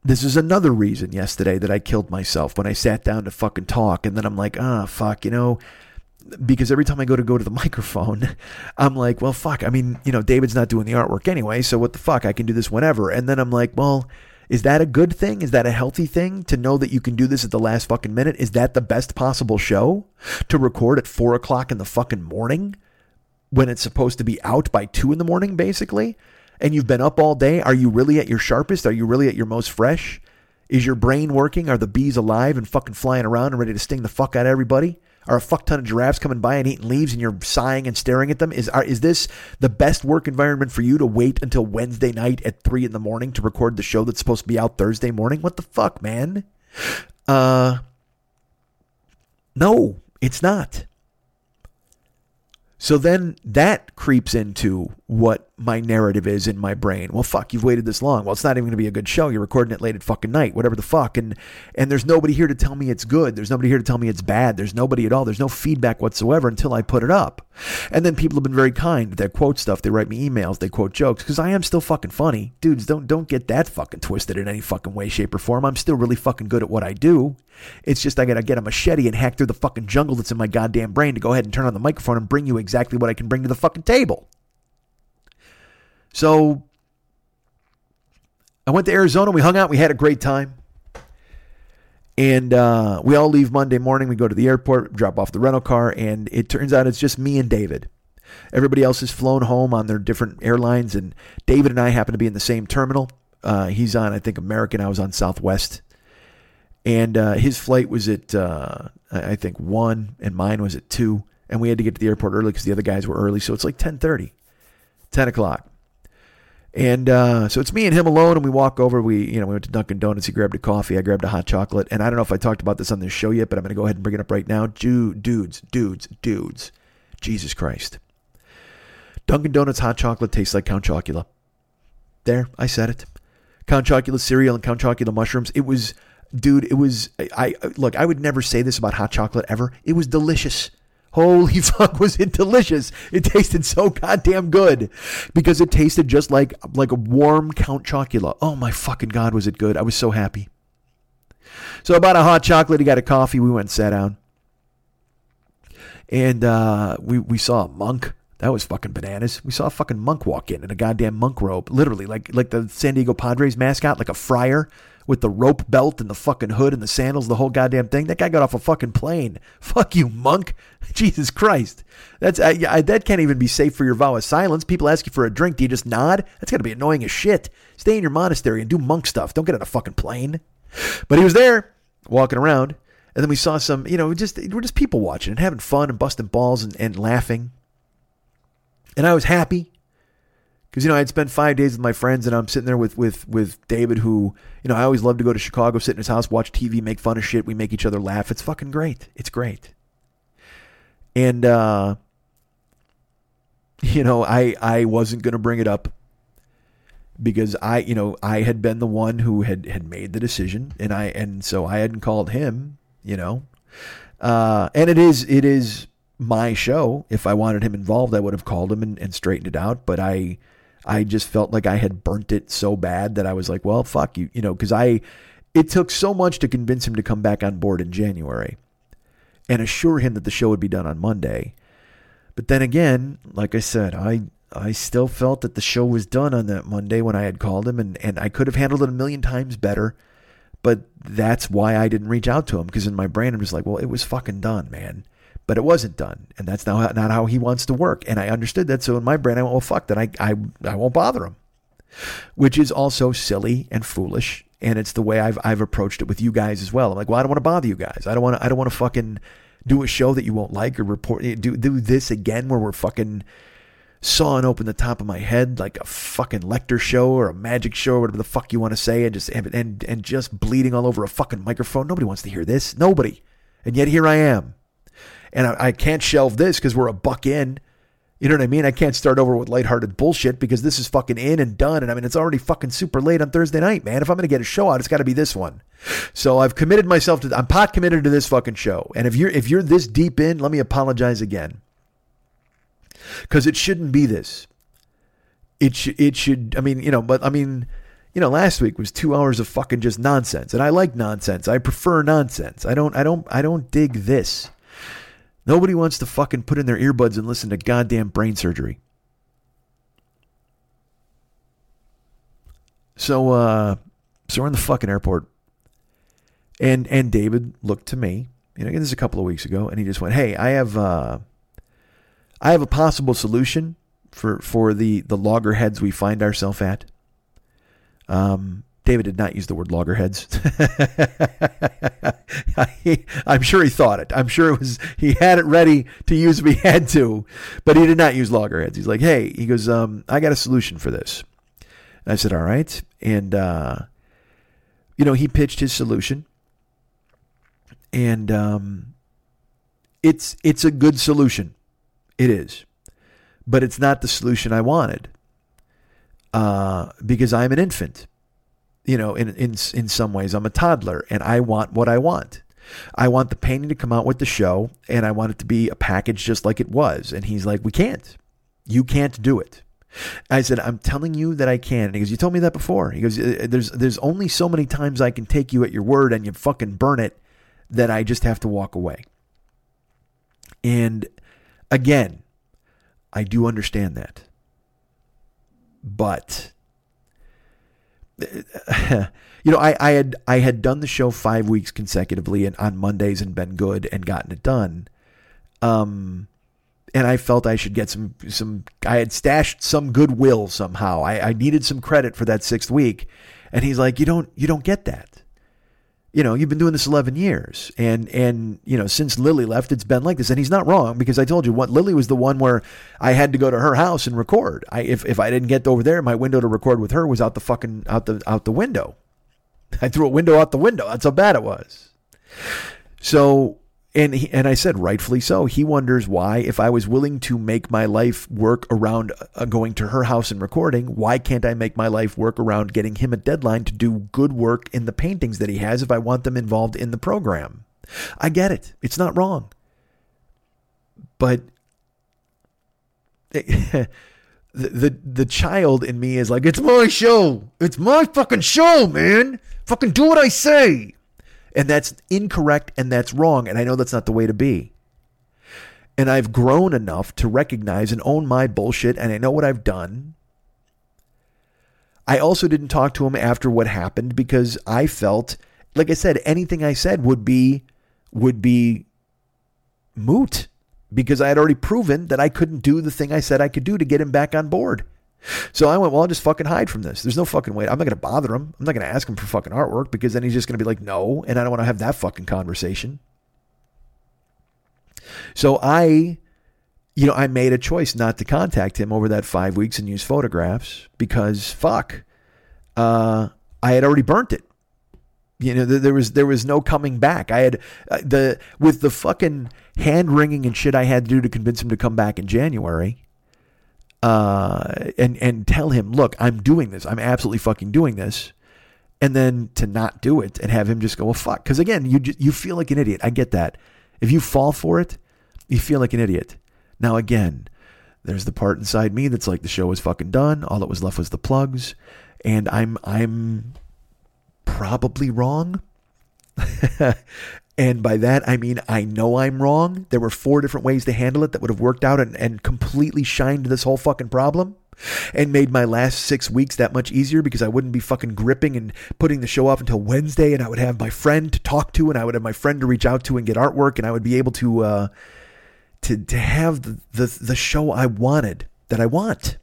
this is another reason yesterday that I killed myself when I sat down to fucking talk and then I'm like, ah, oh, fuck, you know, because every time I go to go to the microphone, I'm like, well, fuck. I mean, you know, David's not doing the artwork anyway, so what the fuck? I can do this whenever. And then I'm like, well, is that a good thing? Is that a healthy thing to know that you can do this at the last fucking minute? Is that the best possible show to record at four o'clock in the fucking morning when it's supposed to be out by two in the morning, basically? And you've been up all day. Are you really at your sharpest? Are you really at your most fresh? Is your brain working? Are the bees alive and fucking flying around and ready to sting the fuck out of everybody? Are a fuck ton of giraffes coming by and eating leaves and you're sighing and staring at them? Is are, is this the best work environment for you to wait until Wednesday night at three in the morning to record the show that's supposed to be out Thursday morning? What the fuck, man? Uh, no, it's not. So then that creeps into what my narrative is in my brain. Well, fuck, you've waited this long. Well, it's not even going to be a good show. You're recording it late at fucking night, whatever the fuck. And and there's nobody here to tell me it's good. There's nobody here to tell me it's bad. There's nobody at all. There's no feedback whatsoever until I put it up. And then people have been very kind. They quote stuff. They write me emails. They quote jokes because I am still fucking funny, dudes. Don't don't get that fucking twisted in any fucking way, shape, or form. I'm still really fucking good at what I do. It's just I gotta get a machete and hack through the fucking jungle that's in my goddamn brain to go ahead and turn on the microphone and bring you exactly what I can bring to the fucking table. So I went to Arizona. We hung out. We had a great time. And uh, we all leave Monday morning. We go to the airport, drop off the rental car, and it turns out it's just me and David. Everybody else has flown home on their different airlines, and David and I happen to be in the same terminal. Uh, he's on, I think, American. I was on Southwest, and uh, his flight was at, uh, I think, one, and mine was at two, and we had to get to the airport early because the other guys were early. So it's like ten thirty, ten o'clock. And uh, so it's me and him alone, and we walk over. We, you know, we went to Dunkin' Donuts. He grabbed a coffee. I grabbed a hot chocolate. And I don't know if I talked about this on this show yet, but I'm going to go ahead and bring it up right now. Dude, dudes, dudes, dudes. Jesus Christ. Dunkin' Donuts hot chocolate tastes like Count Chocula. There, I said it. Count Chocula cereal and Count Chocula mushrooms. It was, dude. It was. I, I look. I would never say this about hot chocolate ever. It was delicious. Holy fuck, was it delicious? It tasted so goddamn good because it tasted just like like a warm Count Chocula. Oh my fucking god, was it good? I was so happy. So I bought a hot chocolate. He got a coffee. We went and sat down, and uh, we we saw a monk. That was fucking bananas. We saw a fucking monk walk in in a goddamn monk robe, literally like like the San Diego Padres mascot, like a friar with the rope belt and the fucking hood and the sandals, the whole goddamn thing. That guy got off a fucking plane. Fuck you, monk. Jesus Christ. That's I, I, that can't even be safe for your vow of silence. People ask you for a drink. Do you just nod? That's got to be annoying as shit. Stay in your monastery and do monk stuff. Don't get on a fucking plane. But he was there, walking around. And then we saw some, you know, just we're just people watching and having fun and busting balls and, and laughing. And I was happy because you know I'd spent five days with my friends, and I'm sitting there with with with David, who you know I always love to go to Chicago, sit in his house, watch TV, make fun of shit. We make each other laugh. It's fucking great. It's great. And uh, you know I I wasn't gonna bring it up because I you know I had been the one who had had made the decision, and I and so I hadn't called him. You know, uh, and it is it is my show. If I wanted him involved, I would have called him and, and straightened it out. But I I just felt like I had burnt it so bad that I was like, well, fuck you, you know, because I, it took so much to convince him to come back on board in January and assure him that the show would be done on Monday. But then again, like I said, I, I still felt that the show was done on that Monday when I had called him and, and I could have handled it a million times better. But that's why I didn't reach out to him because in my brain, I'm just like, well, it was fucking done, man but it wasn't done, and that's not not how he wants to work. And I understood that, so in my brain, I went, "Well, fuck that. I I I won't bother him," which is also silly and foolish. And it's the way I've I've approached it with you guys as well. I'm like, well, I don't want to bother you guys. I don't want to I don't want to fucking do a show that you won't like or report eh, do do this again where we're fucking sawing open the top of my head like a fucking Lecter show or a magic show or whatever the fuck you want to say and just and and, and just bleeding all over a fucking microphone. Nobody wants to hear this. Nobody. And yet here I am and I, I can't shelve this because we're a buck in. You know what I mean? I can't start over with lighthearted bullshit because this is fucking in and done. And I mean, it's already fucking super late on Thursday night, man. If I'm going to get a show out, it's got to be this one. So I've committed myself to, I'm pot committed to this fucking show. And if you're, if you're this deep in, let me apologize again. Cause it shouldn't be this. It should, it should, I mean, you know, but I mean, you know, last week was two hours of fucking just nonsense. And I like nonsense. I prefer nonsense. I don't, I don't, I don't dig this. Nobody wants to fucking put in their earbuds and listen to goddamn brain surgery. So uh so we're in the fucking airport. And and David looked to me, you know, this is a couple of weeks ago, and he just went, Hey, I have uh I have a possible solution for for the the loggerheads we find ourselves at. Um David did not use the word loggerheads. I'm sure he thought it. I'm sure it was he had it ready to use if he had to, but he did not use loggerheads. He's like, hey, he goes, um, I got a solution for this. I said, all right, and uh, you know, he pitched his solution, and um, it's it's a good solution. It is, but it's not the solution I wanted uh, because I'm an infant you know, in, in, in some ways, I'm a toddler and I want what I want. I want the painting to come out with the show and I want it to be a package just like it was. And he's like, We can't. You can't do it. I said, I'm telling you that I can. And he goes, You told me that before. He goes, uh, There's there's only so many times I can take you at your word and you fucking burn it that I just have to walk away. And again, I do understand that. But you know, I, I had I had done the show five weeks consecutively and on Mondays and been good and gotten it done. Um, and I felt I should get some some. I had stashed some goodwill somehow. I, I needed some credit for that sixth week, and he's like, "You don't you don't get that." You know, you've been doing this 11 years and, and, you know, since Lily left, it's been like this. And he's not wrong because I told you what Lily was the one where I had to go to her house and record. I, if, if I didn't get over there, my window to record with her was out the fucking, out the, out the window. I threw a window out the window. That's how bad it was. So and he, and I said rightfully so. He wonders why, if I was willing to make my life work around uh, going to her house and recording, why can't I make my life work around getting him a deadline to do good work in the paintings that he has if I want them involved in the program? I get it. It's not wrong. But the, the the child in me is like, it's my show. It's my fucking show, man. Fucking do what I say. And that's incorrect and that's wrong. And I know that's not the way to be. And I've grown enough to recognize and own my bullshit, and I know what I've done. I also didn't talk to him after what happened because I felt, like I said, anything I said would be would be moot because I had already proven that I couldn't do the thing I said I could do to get him back on board. So I went, well, I'll just fucking hide from this. There's no fucking way. I'm not going to bother him. I'm not going to ask him for fucking artwork because then he's just going to be like, no. And I don't want to have that fucking conversation. So I, you know, I made a choice not to contact him over that five weeks and use photographs because fuck, uh, I had already burnt it. You know, there was there was no coming back. I had uh, the with the fucking hand wringing and shit I had to do to convince him to come back in January uh, and and tell him, look, I'm doing this. I'm absolutely fucking doing this. And then to not do it and have him just go, well, fuck. Because again, you you feel like an idiot. I get that. If you fall for it, you feel like an idiot. Now again, there's the part inside me that's like the show was fucking done. All that was left was the plugs, and I'm I'm probably wrong. And by that, I mean, I know I'm wrong. There were four different ways to handle it that would have worked out and, and completely shined this whole fucking problem and made my last six weeks that much easier because I wouldn't be fucking gripping and putting the show off until Wednesday. And I would have my friend to talk to and I would have my friend to reach out to and get artwork. And I would be able to, uh, to, to have the, the, the show I wanted that I want.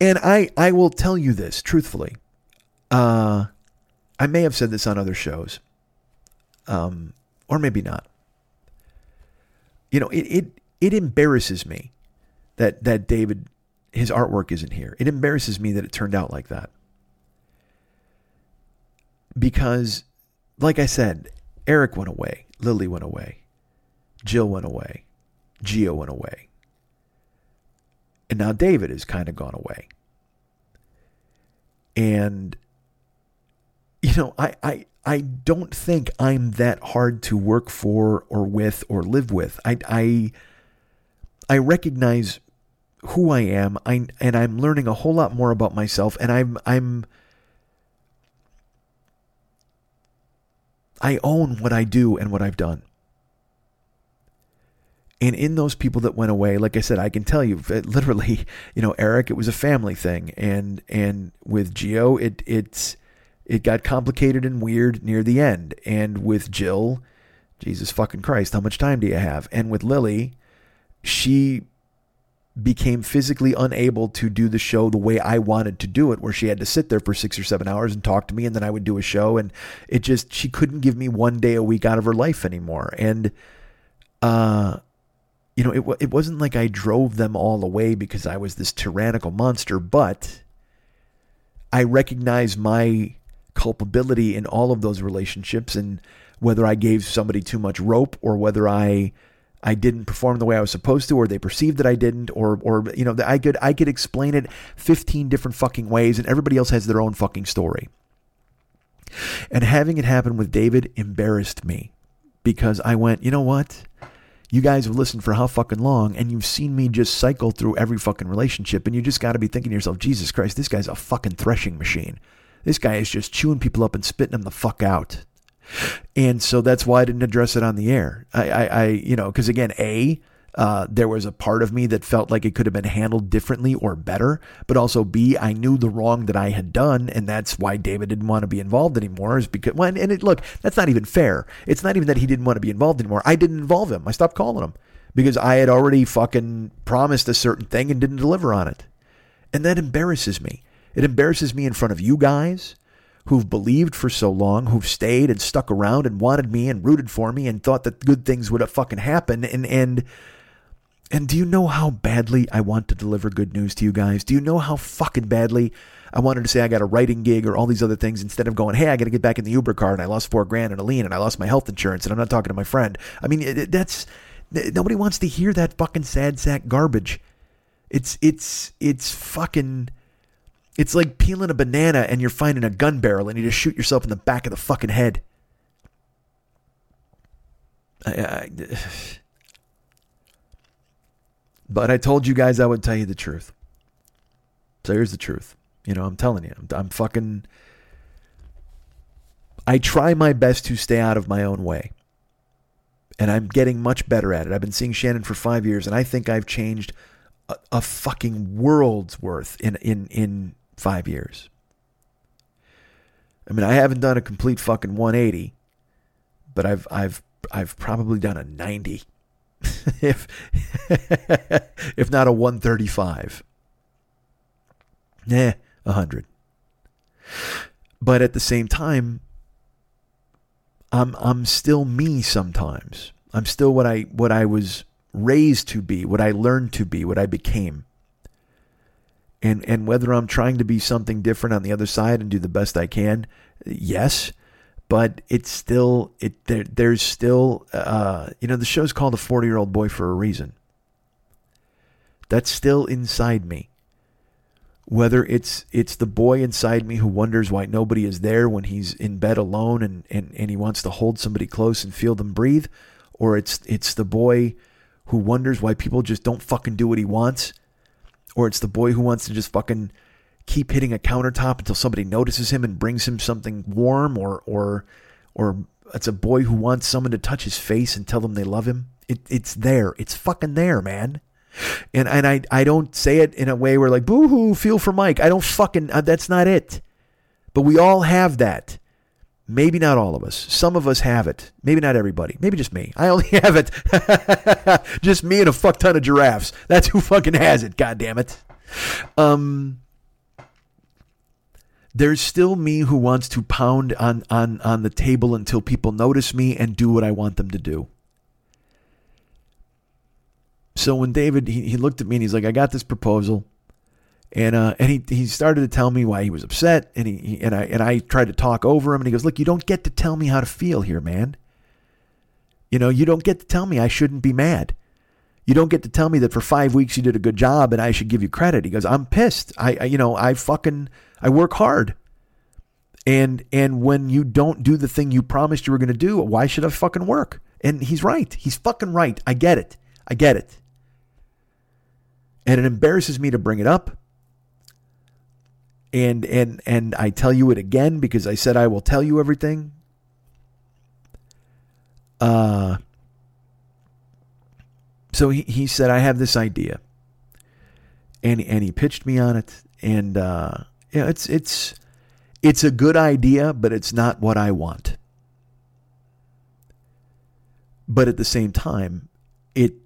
And I, I will tell you this truthfully. Uh, I may have said this on other shows, um, or maybe not. You know, it, it it embarrasses me that that David his artwork isn't here. It embarrasses me that it turned out like that. Because, like I said, Eric went away, Lily went away, Jill went away, Geo went away, and now David has kind of gone away. And you know, I, I, I don't think I'm that hard to work for or with or live with. I, I, I recognize who I am. I, and I'm learning a whole lot more about myself. And I'm, I'm, I own what I do and what I've done. And in those people that went away, like I said, I can tell you literally, you know, Eric, it was a family thing. And, and with Geo, it, it's, it got complicated and weird near the end. And with Jill, Jesus fucking Christ, how much time do you have? And with Lily, she became physically unable to do the show the way I wanted to do it, where she had to sit there for six or seven hours and talk to me, and then I would do a show. And it just, she couldn't give me one day a week out of her life anymore. And, uh, you know, it, it wasn't like I drove them all away because I was this tyrannical monster, but I recognize my culpability in all of those relationships and whether I gave somebody too much rope or whether I I didn't perform the way I was supposed to or they perceived that I didn't or or you know I could I could explain it 15 different fucking ways and everybody else has their own fucking story. And having it happen with David embarrassed me because I went, "You know what? You guys have listened for how fucking long and you've seen me just cycle through every fucking relationship and you just got to be thinking to yourself, Jesus Christ, this guy's a fucking threshing machine. This guy is just chewing people up and spitting them the fuck out. And so that's why I didn't address it on the air. I, I, I you know, because again, A, Uh, there was a part of me that felt like it could have been handled differently or better, but also B, I knew the wrong that I had done, and that's why David didn't want to be involved anymore. Is because well, and it, look, that's not even fair. It's not even that he didn't want to be involved anymore. I didn't involve him. I stopped calling him because I had already fucking promised a certain thing and didn't deliver on it, and that embarrasses me. It embarrasses me in front of you guys who've believed for so long, who've stayed and stuck around and wanted me and rooted for me and thought that good things would have fucking happen and and and do you know how badly I want to deliver good news to you guys? Do you know how fucking badly I wanted to say I got a writing gig or all these other things instead of going, hey, I got to get back in the Uber car and I lost four grand and a lien and I lost my health insurance and I'm not talking to my friend. I mean, it, that's nobody wants to hear that fucking sad sack garbage. It's it's it's fucking. It's like peeling a banana and you're finding a gun barrel and you just shoot yourself in the back of the fucking head. I, I, but I told you guys I would tell you the truth. So here's the truth. You know, I'm telling you, I'm, I'm fucking. I try my best to stay out of my own way. And I'm getting much better at it. I've been seeing Shannon for five years, and I think I've changed a, a fucking world's worth in, in, in five years. I mean, I haven't done a complete fucking 180, but I've I've I've probably done a 90. if if not a 135. Yeah, 100. But at the same time, I'm I'm still me sometimes. I'm still what I what I was raised to be, what I learned to be, what I became. And and whether I'm trying to be something different on the other side and do the best I can, yes, but it's still it there, there's still uh, you know the show's called a 40 year old boy for a reason. That's still inside me. Whether it's it's the boy inside me who wonders why nobody is there when he's in bed alone and, and, and he wants to hold somebody close and feel them breathe or it's it's the boy who wonders why people just don't fucking do what he wants or it's the boy who wants to just fucking keep hitting a countertop until somebody notices him and brings him something warm or or or it's a boy who wants someone to touch his face and tell them they love him. It, it's there. It's fucking there, man. And and I I don't say it in a way where like boo hoo feel for Mike. I don't fucking uh, that's not it. But we all have that. Maybe not all of us. Some of us have it. Maybe not everybody. Maybe just me. I only have it. just me and a fuck ton of giraffes. That's who fucking has it. God damn it. Um there's still me who wants to pound on, on, on the table until people notice me and do what I want them to do. So when David he, he looked at me and he's like, I got this proposal. And uh, and he, he started to tell me why he was upset and he, he and I and I tried to talk over him and he goes, Look, you don't get to tell me how to feel here, man. You know, you don't get to tell me I shouldn't be mad. You don't get to tell me that for five weeks you did a good job and I should give you credit. He goes, I'm pissed. I, I you know, I fucking I work hard. And and when you don't do the thing you promised you were going to do, why should I fucking work? And he's right. He's fucking right. I get it. I get it. And it embarrasses me to bring it up. And and and I tell you it again because I said I will tell you everything. Uh so he, he said I have this idea. And and he pitched me on it and uh yeah, it's it's it's a good idea, but it's not what I want. But at the same time, it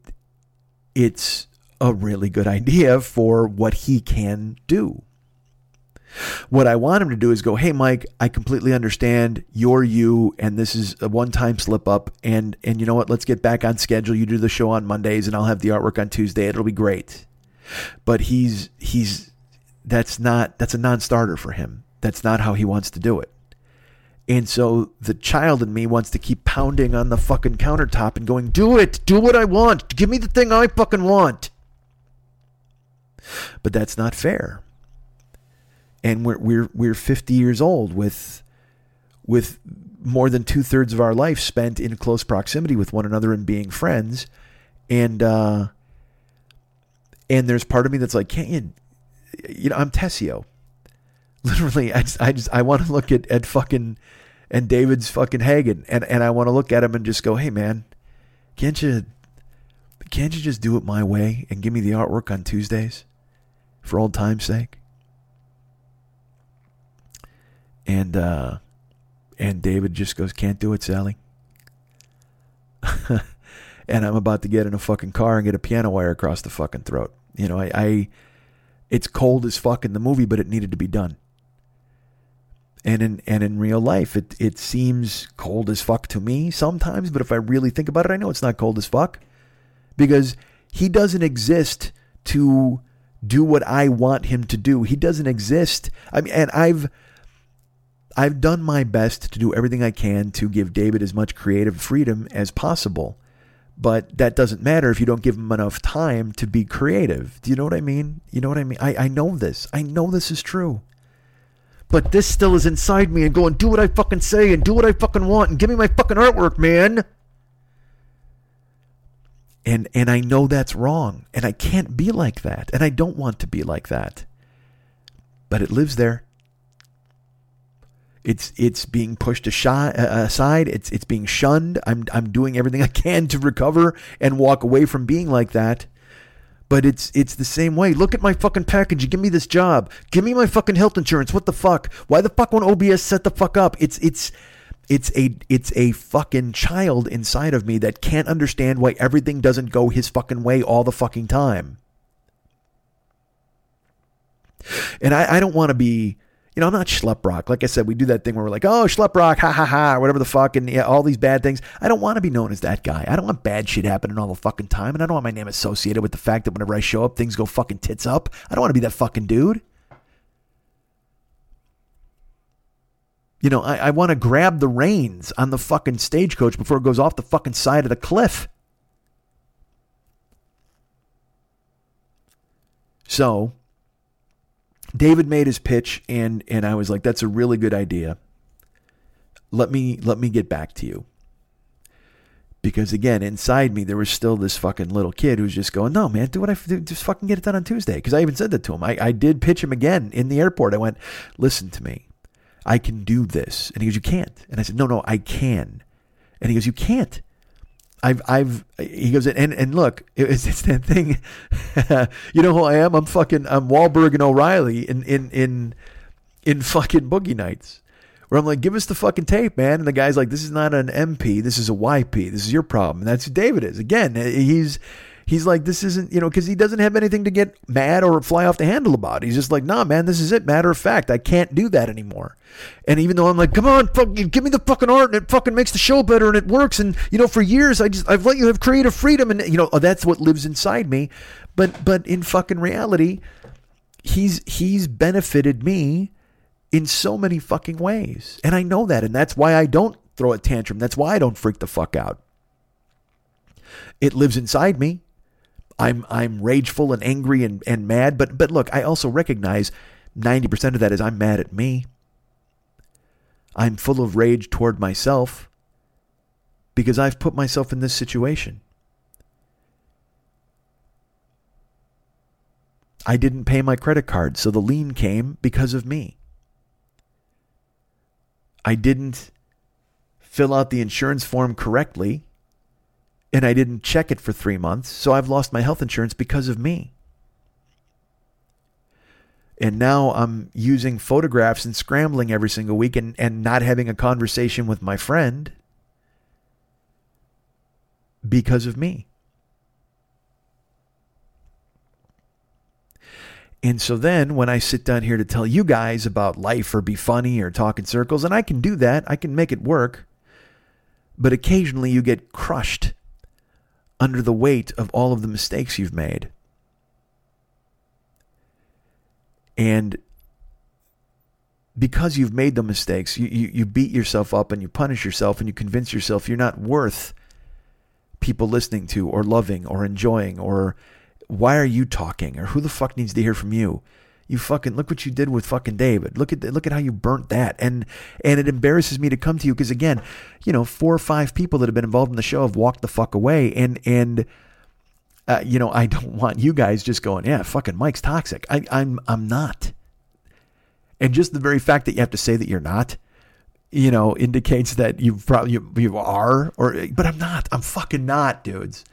it's a really good idea for what he can do. What I want him to do is go, "Hey Mike, I completely understand you're you and this is a one-time slip up and and you know what? Let's get back on schedule. You do the show on Mondays and I'll have the artwork on Tuesday. It'll be great." But he's he's that's not that's a non-starter for him. That's not how he wants to do it. And so the child in me wants to keep pounding on the fucking countertop and going, "Do it. Do what I want. Give me the thing I fucking want." But that's not fair. And we're we're we're 50 years old with with more than two thirds of our life spent in close proximity with one another and being friends. And uh and there's part of me that's like, can't you you know, I'm Tessio. Literally, I just, I just, I want to look at, at fucking, and David's fucking Hagen, and, and I want to look at him and just go, hey man, can't you, can't you just do it my way and give me the artwork on Tuesdays for old time's sake? And uh and David just goes, Can't do it, Sally. and I'm about to get in a fucking car and get a piano wire across the fucking throat. You know, I, I it's cold as fuck in the movie, but it needed to be done. And in and in real life, it it seems cold as fuck to me sometimes, but if I really think about it, I know it's not cold as fuck. Because he doesn't exist to do what I want him to do. He doesn't exist. I mean, and I've I've done my best to do everything I can to give David as much creative freedom as possible. But that doesn't matter if you don't give him enough time to be creative. Do you know what I mean? You know what I mean? I, I know this. I know this is true. But this still is inside me and going, do what I fucking say and do what I fucking want and give me my fucking artwork, man. And and I know that's wrong. And I can't be like that. And I don't want to be like that. But it lives there. It's it's being pushed uh, aside. It's it's being shunned. I'm I'm doing everything I can to recover and walk away from being like that. But it's it's the same way. Look at my fucking package. You give me this job. Give me my fucking health insurance. What the fuck? Why the fuck won't OBS set the fuck up? It's it's it's a it's a fucking child inside of me that can't understand why everything doesn't go his fucking way all the fucking time. And I, I don't want to be you know, I'm not Schleprock. Like I said, we do that thing where we're like, oh, Schleprock, ha ha ha, whatever the fuck, and yeah, all these bad things. I don't want to be known as that guy. I don't want bad shit happening all the fucking time, and I don't want my name associated with the fact that whenever I show up, things go fucking tits up. I don't want to be that fucking dude. You know, I, I want to grab the reins on the fucking stagecoach before it goes off the fucking side of the cliff. So, David made his pitch and and I was like that's a really good idea. Let me let me get back to you. Because again, inside me there was still this fucking little kid who's just going, "No, man, do what I do, just fucking get it done on Tuesday." Because I even said that to him. I, I did pitch him again in the airport. I went, "Listen to me, I can do this," and he goes, "You can't." And I said, "No, no, I can." And he goes, "You can't." I've, I've, he goes, and, and look, it's, it's that thing. you know who I am? I'm fucking, I'm Wahlberg and O'Reilly in, in, in, in fucking Boogie Nights. Where I'm like, give us the fucking tape, man. And the guy's like, this is not an MP. This is a YP. This is your problem. And that's who David is. Again, he's, he's like, this isn't, you know, because he doesn't have anything to get mad or fly off the handle about. He's just like, nah, man, this is it. Matter of fact, I can't do that anymore. And even though I'm like, come on, fuck, give me the fucking art, and it fucking makes the show better, and it works. And you know, for years, I just I've let you have creative freedom, and you know, uh, that's what lives inside me. But but in fucking reality, he's he's benefited me in so many fucking ways, and I know that, and that's why I don't throw a tantrum. That's why I don't freak the fuck out. It lives inside me. I'm I'm rageful and angry and, and mad, but but look, I also recognize 90% of that is I'm mad at me. I'm full of rage toward myself because I've put myself in this situation. I didn't pay my credit card, so the lien came because of me. I didn't fill out the insurance form correctly and I didn't check it for three months, so I've lost my health insurance because of me. And now I'm using photographs and scrambling every single week and, and not having a conversation with my friend because of me. And so then when I sit down here to tell you guys about life or be funny or talk in circles, and I can do that, I can make it work. But occasionally you get crushed under the weight of all of the mistakes you've made. And because you've made the mistakes, you, you, you, beat yourself up and you punish yourself and you convince yourself you're not worth people listening to or loving or enjoying or why are you talking or who the fuck needs to hear from you? You fucking look what you did with fucking David. Look at look at how you burnt that, and and it embarrasses me to come to you because again, you know, four or five people that have been involved in the show have walked the fuck away, and and uh, you know, I don't want you guys just going, yeah, fucking Mike's toxic. I, I'm I'm not, and just the very fact that you have to say that you're not, you know, indicates that you probably you, you are, or but I'm not. I'm fucking not, dudes.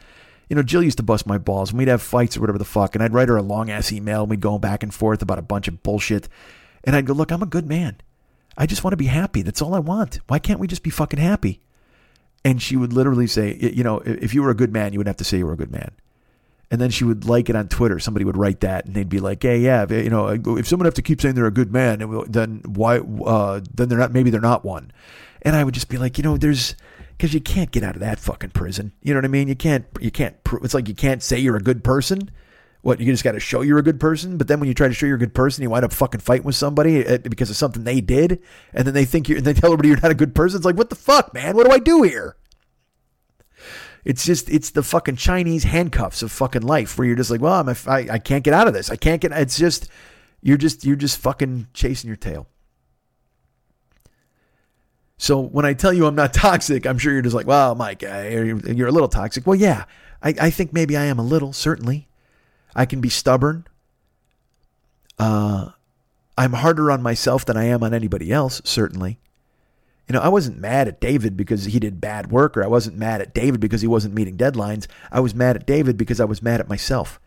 You know, Jill used to bust my balls and we'd have fights or whatever the fuck. And I'd write her a long ass email and we'd go back and forth about a bunch of bullshit. And I'd go, look, I'm a good man. I just want to be happy. That's all I want. Why can't we just be fucking happy? And she would literally say, you know, if you were a good man, you would have to say you were a good man. And then she would like it on Twitter. Somebody would write that, and they'd be like, "Hey, yeah, you know, if someone have to keep saying they're a good man, then why? Uh, then they're not. Maybe they're not one." And I would just be like, you know, there's because you can't get out of that fucking prison. You know what I mean? You can't. You can't. It's like you can't say you're a good person. What you just got to show you're a good person, but then when you try to show you're a good person, you wind up fucking fighting with somebody eh, because of something they did, and then they think you and they tell everybody you're not a good person. It's like, what the fuck, man? What do I do here? It's just it's the fucking Chinese handcuffs of fucking life where you're just like, well, I'm a, I, I can't get out of this. I can't get. It's just you're just you're just fucking chasing your tail. So when I tell you I'm not toxic, I'm sure you're just like, well, Mike, you're a little toxic. Well, yeah, I, I think maybe I am a little. Certainly, I can be stubborn. Uh, I'm harder on myself than I am on anybody else. Certainly. You know, I wasn't mad at David because he did bad work, or I wasn't mad at David because he wasn't meeting deadlines. I was mad at David because I was mad at myself.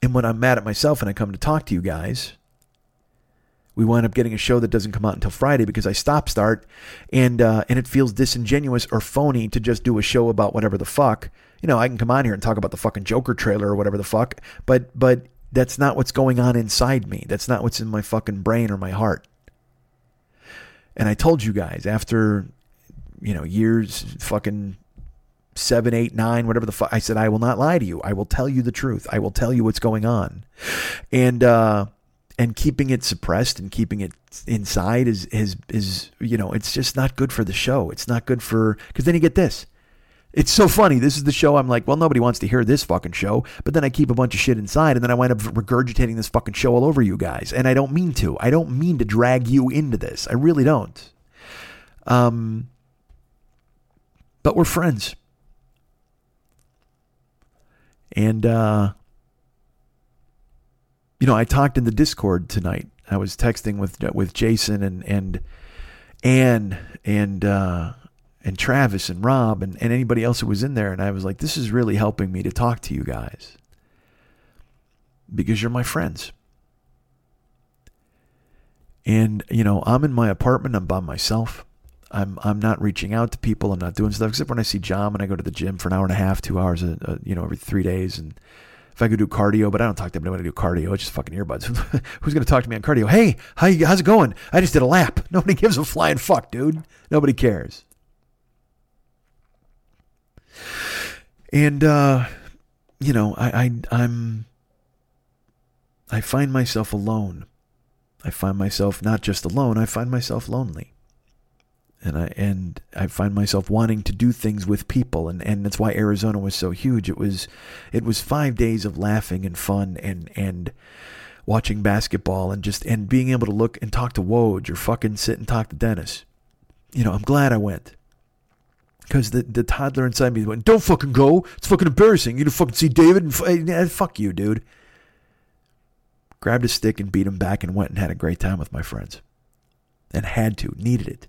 And when I'm mad at myself and I come to talk to you guys, we wind up getting a show that doesn't come out until Friday because I stop start, and uh, and it feels disingenuous or phony to just do a show about whatever the fuck. You know, I can come on here and talk about the fucking Joker trailer or whatever the fuck, but but that's not what's going on inside me. That's not what's in my fucking brain or my heart. And I told you guys after, you know, years, fucking seven, eight, nine, whatever the fuck, I said, I will not lie to you. I will tell you the truth. I will tell you what's going on. And, uh, and keeping it suppressed and keeping it inside is, is, is, you know, it's just not good for the show. It's not good for, cause then you get this. It's so funny. This is the show I'm like, well, nobody wants to hear this fucking show. But then I keep a bunch of shit inside and then I wind up regurgitating this fucking show all over you guys. And I don't mean to. I don't mean to drag you into this. I really don't. Um, but we're friends. And, uh, you know, I talked in the Discord tonight. I was texting with uh, with Jason and and Anne and uh, and Travis and Rob and, and anybody else who was in there. And I was like, this is really helping me to talk to you guys because you're my friends. And, you know, I'm in my apartment, I'm by myself. I'm I'm not reaching out to people. I'm not doing stuff except when I see John and I go to the gym for an hour and a half, two hours, a, a, you know, every three days. And I could do cardio, but I don't talk to anybody I do cardio. It's just fucking earbuds. Who's going to talk to me on cardio? Hey, how you, how's it going? I just did a lap. Nobody gives a flying fuck, dude. Nobody cares. And uh, you know, I, I I'm I find myself alone. I find myself not just alone, I find myself lonely. And I and I find myself wanting to do things with people and, and that's why Arizona was so huge. It was it was five days of laughing and fun and and watching basketball and just and being able to look and talk to Woj or fucking sit and talk to Dennis. You know, I'm glad I went because the, the toddler inside me went, "Don't fucking go! It's fucking embarrassing. You to fucking see David and f- fuck you, dude." Grabbed a stick and beat him back and went and had a great time with my friends, and had to needed it,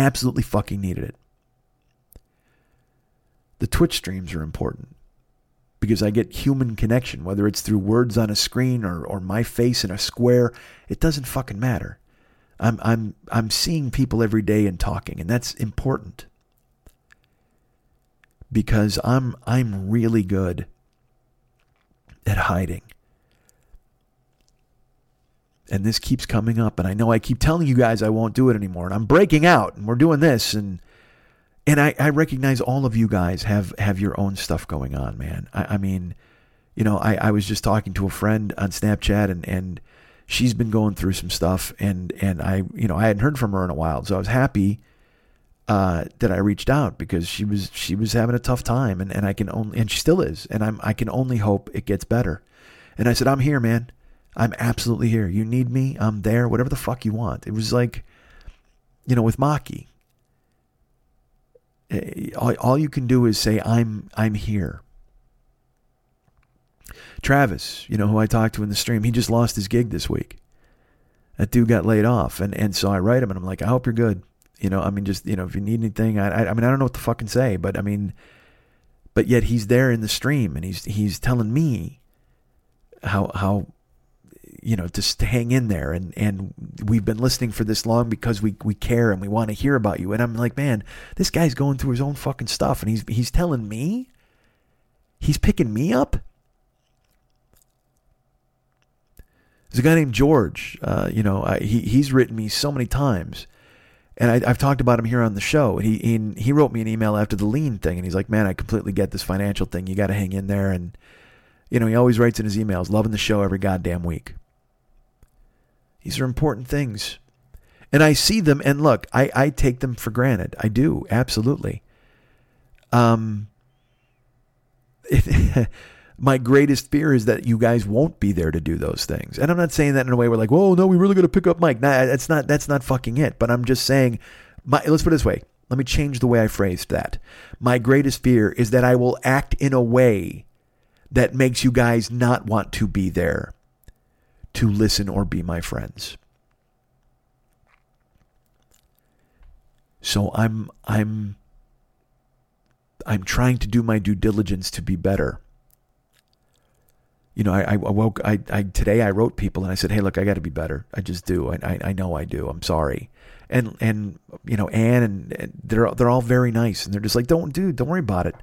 absolutely fucking needed it. The Twitch streams are important because I get human connection, whether it's through words on a screen or, or my face in a square. It doesn't fucking matter. I'm I'm I'm seeing people every day and talking, and that's important because I'm I'm really good at hiding. And this keeps coming up and I know I keep telling you guys I won't do it anymore and I'm breaking out and we're doing this and and I, I recognize all of you guys have have your own stuff going on, man. I, I mean, you know, I, I was just talking to a friend on Snapchat and and she's been going through some stuff and and I you know I hadn't heard from her in a while, so I was happy uh, that I reached out because she was she was having a tough time and, and I can only and she still is and I'm I can only hope it gets better. And I said, I'm here, man. I'm absolutely here. You need me, I'm there, whatever the fuck you want. It was like, you know, with Maki. Eh, all, all you can do is say, I'm I'm here. Travis, you know, who I talked to in the stream, he just lost his gig this week. That dude got laid off. And, and so I write him and I'm like, I hope you're good You know, I mean, just you know, if you need anything, I, I, I mean, I don't know what to fucking say, but I mean, but yet he's there in the stream and he's he's telling me how how you know just hang in there and and we've been listening for this long because we we care and we want to hear about you and I'm like man this guy's going through his own fucking stuff and he's he's telling me he's picking me up there's a guy named George uh, you know I, he he's written me so many times and I, have talked about him here on the show. He, he he wrote me an email after the lien thing, and he's like, "Man, I completely get this financial thing. You got to hang in there." And you know, he always writes in his emails, "Loving the show every goddamn week." These are important things, and I see them. And look, I I take them for granted. I do absolutely. Um. It, my greatest fear is that you guys won't be there to do those things. And I'm not saying that in a way where like, "Whoa, no, we really got to pick up Mike." Nah, that's not that's not fucking it. But I'm just saying, my, let's put it this way. Let me change the way I phrased that. My greatest fear is that I will act in a way that makes you guys not want to be there to listen or be my friends. So I'm I'm I'm trying to do my due diligence to be better you know, I, I woke, I, I, today I wrote people and I said, Hey, look, I got to be better. I just do. I, I, I, know I do. I'm sorry. And, and, you know, Anne and, and they're, they're all very nice and they're just like, don't do, don't worry about it.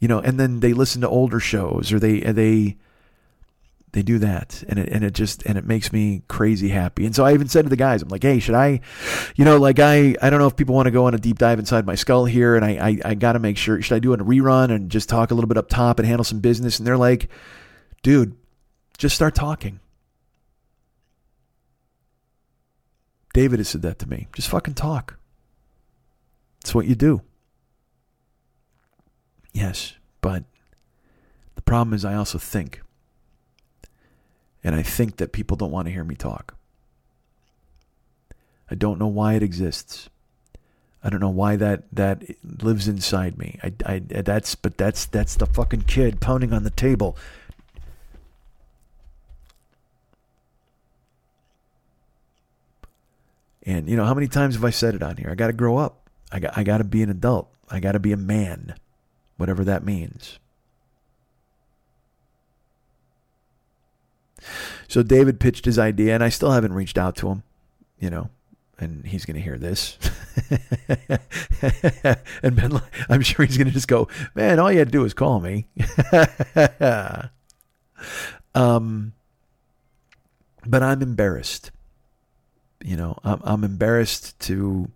You know, and then they listen to older shows or they, they, they do that and it, and it just and it makes me crazy happy and so i even said to the guys i'm like hey should i you know like i i don't know if people want to go on a deep dive inside my skull here and i i, I got to make sure should i do a rerun and just talk a little bit up top and handle some business and they're like dude, just start talking. David has said that to me. Just fucking talk. It's what you do. Yes, but the problem is I also think. And I think that people don't want to hear me talk. I don't know why it exists. I don't know why that that lives inside me. I, I that's but that's that's the fucking kid pounding on the table And you know, how many times have I said it on here? I got to grow up. I got I got to be an adult. I got to be a man, whatever that means. So David pitched his idea, and I still haven't reached out to him. You know, and he's going to hear this. and Ben, I'm sure he's going to just go, man, all you had to do was call me. um, but I'm embarrassed you know, I'm, I'm embarrassed to,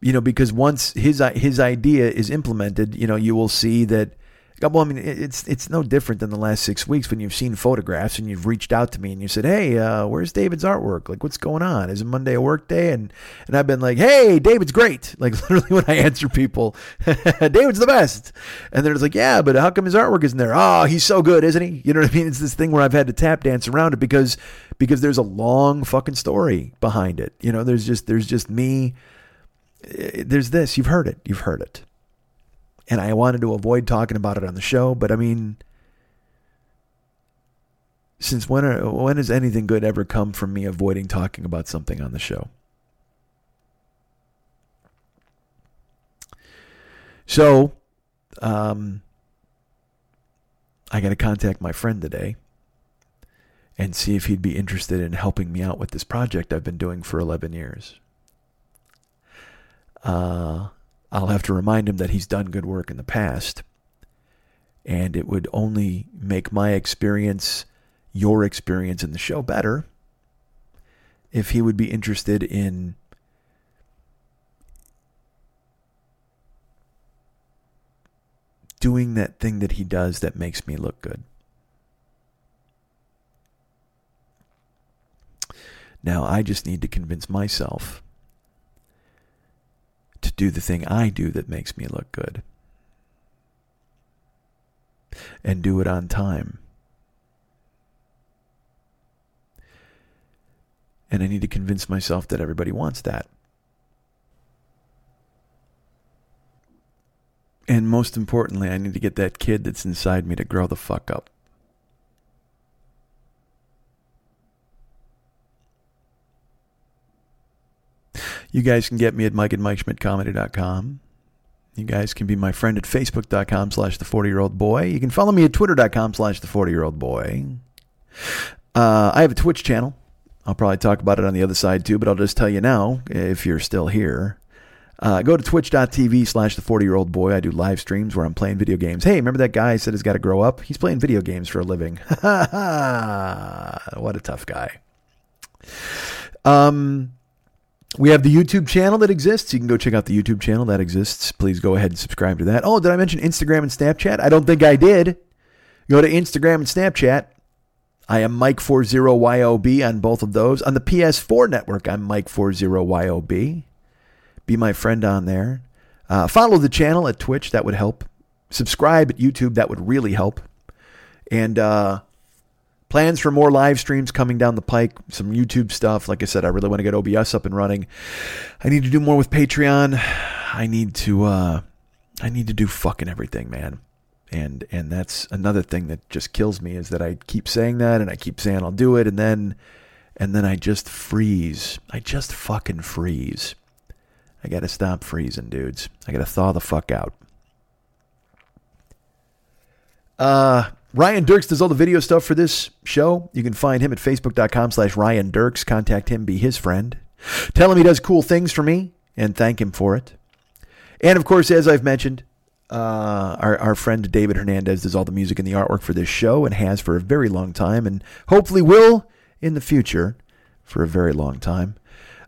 you know, because once his his idea is implemented, you know, you will see that. Well, I mean, it's it's no different than the last six weeks when you've seen photographs and you've reached out to me and you said, "Hey, uh, where's David's artwork? Like, what's going on? Is it Monday a work day?" And and I've been like, "Hey, David's great!" Like literally when I answer people, "David's the best," and they're just like, "Yeah, but how come his artwork isn't there?" Oh, he's so good, isn't he? You know what I mean? It's this thing where I've had to tap dance around it because because there's a long fucking story behind it. You know, there's just there's just me. Eh, there's this. You've heard it. You've heard it. And I wanted to avoid talking about it on the show, but I mean, since when are, when has anything good ever come from me avoiding talking about something on the show? So, um, I got to contact my friend today and see if he'd be interested in helping me out with this project I've been doing for 11 years. Uh, I'll have to remind him that he's done good work in the past, and it would only make my experience, your experience in the show better if he would be interested in doing that thing that he does that makes me look good. Now I just need to convince myself to do the thing I do that makes me look good. And do it on time. And I need to convince myself that everybody wants that. And most importantly, I need to get that kid that's inside me to grow the fuck up. You guys can get me at Mike at MikeSchmidtComedy.com. You guys can be my friend at Facebook.com slash the 40 year old boy. You can follow me at Twitter.com slash the 40 year old boy. Uh, I have a Twitch channel. I'll probably talk about it on the other side too, but I'll just tell you now if you're still here. Uh, go to twitch.tv slash the 40 year old boy. I do live streams where I'm playing video games. Hey, remember that guy I said has got to grow up? He's playing video games for a living. what a tough guy. Um, we have the YouTube channel that exists. You can go check out the YouTube channel that exists. Please go ahead and subscribe to that. Oh, did I mention Instagram and Snapchat? I don't think I did. Go to Instagram and Snapchat. I am Mike40YOB on both of those. On the PS4 network, I'm Mike40YOB. Be my friend on there. Uh, follow the channel at Twitch. That would help. Subscribe at YouTube. That would really help. And uh, plans for more live streams coming down the pike. Some YouTube stuff. Like I said, I really want to get OBS up and running. I need to do more with Patreon. I need to. Uh, I need to do fucking everything, man. And and that's another thing that just kills me is that I keep saying that and I keep saying I'll do it and then and then I just freeze. I just fucking freeze. I gotta stop freezing, dudes. I gotta thaw the fuck out. Uh, Ryan Dirks does all the video stuff for this show. You can find him at facebook.com slash Ryan Dirks. Contact him, be his friend. Tell him he does cool things for me and thank him for it. And of course, as I've mentioned, uh, our, our friend David Hernandez does all the music and the artwork for this show and has for a very long time and hopefully will in the future for a very long time.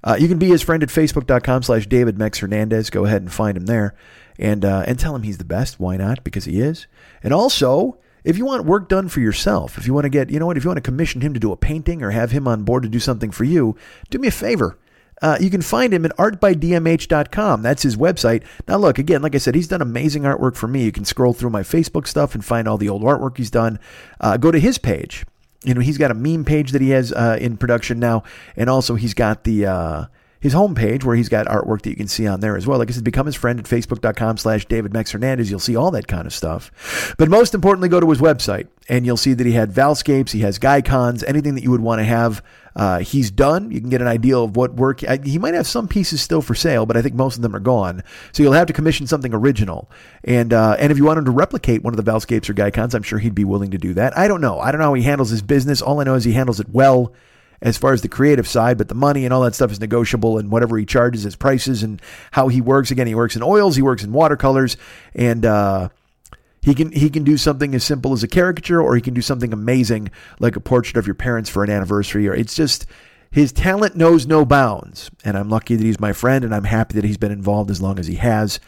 Uh, you can be his friend at facebook.com slash David Mex Hernandez. Go ahead and find him there and, uh, and tell him he's the best. Why not? Because he is. And also, if you want work done for yourself, if you want to get, you know what, if you want to commission him to do a painting or have him on board to do something for you, do me a favor. Uh, you can find him at artbydmh.com. That's his website. Now, look, again, like I said, he's done amazing artwork for me. You can scroll through my Facebook stuff and find all the old artwork he's done. Uh, go to his page. You know, he's got a meme page that he has uh, in production now, and also he's got the uh, his homepage where he's got artwork that you can see on there as well. Like I said, become his friend at facebook.com slash David Mex Hernandez. You'll see all that kind of stuff. But most importantly, go to his website and you'll see that he had Valscapes, he has Guycons, anything that you would want to have. Uh, he's done. You can get an idea of what work. He might have some pieces still for sale, but I think most of them are gone. So you'll have to commission something original. And uh, and if you want him to replicate one of the Valscapes or Guycons, I'm sure he'd be willing to do that. I don't know. I don't know how he handles his business. All I know is he handles it well as far as the creative side, but the money and all that stuff is negotiable and whatever he charges his prices and how he works. Again, he works in oils, he works in watercolors, and uh, he can he can do something as simple as a caricature, or he can do something amazing like a portrait of your parents for an anniversary. Or it's just his talent knows no bounds, and I'm lucky that he's my friend, and I'm happy that he's been involved as long as he has.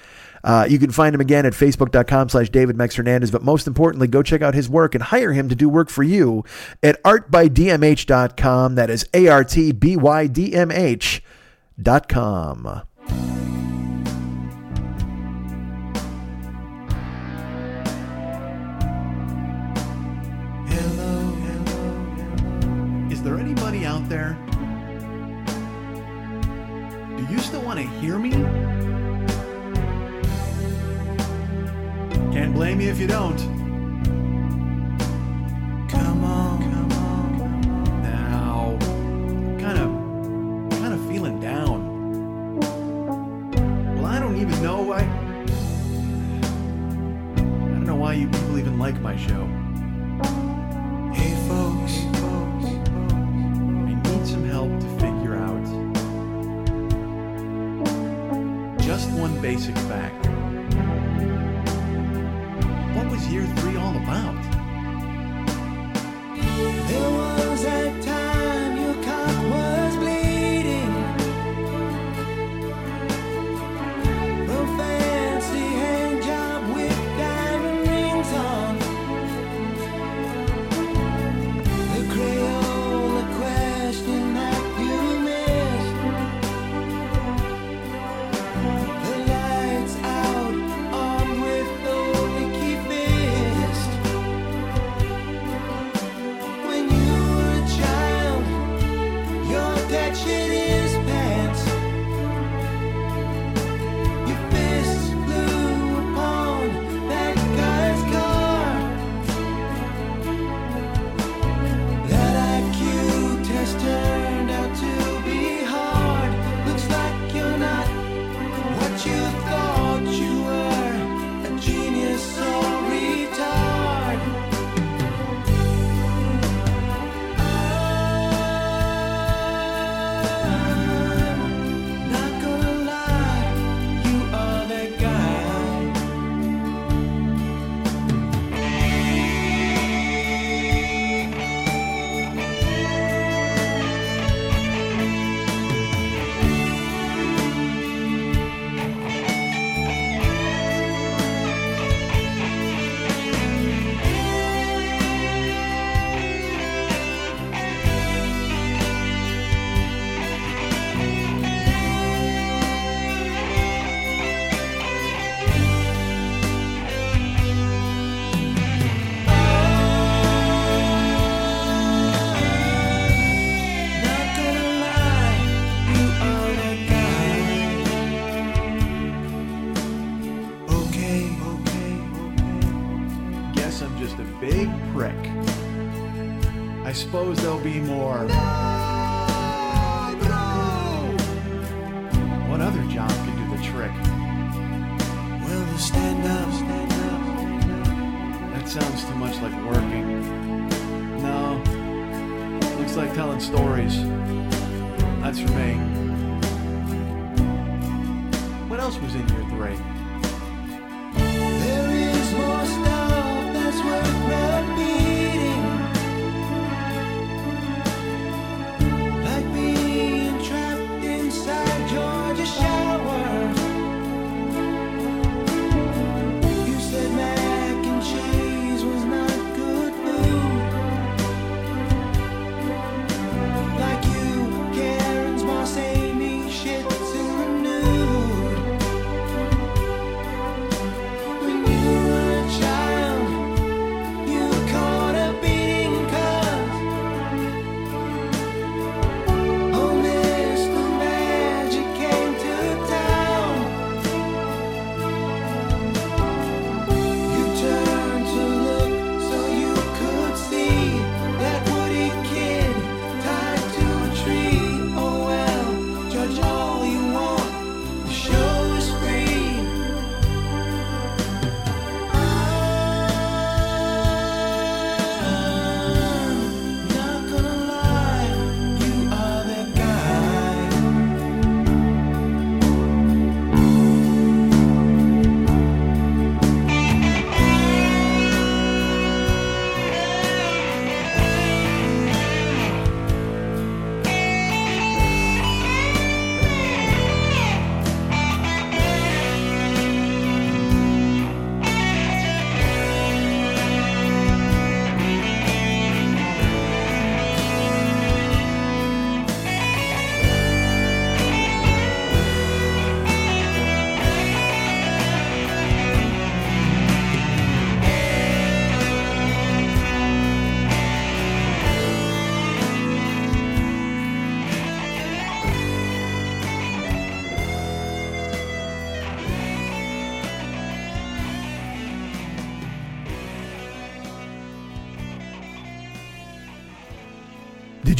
Uh, you can find him again at facebook.com slash David Mex Hernandez. But most importantly, go check out his work and hire him to do work for you at artbydmh.com. That is A R T B Y D M H.com. Hello, hello. Is there anybody out there? Do you still want to hear me? Can't blame you if you don't. Come on, come on, come on. Now, kind of, kind of feeling down. Well, I don't even know why. I don't know why you people even like my show. Hey, folks. I need some help to figure out just one basic fact. What was year three all about? There was a time there'll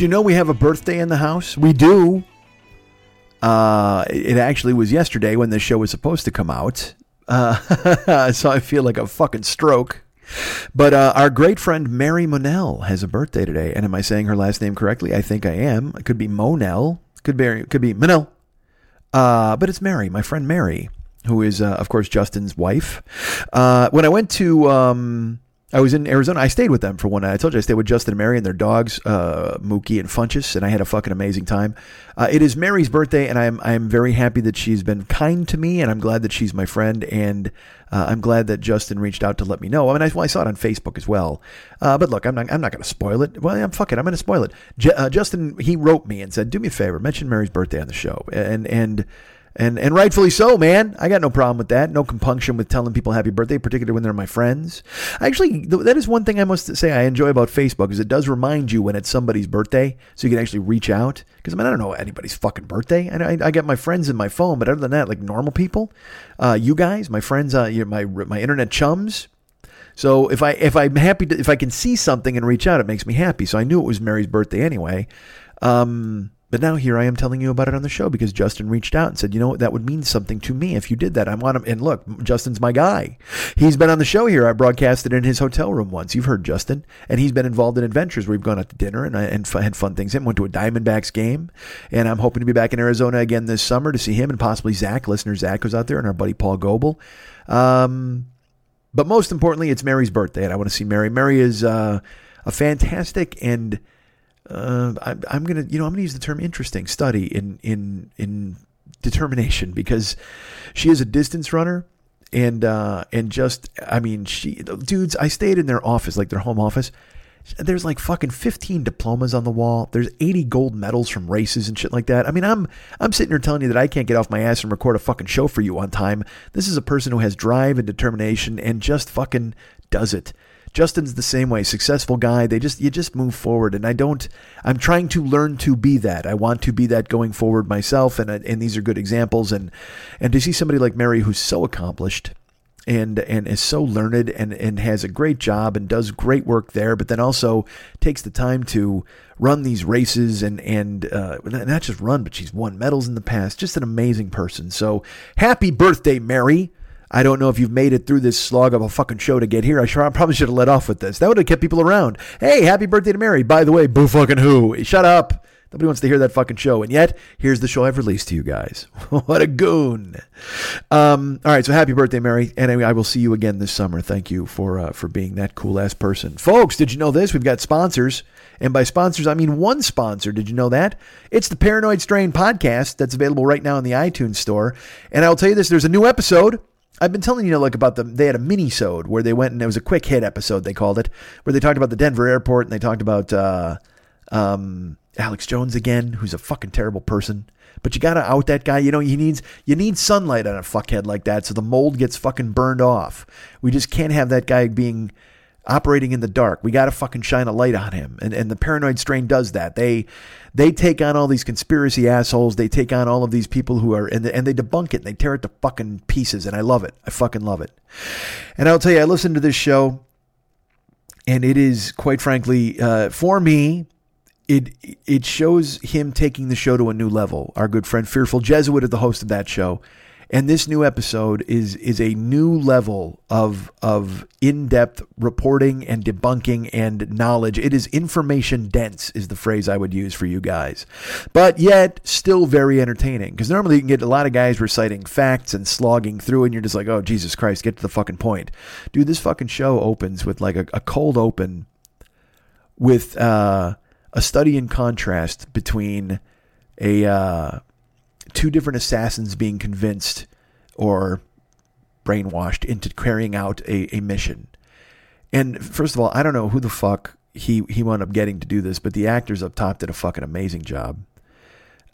you know we have a birthday in the house? We do. Uh, it actually was yesterday when this show was supposed to come out. Uh, so I feel like a fucking stroke. But uh, our great friend Mary Monell has a birthday today. And am I saying her last name correctly? I think I am. It could be Monell. Could be could be Monell. Uh, but it's Mary, my friend Mary, who is, uh, of course, Justin's wife. Uh, when I went to, um, I was in Arizona. I stayed with them for one night. I told you I stayed with Justin and Mary and their dogs, uh, Mookie and Funchess, and I had a fucking amazing time. Uh, it is Mary's birthday, and I'm I'm very happy that she's been kind to me, and I'm glad that she's my friend, and uh, I'm glad that Justin reached out to let me know. I mean, I, well, I saw it on Facebook as well. Uh, but look, I'm not I'm not going to spoil it. Well, I'm fuck it. I'm going to spoil it. J- uh, Justin he wrote me and said, "Do me a favor, mention Mary's birthday on the show," and and. And and rightfully so, man. I got no problem with that. No compunction with telling people happy birthday, particularly when they're my friends. Actually, th- that is one thing I must say I enjoy about Facebook is it does remind you when it's somebody's birthday, so you can actually reach out. Because I mean, I don't know anybody's fucking birthday. I, I, I get my friends in my phone, but other than that, like normal people, uh, you guys, my friends, uh, my my internet chums. So if I if I'm happy to if I can see something and reach out, it makes me happy. So I knew it was Mary's birthday anyway. Um, but now here I am telling you about it on the show because Justin reached out and said, you know what, that would mean something to me if you did that. I want him. And look, Justin's my guy. He's been on the show here. I broadcasted in his hotel room once. You've heard Justin, and he's been involved in adventures. We've gone out to dinner and, and f- had fun things. And went to a Diamondbacks game, and I'm hoping to be back in Arizona again this summer to see him and possibly Zach. Listener Zach was out there, and our buddy Paul Goebel. Um, but most importantly, it's Mary's birthday, and I want to see Mary. Mary is uh, a fantastic and uh, I, I'm gonna, you know, I'm gonna use the term interesting study in in in determination because she is a distance runner and uh, and just, I mean, she dudes. I stayed in their office, like their home office. There's like fucking 15 diplomas on the wall. There's 80 gold medals from races and shit like that. I mean, I'm I'm sitting here telling you that I can't get off my ass and record a fucking show for you on time. This is a person who has drive and determination and just fucking does it. Justin's the same way, successful guy. They just you just move forward, and I don't. I'm trying to learn to be that. I want to be that going forward myself, and and these are good examples. And and to see somebody like Mary who's so accomplished, and and is so learned and and has a great job and does great work there, but then also takes the time to run these races and and uh, not just run, but she's won medals in the past. Just an amazing person. So happy birthday, Mary. I don't know if you've made it through this slog of a fucking show to get here. I probably should have let off with this. That would have kept people around. Hey, happy birthday to Mary. By the way, boo fucking who? Shut up. Nobody wants to hear that fucking show. And yet, here's the show I've released to you guys. what a goon. Um, all right, so happy birthday, Mary. And I will see you again this summer. Thank you for uh, for being that cool ass person. Folks, did you know this? We've got sponsors. And by sponsors, I mean one sponsor. Did you know that? It's the Paranoid Strain podcast that's available right now in the iTunes store. And I'll tell you this, there's a new episode. I've been telling you, know like about the they had a mini-sode where they went and it was a quick hit episode they called it where they talked about the Denver airport and they talked about uh, um, Alex Jones again, who's a fucking terrible person. But you gotta out that guy. You know, he needs you need sunlight on a fuckhead like that, so the mold gets fucking burned off. We just can't have that guy being operating in the dark. We gotta fucking shine a light on him. And and the paranoid strain does that. They they take on all these conspiracy assholes. They take on all of these people who are and they, and they debunk it. And they tear it to fucking pieces. And I love it. I fucking love it. And I'll tell you, I listened to this show, and it is quite frankly uh, for me it it shows him taking the show to a new level. Our good friend Fearful Jesuit is the host of that show, and this new episode is is a new level of of in depth reporting and debunking and knowledge. It is information dense, is the phrase I would use for you guys, but yet still very entertaining. Because normally you can get a lot of guys reciting facts and slogging through, and you're just like, oh Jesus Christ, get to the fucking point, dude. This fucking show opens with like a, a cold open with. uh a study in contrast between a uh, two different assassins being convinced or brainwashed into carrying out a, a mission. And first of all, I don't know who the fuck he he wound up getting to do this, but the actors up top did a fucking amazing job.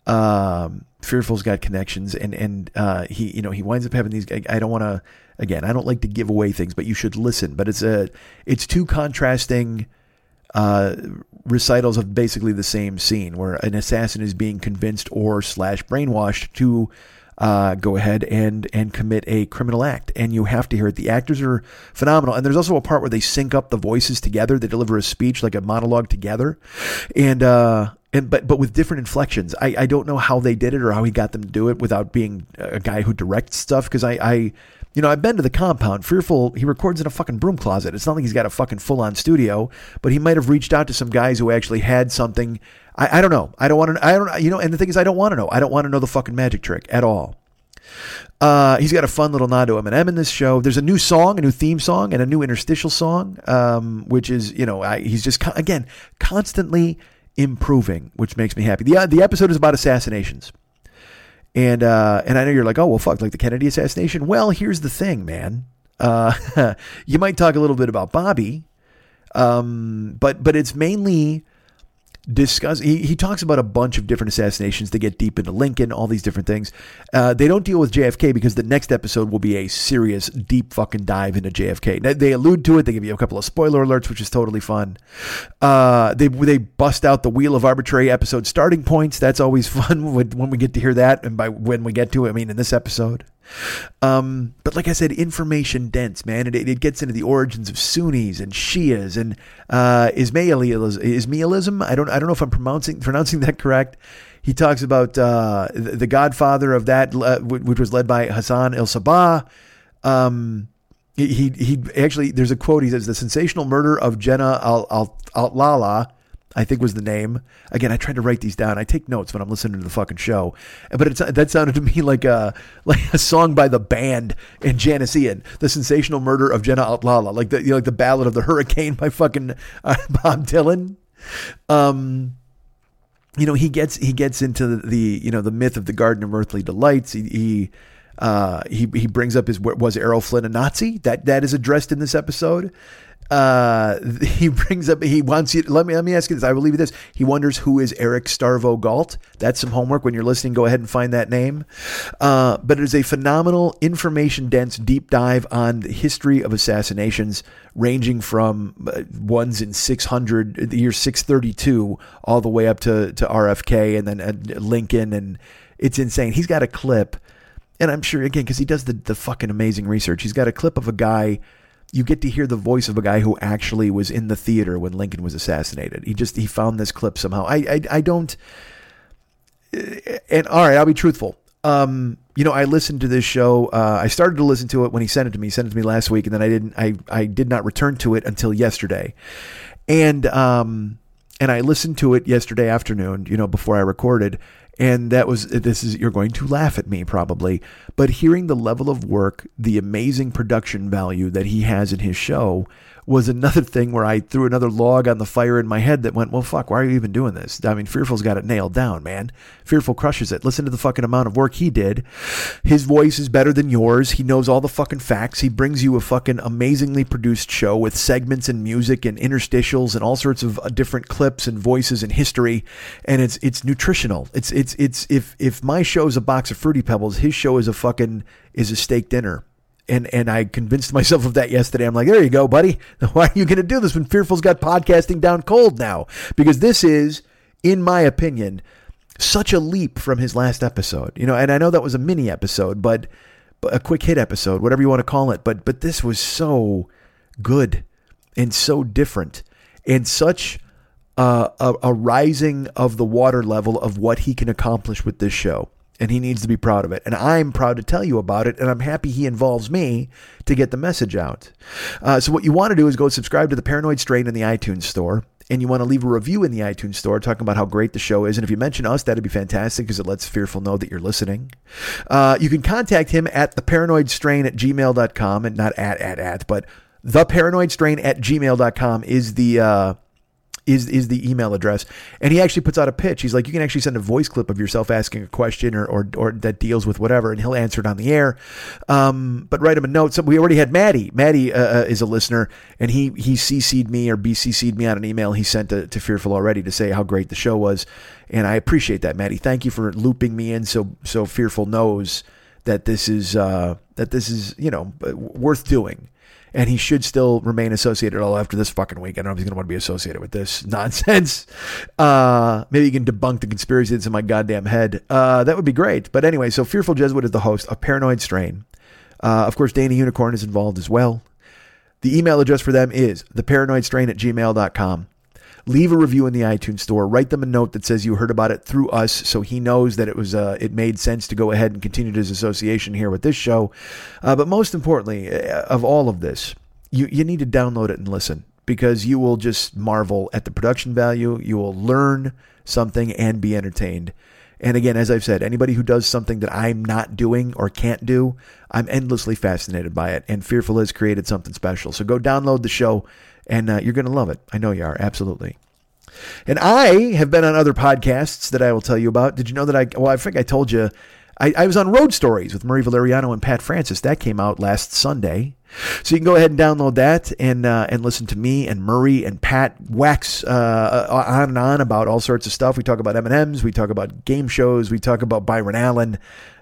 Um, Fearful's got connections, and and uh, he you know he winds up having these. I, I don't want to again. I don't like to give away things, but you should listen. But it's a it's two contrasting uh, recitals of basically the same scene where an assassin is being convinced or slash brainwashed to uh, go ahead and and commit a criminal act, and you have to hear it. The actors are phenomenal, and there's also a part where they sync up the voices together. They deliver a speech like a monologue together, and uh, and but but with different inflections. I I don't know how they did it or how he got them to do it without being a guy who directs stuff because I I you know, I've been to the compound. Fearful, he records in a fucking broom closet. It's not like he's got a fucking full on studio, but he might have reached out to some guys who actually had something. I, I don't know. I don't want to. I don't. You know, and the thing is, I don't want to know. I don't want to know the fucking magic trick at all. Uh, he's got a fun little nod to Eminem in this show. There's a new song, a new theme song, and a new interstitial song, um, which is, you know, I, he's just again constantly improving, which makes me happy. the uh, The episode is about assassinations. And uh, and I know you're like, oh well, fuck, like the Kennedy assassination. Well, here's the thing, man. Uh, you might talk a little bit about Bobby, um, but but it's mainly discuss. He, he talks about a bunch of different assassinations. They get deep into Lincoln, all these different things. Uh, they don't deal with JFK because the next episode will be a serious, deep fucking dive into JFK. They, they allude to it. They give you a couple of spoiler alerts, which is totally fun. Uh, they they bust out the wheel of arbitrary episode starting points. That's always fun when, when we get to hear that, and by when we get to it, I mean in this episode. Um, but like I said, information dense, man. It, it gets into the origins of Sunnis and Shias and uh, Ismailism. Ismailism. I don't. I don't know if I'm pronouncing pronouncing that correct. He talks about uh, the, the godfather of that, uh, which was led by Hassan el Sabah. Um, he, he he actually there's a quote. He says the sensational murder of Jenna al al Lala I think was the name. Again, I tried to write these down. I take notes when I'm listening to the fucking show, but it's, that sounded to me like a like a song by the band in Janis Ian, "The Sensational Murder of Jenna Outlala," like the you know, like the Ballad of the Hurricane by fucking uh, Bob Dylan. Um, you know, he gets he gets into the, the you know the myth of the Garden of Earthly Delights. He, he uh, he he brings up his was Errol Flynn a Nazi? That that is addressed in this episode uh, he brings up he wants you let me let me ask you this. I will leave you this. He wonders who is eric starvo galt. That's some homework when you're listening. Go ahead and find that name. Uh, but it is a phenomenal information dense deep dive on the history of assassinations ranging from uh, ones in 600 the year 632 all the way up to to rfk and then uh, lincoln. And it's insane. He's got a clip and I'm sure again because he does the the fucking amazing research. He's got a clip of a guy. You get to hear the voice of a guy who actually was in the theater when Lincoln was assassinated. He just he found this clip somehow. I I, I don't. And all right, I'll be truthful. Um, you know, I listened to this show. Uh, I started to listen to it when he sent it to me. He sent it to me last week, and then I didn't. I I did not return to it until yesterday, and um, and I listened to it yesterday afternoon. You know, before I recorded, and that was this is you're going to laugh at me probably, but hearing the level of work, the amazing production value that he has in his show was another thing where I threw another log on the fire in my head that went, well, fuck, why are you even doing this? I mean, Fearful's got it nailed down, man. Fearful crushes it. Listen to the fucking amount of work he did. His voice is better than yours. He knows all the fucking facts. He brings you a fucking amazingly produced show with segments and music and interstitials and all sorts of uh, different clips and voices and history. And it's it's nutritional. It's it's it's if if my show is a box of fruity pebbles, his show is a fucking is a steak dinner and and I convinced myself of that yesterday. I'm like, there you go, buddy. Why are you going to do this when Fearful's got podcasting down cold now? Because this is, in my opinion, such a leap from his last episode. You know, and I know that was a mini episode, but, but a quick hit episode, whatever you want to call it. But but this was so good and so different and such. Uh, a, a rising of the water level of what he can accomplish with this show and he needs to be proud of it. And I'm proud to tell you about it, and I'm happy he involves me to get the message out. Uh, so, what you want to do is go subscribe to the Paranoid Strain in the iTunes store. And you want to leave a review in the iTunes store talking about how great the show is. And if you mention us, that'd be fantastic because it lets Fearful know that you're listening. Uh, you can contact him at theparanoidstrain at gmail.com and not at, at, at, but theparanoidstrain at gmail.com is the, uh, is is the email address. And he actually puts out a pitch. He's like, you can actually send a voice clip of yourself asking a question or or, or that deals with whatever, and he'll answer it on the air. Um, but write him a note. So we already had Maddie. Maddie uh, uh is a listener, and he he CC'd me or BCC'd me on an email he sent to, to Fearful already to say how great the show was, and I appreciate that, Maddie. Thank you for looping me in so so Fearful knows that this is uh, that this is you know worth doing and he should still remain associated. All after this fucking week, I don't know if he's going to want to be associated with this nonsense. Uh, maybe he can debunk the conspiracy that's in my goddamn head. Uh, that would be great. But anyway, so Fearful Jesuit is the host of Paranoid Strain. Uh, of course, Dana Unicorn is involved as well. The email address for them is theparanoidstrain at gmail.com leave a review in the iTunes store. Write them a note that says you heard about it through us, so he knows that it was uh, it made sense to go ahead and continue his association here with this show. Uh, but most importantly, uh, of all of this, you you need to download it and listen because you will just marvel at the production value. You will learn something and be entertained. And again, as I've said, anybody who does something that I'm not doing or can't do, I'm endlessly fascinated by it. And Fearful has created something special. So go download the show and uh, you're going to love it. I know you are, absolutely. And I have been on other podcasts that I will tell you about. Did you know that I, well, I think I told you, I, I was on Road Stories with Murray Valeriano and Pat Francis. That came out last Sunday. So you can go ahead and download that and uh, and listen to me and Murray and Pat wax uh, on and on about all sorts of stuff. We talk about M&Ms, we talk about game shows, we talk about Byron Allen.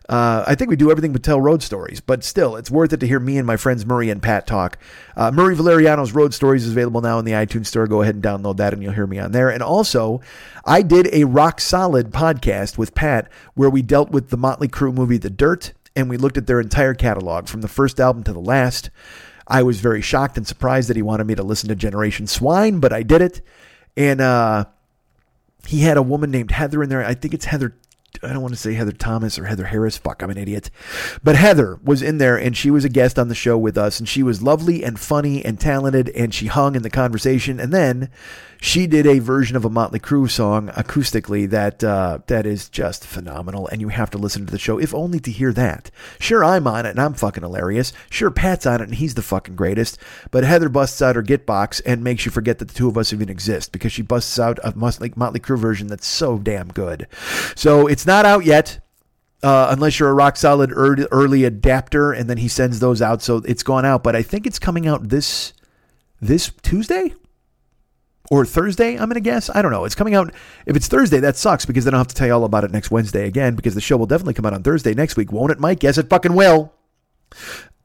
Uh, I think we do everything but tell road stories, but still, it's worth it to hear me and my friends Murray and Pat talk. Uh, Murray Valeriano's Road Stories is available now in the iTunes Store. Go ahead and download that, and you'll hear me on there. And also, I did a rock solid podcast with Pat where we dealt with the Motley Crue movie The Dirt, and we looked at their entire catalog from the first album to the last. I was very shocked and surprised that he wanted me to listen to Generation Swine, but I did it. And uh, he had a woman named Heather in there. I think it's Heather I don't want to say Heather Thomas or Heather Harris. Fuck, I'm an idiot. But Heather was in there and she was a guest on the show with us and she was lovely and funny and talented and she hung in the conversation. And then she did a version of a Motley Crue song acoustically that uh, that is just phenomenal. And you have to listen to the show if only to hear that. Sure, I'm on it and I'm fucking hilarious. Sure, Pat's on it and he's the fucking greatest. But Heather busts out her Gitbox and makes you forget that the two of us even exist because she busts out a Motley, Motley Crue version that's so damn good. So it's not out yet. Uh, unless you're a rock solid early, early adapter, and then he sends those out, so it's gone out. But I think it's coming out this this Tuesday or Thursday, I'm going to guess. I don't know. It's coming out. If it's Thursday, that sucks because then I'll have to tell you all about it next Wednesday again because the show will definitely come out on Thursday next week, won't it, Mike? Yes, it fucking will.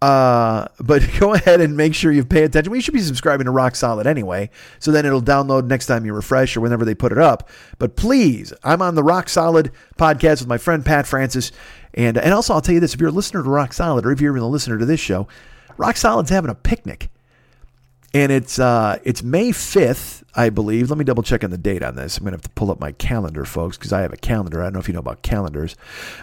Uh, but go ahead and make sure you pay attention. We should be subscribing to Rock Solid anyway, so then it'll download next time you refresh or whenever they put it up. But please, I'm on the Rock Solid podcast with my friend Pat Francis, and and also I'll tell you this: if you're a listener to Rock Solid, or if you're even a listener to this show, Rock Solid's having a picnic, and it's uh it's May 5th, I believe. Let me double check on the date on this. I'm gonna have to pull up my calendar, folks, because I have a calendar. I don't know if you know about calendars.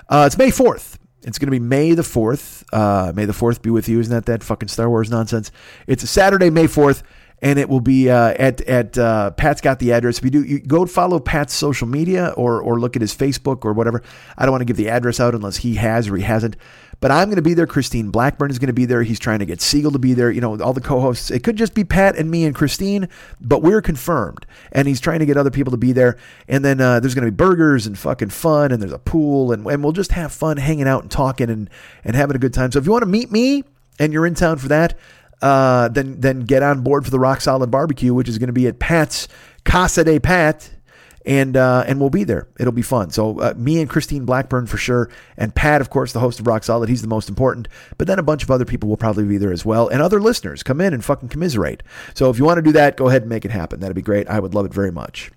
Uh, it's May 4th. It's to be May the 4th. Uh, May the 4th be with you. Isn't that that fucking Star Wars nonsense? It's a Saturday, May 4th, and it will be uh, at, at uh, Pat's got the address. If you do, you go follow Pat's social media or, or look at his Facebook or whatever. I don't want to give the address out unless he has or he hasn't. But I'm going to be there. Christine Blackburn is going to be there. He's trying to get Siegel to be there. You know, all the co-hosts. It could just be Pat and me and Christine, but we're confirmed. And he's trying to get other people to be there. And then uh, there's going to be burgers and fucking fun, and there's a pool, and, and we'll just have fun hanging out and talking and and having a good time. So if you want to meet me and you're in town for that, uh, then then get on board for the Rock Solid Barbecue, which is going to be at Pat's Casa de Pat and uh, and we'll be there. It'll be fun. So uh, me and Christine Blackburn for sure, and Pat, of course, the host of Rock Solid. He's the most important. But then a bunch of other people will probably be there as well, and other listeners come in and fucking commiserate. So if you want to do that, go ahead and make it happen. That'd be great. I would love it very much.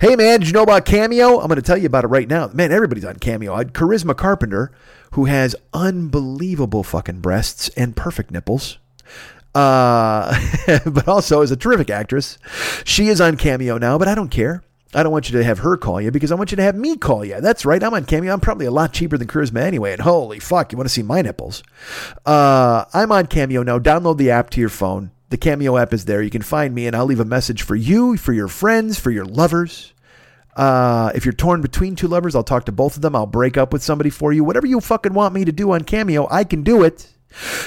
Hey man, did you know about Cameo? I'm going to tell you about it right now. Man, everybody's on Cameo. Charisma Carpenter, who has unbelievable fucking breasts and perfect nipples uh, but also is a terrific actress. She is on Cameo now, but I don't care. I don't want you to have her call you because I want you to have me call you. That's right. I'm on Cameo. I'm probably a lot cheaper than Charisma anyway. And holy fuck, you want to see my nipples? Uh, I'm on Cameo now. Download the app to your phone. The Cameo app is there. You can find me, and I'll leave a message for you, for your friends, for your lovers. Uh, if you're torn between two lovers, I'll talk to both of them. I'll break up with somebody for you. Whatever you fucking want me to do on Cameo, I can do it.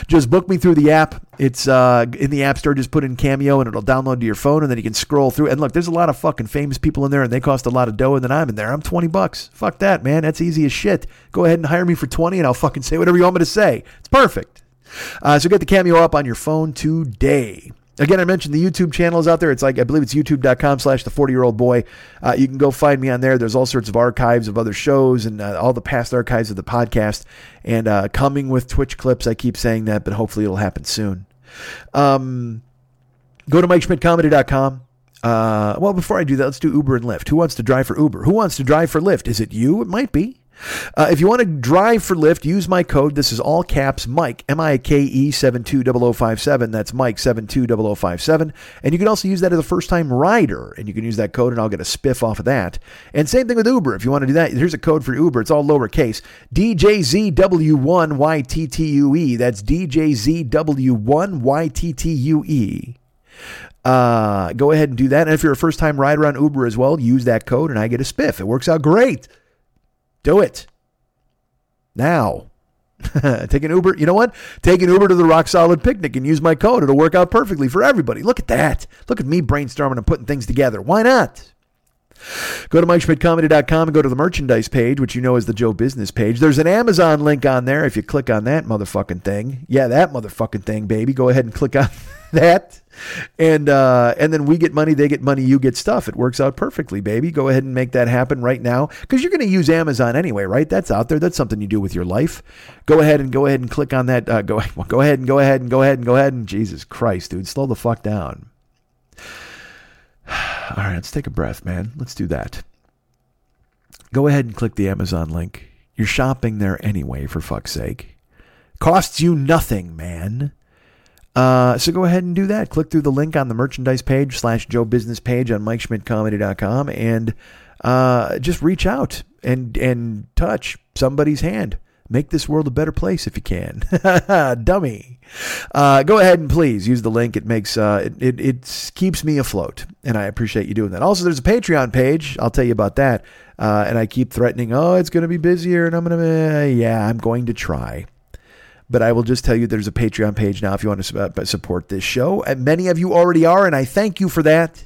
Just book me through the app. It's uh, in the App Store. Just put in Cameo and it'll download to your phone, and then you can scroll through. And look, there's a lot of fucking famous people in there, and they cost a lot of dough, and then I'm in there. I'm 20 bucks. Fuck that, man. That's easy as shit. Go ahead and hire me for 20, and I'll fucking say whatever you want me to say. It's perfect. Uh, so get the Cameo up on your phone today. Again, I mentioned the YouTube channel is out there. It's like, I believe it's youtube.com slash the 40 year old boy. Uh, you can go find me on there. There's all sorts of archives of other shows and uh, all the past archives of the podcast and uh, coming with Twitch clips. I keep saying that, but hopefully it'll happen soon. Um, go to MikeSchmidtComedy.com. Uh, well, before I do that, let's do Uber and Lyft. Who wants to drive for Uber? Who wants to drive for Lyft? Is it you? It might be. Uh, if you want to drive for Lyft, use my code. This is all caps Mike, M I K E 720057. That's Mike 720057. And you can also use that as a first time rider. And you can use that code, and I'll get a spiff off of that. And same thing with Uber. If you want to do that, here's a code for Uber. It's all lowercase DJZW1YTTUE. That's DJZW1YTTUE. Uh, go ahead and do that. And if you're a first time rider on Uber as well, use that code, and I get a spiff. It works out great. Do it now. Take an Uber. You know what? Take an Uber to the Rock Solid Picnic and use my code. It'll work out perfectly for everybody. Look at that. Look at me brainstorming and putting things together. Why not? Go to MikeSchmidtComedy.com and go to the merchandise page, which you know is the Joe Business page. There's an Amazon link on there. If you click on that motherfucking thing, yeah, that motherfucking thing, baby. Go ahead and click on that, and uh, and then we get money, they get money, you get stuff. It works out perfectly, baby. Go ahead and make that happen right now because you're going to use Amazon anyway, right? That's out there. That's something you do with your life. Go ahead and go ahead and click on that. Uh, go go ahead and go ahead and go ahead and go ahead and Jesus Christ, dude, slow the fuck down. All right, let's take a breath, man. Let's do that. Go ahead and click the Amazon link. You're shopping there anyway, for fuck's sake. Costs you nothing, man. Uh, so go ahead and do that. Click through the link on the merchandise page slash Joe Business page on MikeSchmidtComedy.com and uh, just reach out and and touch somebody's hand. Make this world a better place if you can. Dummy. Uh, go ahead and please use the link. It makes uh, it, it it keeps me afloat, and I appreciate you doing that. Also, there's a Patreon page. I'll tell you about that. Uh, and I keep threatening, oh, it's going to be busier, and I'm going to, yeah, I'm going to try. But I will just tell you there's a Patreon page now if you want to uh, support this show. And many of you already are, and I thank you for that.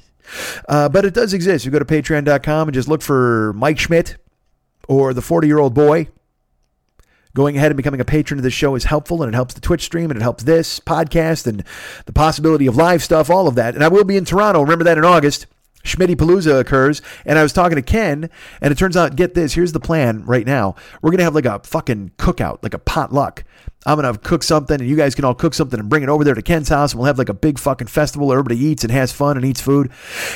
Uh, but it does exist. You go to patreon.com and just look for Mike Schmidt or the 40 year old boy. Going ahead and becoming a patron of this show is helpful and it helps the Twitch stream and it helps this podcast and the possibility of live stuff, all of that. And I will be in Toronto. Remember that in August. Schmitty Palooza occurs, and I was talking to Ken, and it turns out, get this, here's the plan right now. We're gonna have like a fucking cookout, like a potluck. I'm gonna cook something, and you guys can all cook something and bring it over there to Ken's house, and we'll have like a big fucking festival. where Everybody eats and has fun and eats food.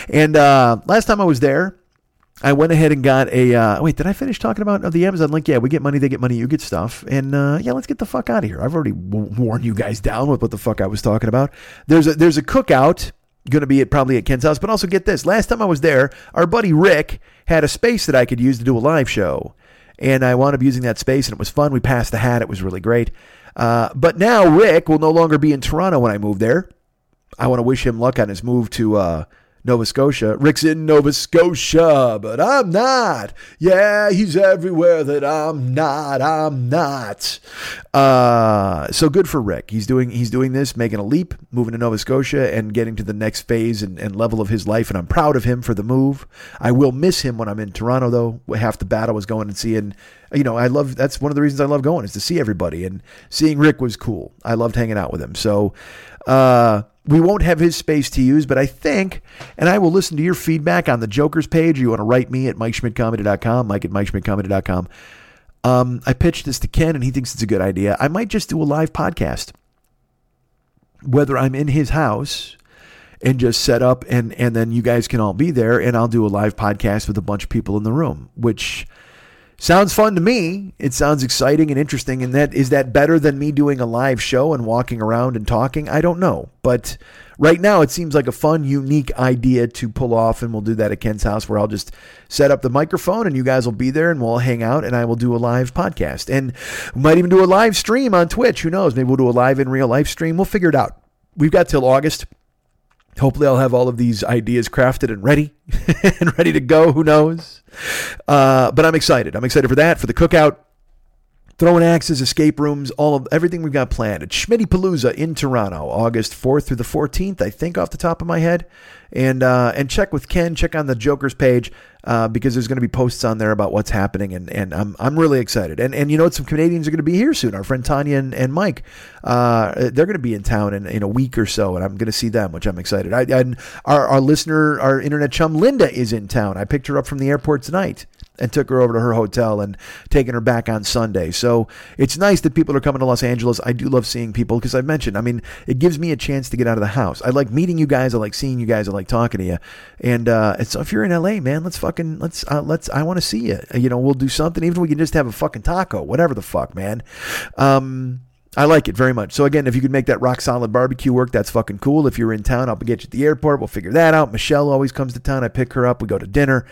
And uh, last time I was there, I went ahead and got a. Uh, wait, did I finish talking about the Amazon link? Yeah, we get money, they get money, you get stuff. And uh, yeah, let's get the fuck out of here. I've already w- worn you guys down with what the fuck I was talking about. There's a there's a cookout going to be at probably at Ken's house, but also get this. Last time I was there, our buddy Rick had a space that I could use to do a live show, and I wound up using that space, and it was fun. We passed the hat; it was really great. Uh, but now Rick will no longer be in Toronto when I move there. I want to wish him luck on his move to uh, Nova Scotia. Rick's in Nova Scotia, but I'm not. Yeah, he's everywhere that I'm not. I'm not. Uh, so good for Rick. He's doing he's doing this, making a leap, moving to Nova Scotia, and getting to the next phase and, and level of his life. And I'm proud of him for the move. I will miss him when I'm in Toronto, though. Half the battle was going and seeing. You know, I love that's one of the reasons I love going is to see everybody and seeing Rick was cool. I loved hanging out with him. So. Uh, we won't have his space to use, but I think, and I will listen to your feedback on the Joker's page. You want to write me at MikeSchmidtComedy.com, Mike at MikeSchmidtComedy.com. Um, I pitched this to Ken, and he thinks it's a good idea. I might just do a live podcast, whether I'm in his house and just set up, and and then you guys can all be there, and I'll do a live podcast with a bunch of people in the room, which sounds fun to me. It sounds exciting and interesting. And that is that better than me doing a live show and walking around and talking? I don't know, but right now it seems like a fun, unique idea to pull off. And we'll do that at Ken's house, where I'll just set up the microphone and you guys will be there, and we'll hang out, and I will do a live podcast, and we might even do a live stream on Twitch. Who knows? Maybe we'll do a live in real life stream. We'll figure it out. We've got till August. Hopefully, I'll have all of these ideas crafted and ready and ready to go. Who knows? Uh, but I'm excited. I'm excited for that, for the cookout, throwing axes, escape rooms, all of everything we've got planned. At Schmitty Palooza in Toronto, August 4th through the 14th, I think, off the top of my head. And uh, and check with Ken, check on the Joker's page uh, because there's going to be posts on there about what's happening, and, and I'm I'm really excited. And and you know what? Some Canadians are going to be here soon. Our friend Tanya and, and Mike, uh, they're going to be in town in, in a week or so, and I'm going to see them, which I'm excited. I, and our our listener, our internet chum Linda is in town. I picked her up from the airport tonight and took her over to her hotel and taking her back on Sunday. So it's nice that people are coming to Los Angeles. I do love seeing people because I mentioned, I mean, it gives me a chance to get out of the house. I like meeting you guys. I like seeing you guys. I like talking to you. And, uh, and so if you're in LA, man, let's fucking, let's, uh, let's, I want to see you. You know, we'll do something, even if we can just have a fucking taco, whatever the fuck, man. Um, I like it very much. So again, if you could make that rock solid barbecue work, that's fucking cool. If you're in town, I'll get you at the airport. We'll figure that out. Michelle always comes to town. I pick her up. We go to dinner.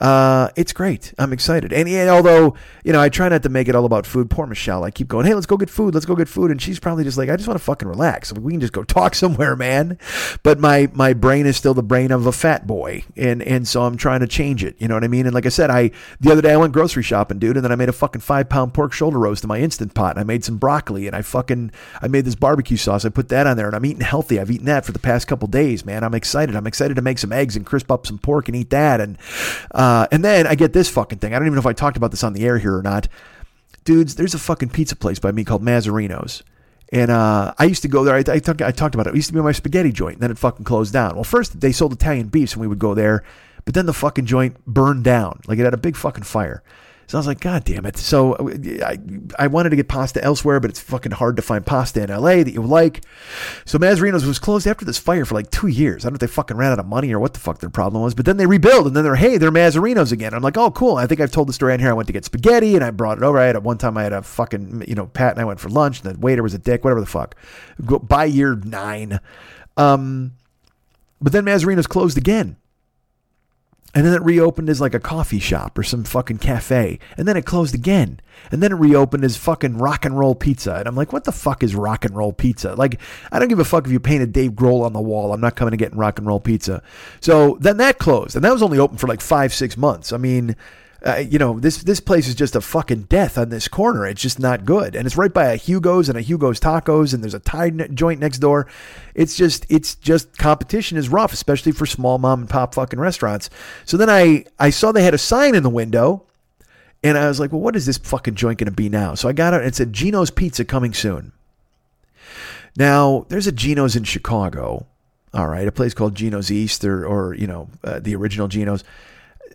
Uh, it's great. I'm excited. And, and although, you know, I try not to make it all about food. Poor Michelle. I keep going, hey, let's go get food. Let's go get food. And she's probably just like, I just want to fucking relax. We can just go talk somewhere, man. But my my brain is still the brain of a fat boy. And and so I'm trying to change it. You know what I mean? And like I said, I the other day I went grocery shopping, dude, and then I made a fucking five pound pork shoulder roast in my instant pot. And I made some broccoli and I fucking I made this barbecue sauce. I put that on there and I'm eating healthy. I've eaten that for the past couple days, man. I'm excited. I'm excited to make some eggs and crisp up some pork and eat that. And uh, and then I get this fucking thing. I don't even know if I talked about this on the air here or not. Dudes, there's a fucking pizza place by me called Mazzarino's. And uh, I used to go there. I, I, talk, I talked about it. It used to be my spaghetti joint. And then it fucking closed down. Well, first they sold Italian beefs and we would go there. But then the fucking joint burned down. Like it had a big fucking fire. So I was like, God damn it. So I, I wanted to get pasta elsewhere, but it's fucking hard to find pasta in LA that you like. So Mazzarino's was closed after this fire for like two years. I don't know if they fucking ran out of money or what the fuck their problem was, but then they rebuild and then they're, hey, they're Mazzarino's again. I'm like, oh, cool. I think I've told the story on here. I went to get spaghetti and I brought it over. I had a, one time I had a fucking, you know, Pat and I went for lunch and the waiter was a dick, whatever the fuck. By year nine. Um, but then Mazzarino's closed again. And then it reopened as like a coffee shop or some fucking cafe. And then it closed again. And then it reopened as fucking rock and roll pizza. And I'm like, what the fuck is rock and roll pizza? Like, I don't give a fuck if you painted Dave Grohl on the wall. I'm not coming to get rock and roll pizza. So then that closed. And that was only open for like five, six months. I mean, uh, you know, this this place is just a fucking death on this corner. It's just not good, and it's right by a Hugo's and a Hugo's Tacos, and there's a Thai joint next door. It's just it's just competition is rough, especially for small mom and pop fucking restaurants. So then I I saw they had a sign in the window, and I was like, well, what is this fucking joint going to be now? So I got it. It said Gino's Pizza coming soon. Now there's a Gino's in Chicago. All right, a place called Gino's East, or or you know uh, the original Gino's,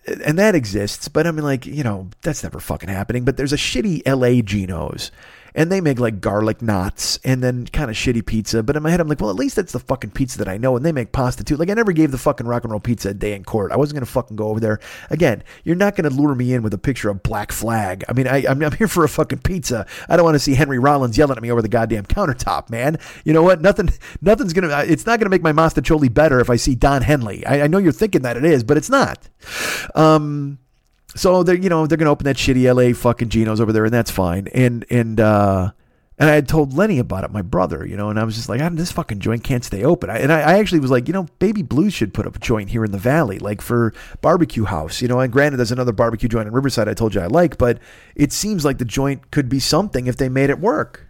and that exists. But I mean, like you know, that's never fucking happening. But there's a shitty L.A. Gino's, and they make like garlic knots and then kind of shitty pizza. But in my head, I'm like, well, at least that's the fucking pizza that I know. And they make pasta too. Like I never gave the fucking rock and roll pizza a day in court. I wasn't gonna fucking go over there again. You're not gonna lure me in with a picture of Black Flag. I mean, I, I'm, I'm here for a fucking pizza. I don't want to see Henry Rollins yelling at me over the goddamn countertop, man. You know what? Nothing, nothing's gonna. uh, It's not gonna make my mostaccioli better if I see Don Henley. I, I know you're thinking that it is, but it's not. Um. So they're you know they're gonna open that shitty LA fucking Gino's over there, and that's fine. And and uh, and I had told Lenny about it, my brother, you know, and I was just like, ah, this fucking joint can't stay open. I, and I, I actually was like, you know, Baby Blues should put up a joint here in the valley, like for barbecue house, you know. And granted, there's another barbecue joint in Riverside I told you I like, but it seems like the joint could be something if they made it work.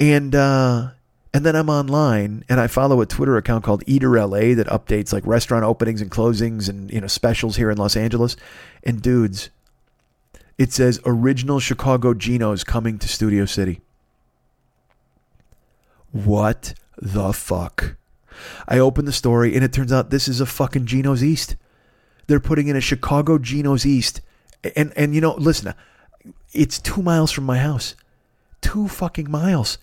And uh, and then I'm online and I follow a Twitter account called Eater LA that updates like restaurant openings and closings and you know specials here in Los Angeles. And dudes, it says original Chicago Gino's coming to Studio City. What the fuck? I open the story and it turns out this is a fucking Gino's East. They're putting in a Chicago Gino's East. And and you know, listen, it's 2 miles from my house. 2 fucking miles.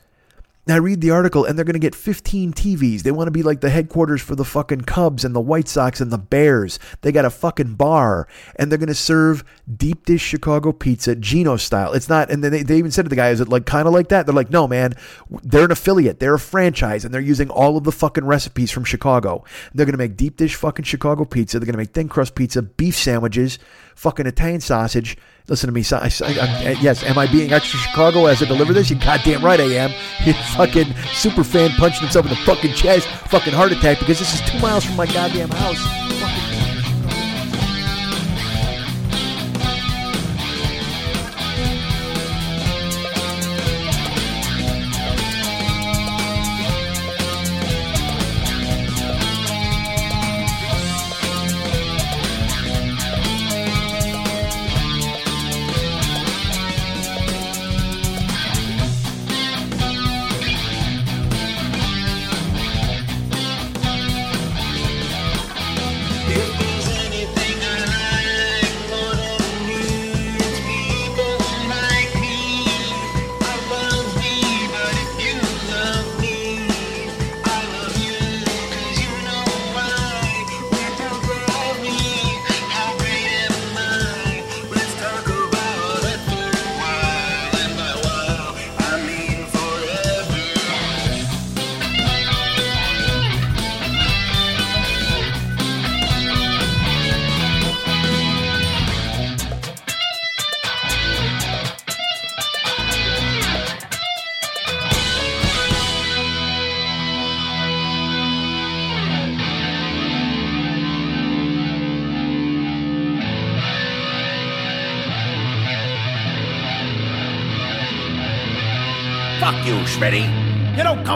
I read the article and they're going to get 15 TVs. They want to be like the headquarters for the fucking Cubs and the White Sox and the Bears. They got a fucking bar and they're going to serve deep dish Chicago pizza, Gino style. It's not, and then they, they even said to the guy, is it like kind of like that? They're like, no, man, they're an affiliate. They're a franchise and they're using all of the fucking recipes from Chicago. They're going to make deep dish fucking Chicago pizza. They're going to make thin crust pizza, beef sandwiches, fucking Italian sausage. Listen to me. I, I, yes, am I being extra Chicago as I deliver this? You goddamn right I am. You fucking super fan punching himself in the fucking chest, fucking heart attack because this is two miles from my goddamn house. Fucking-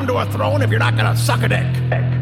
to a throne if you're not gonna suck a dick.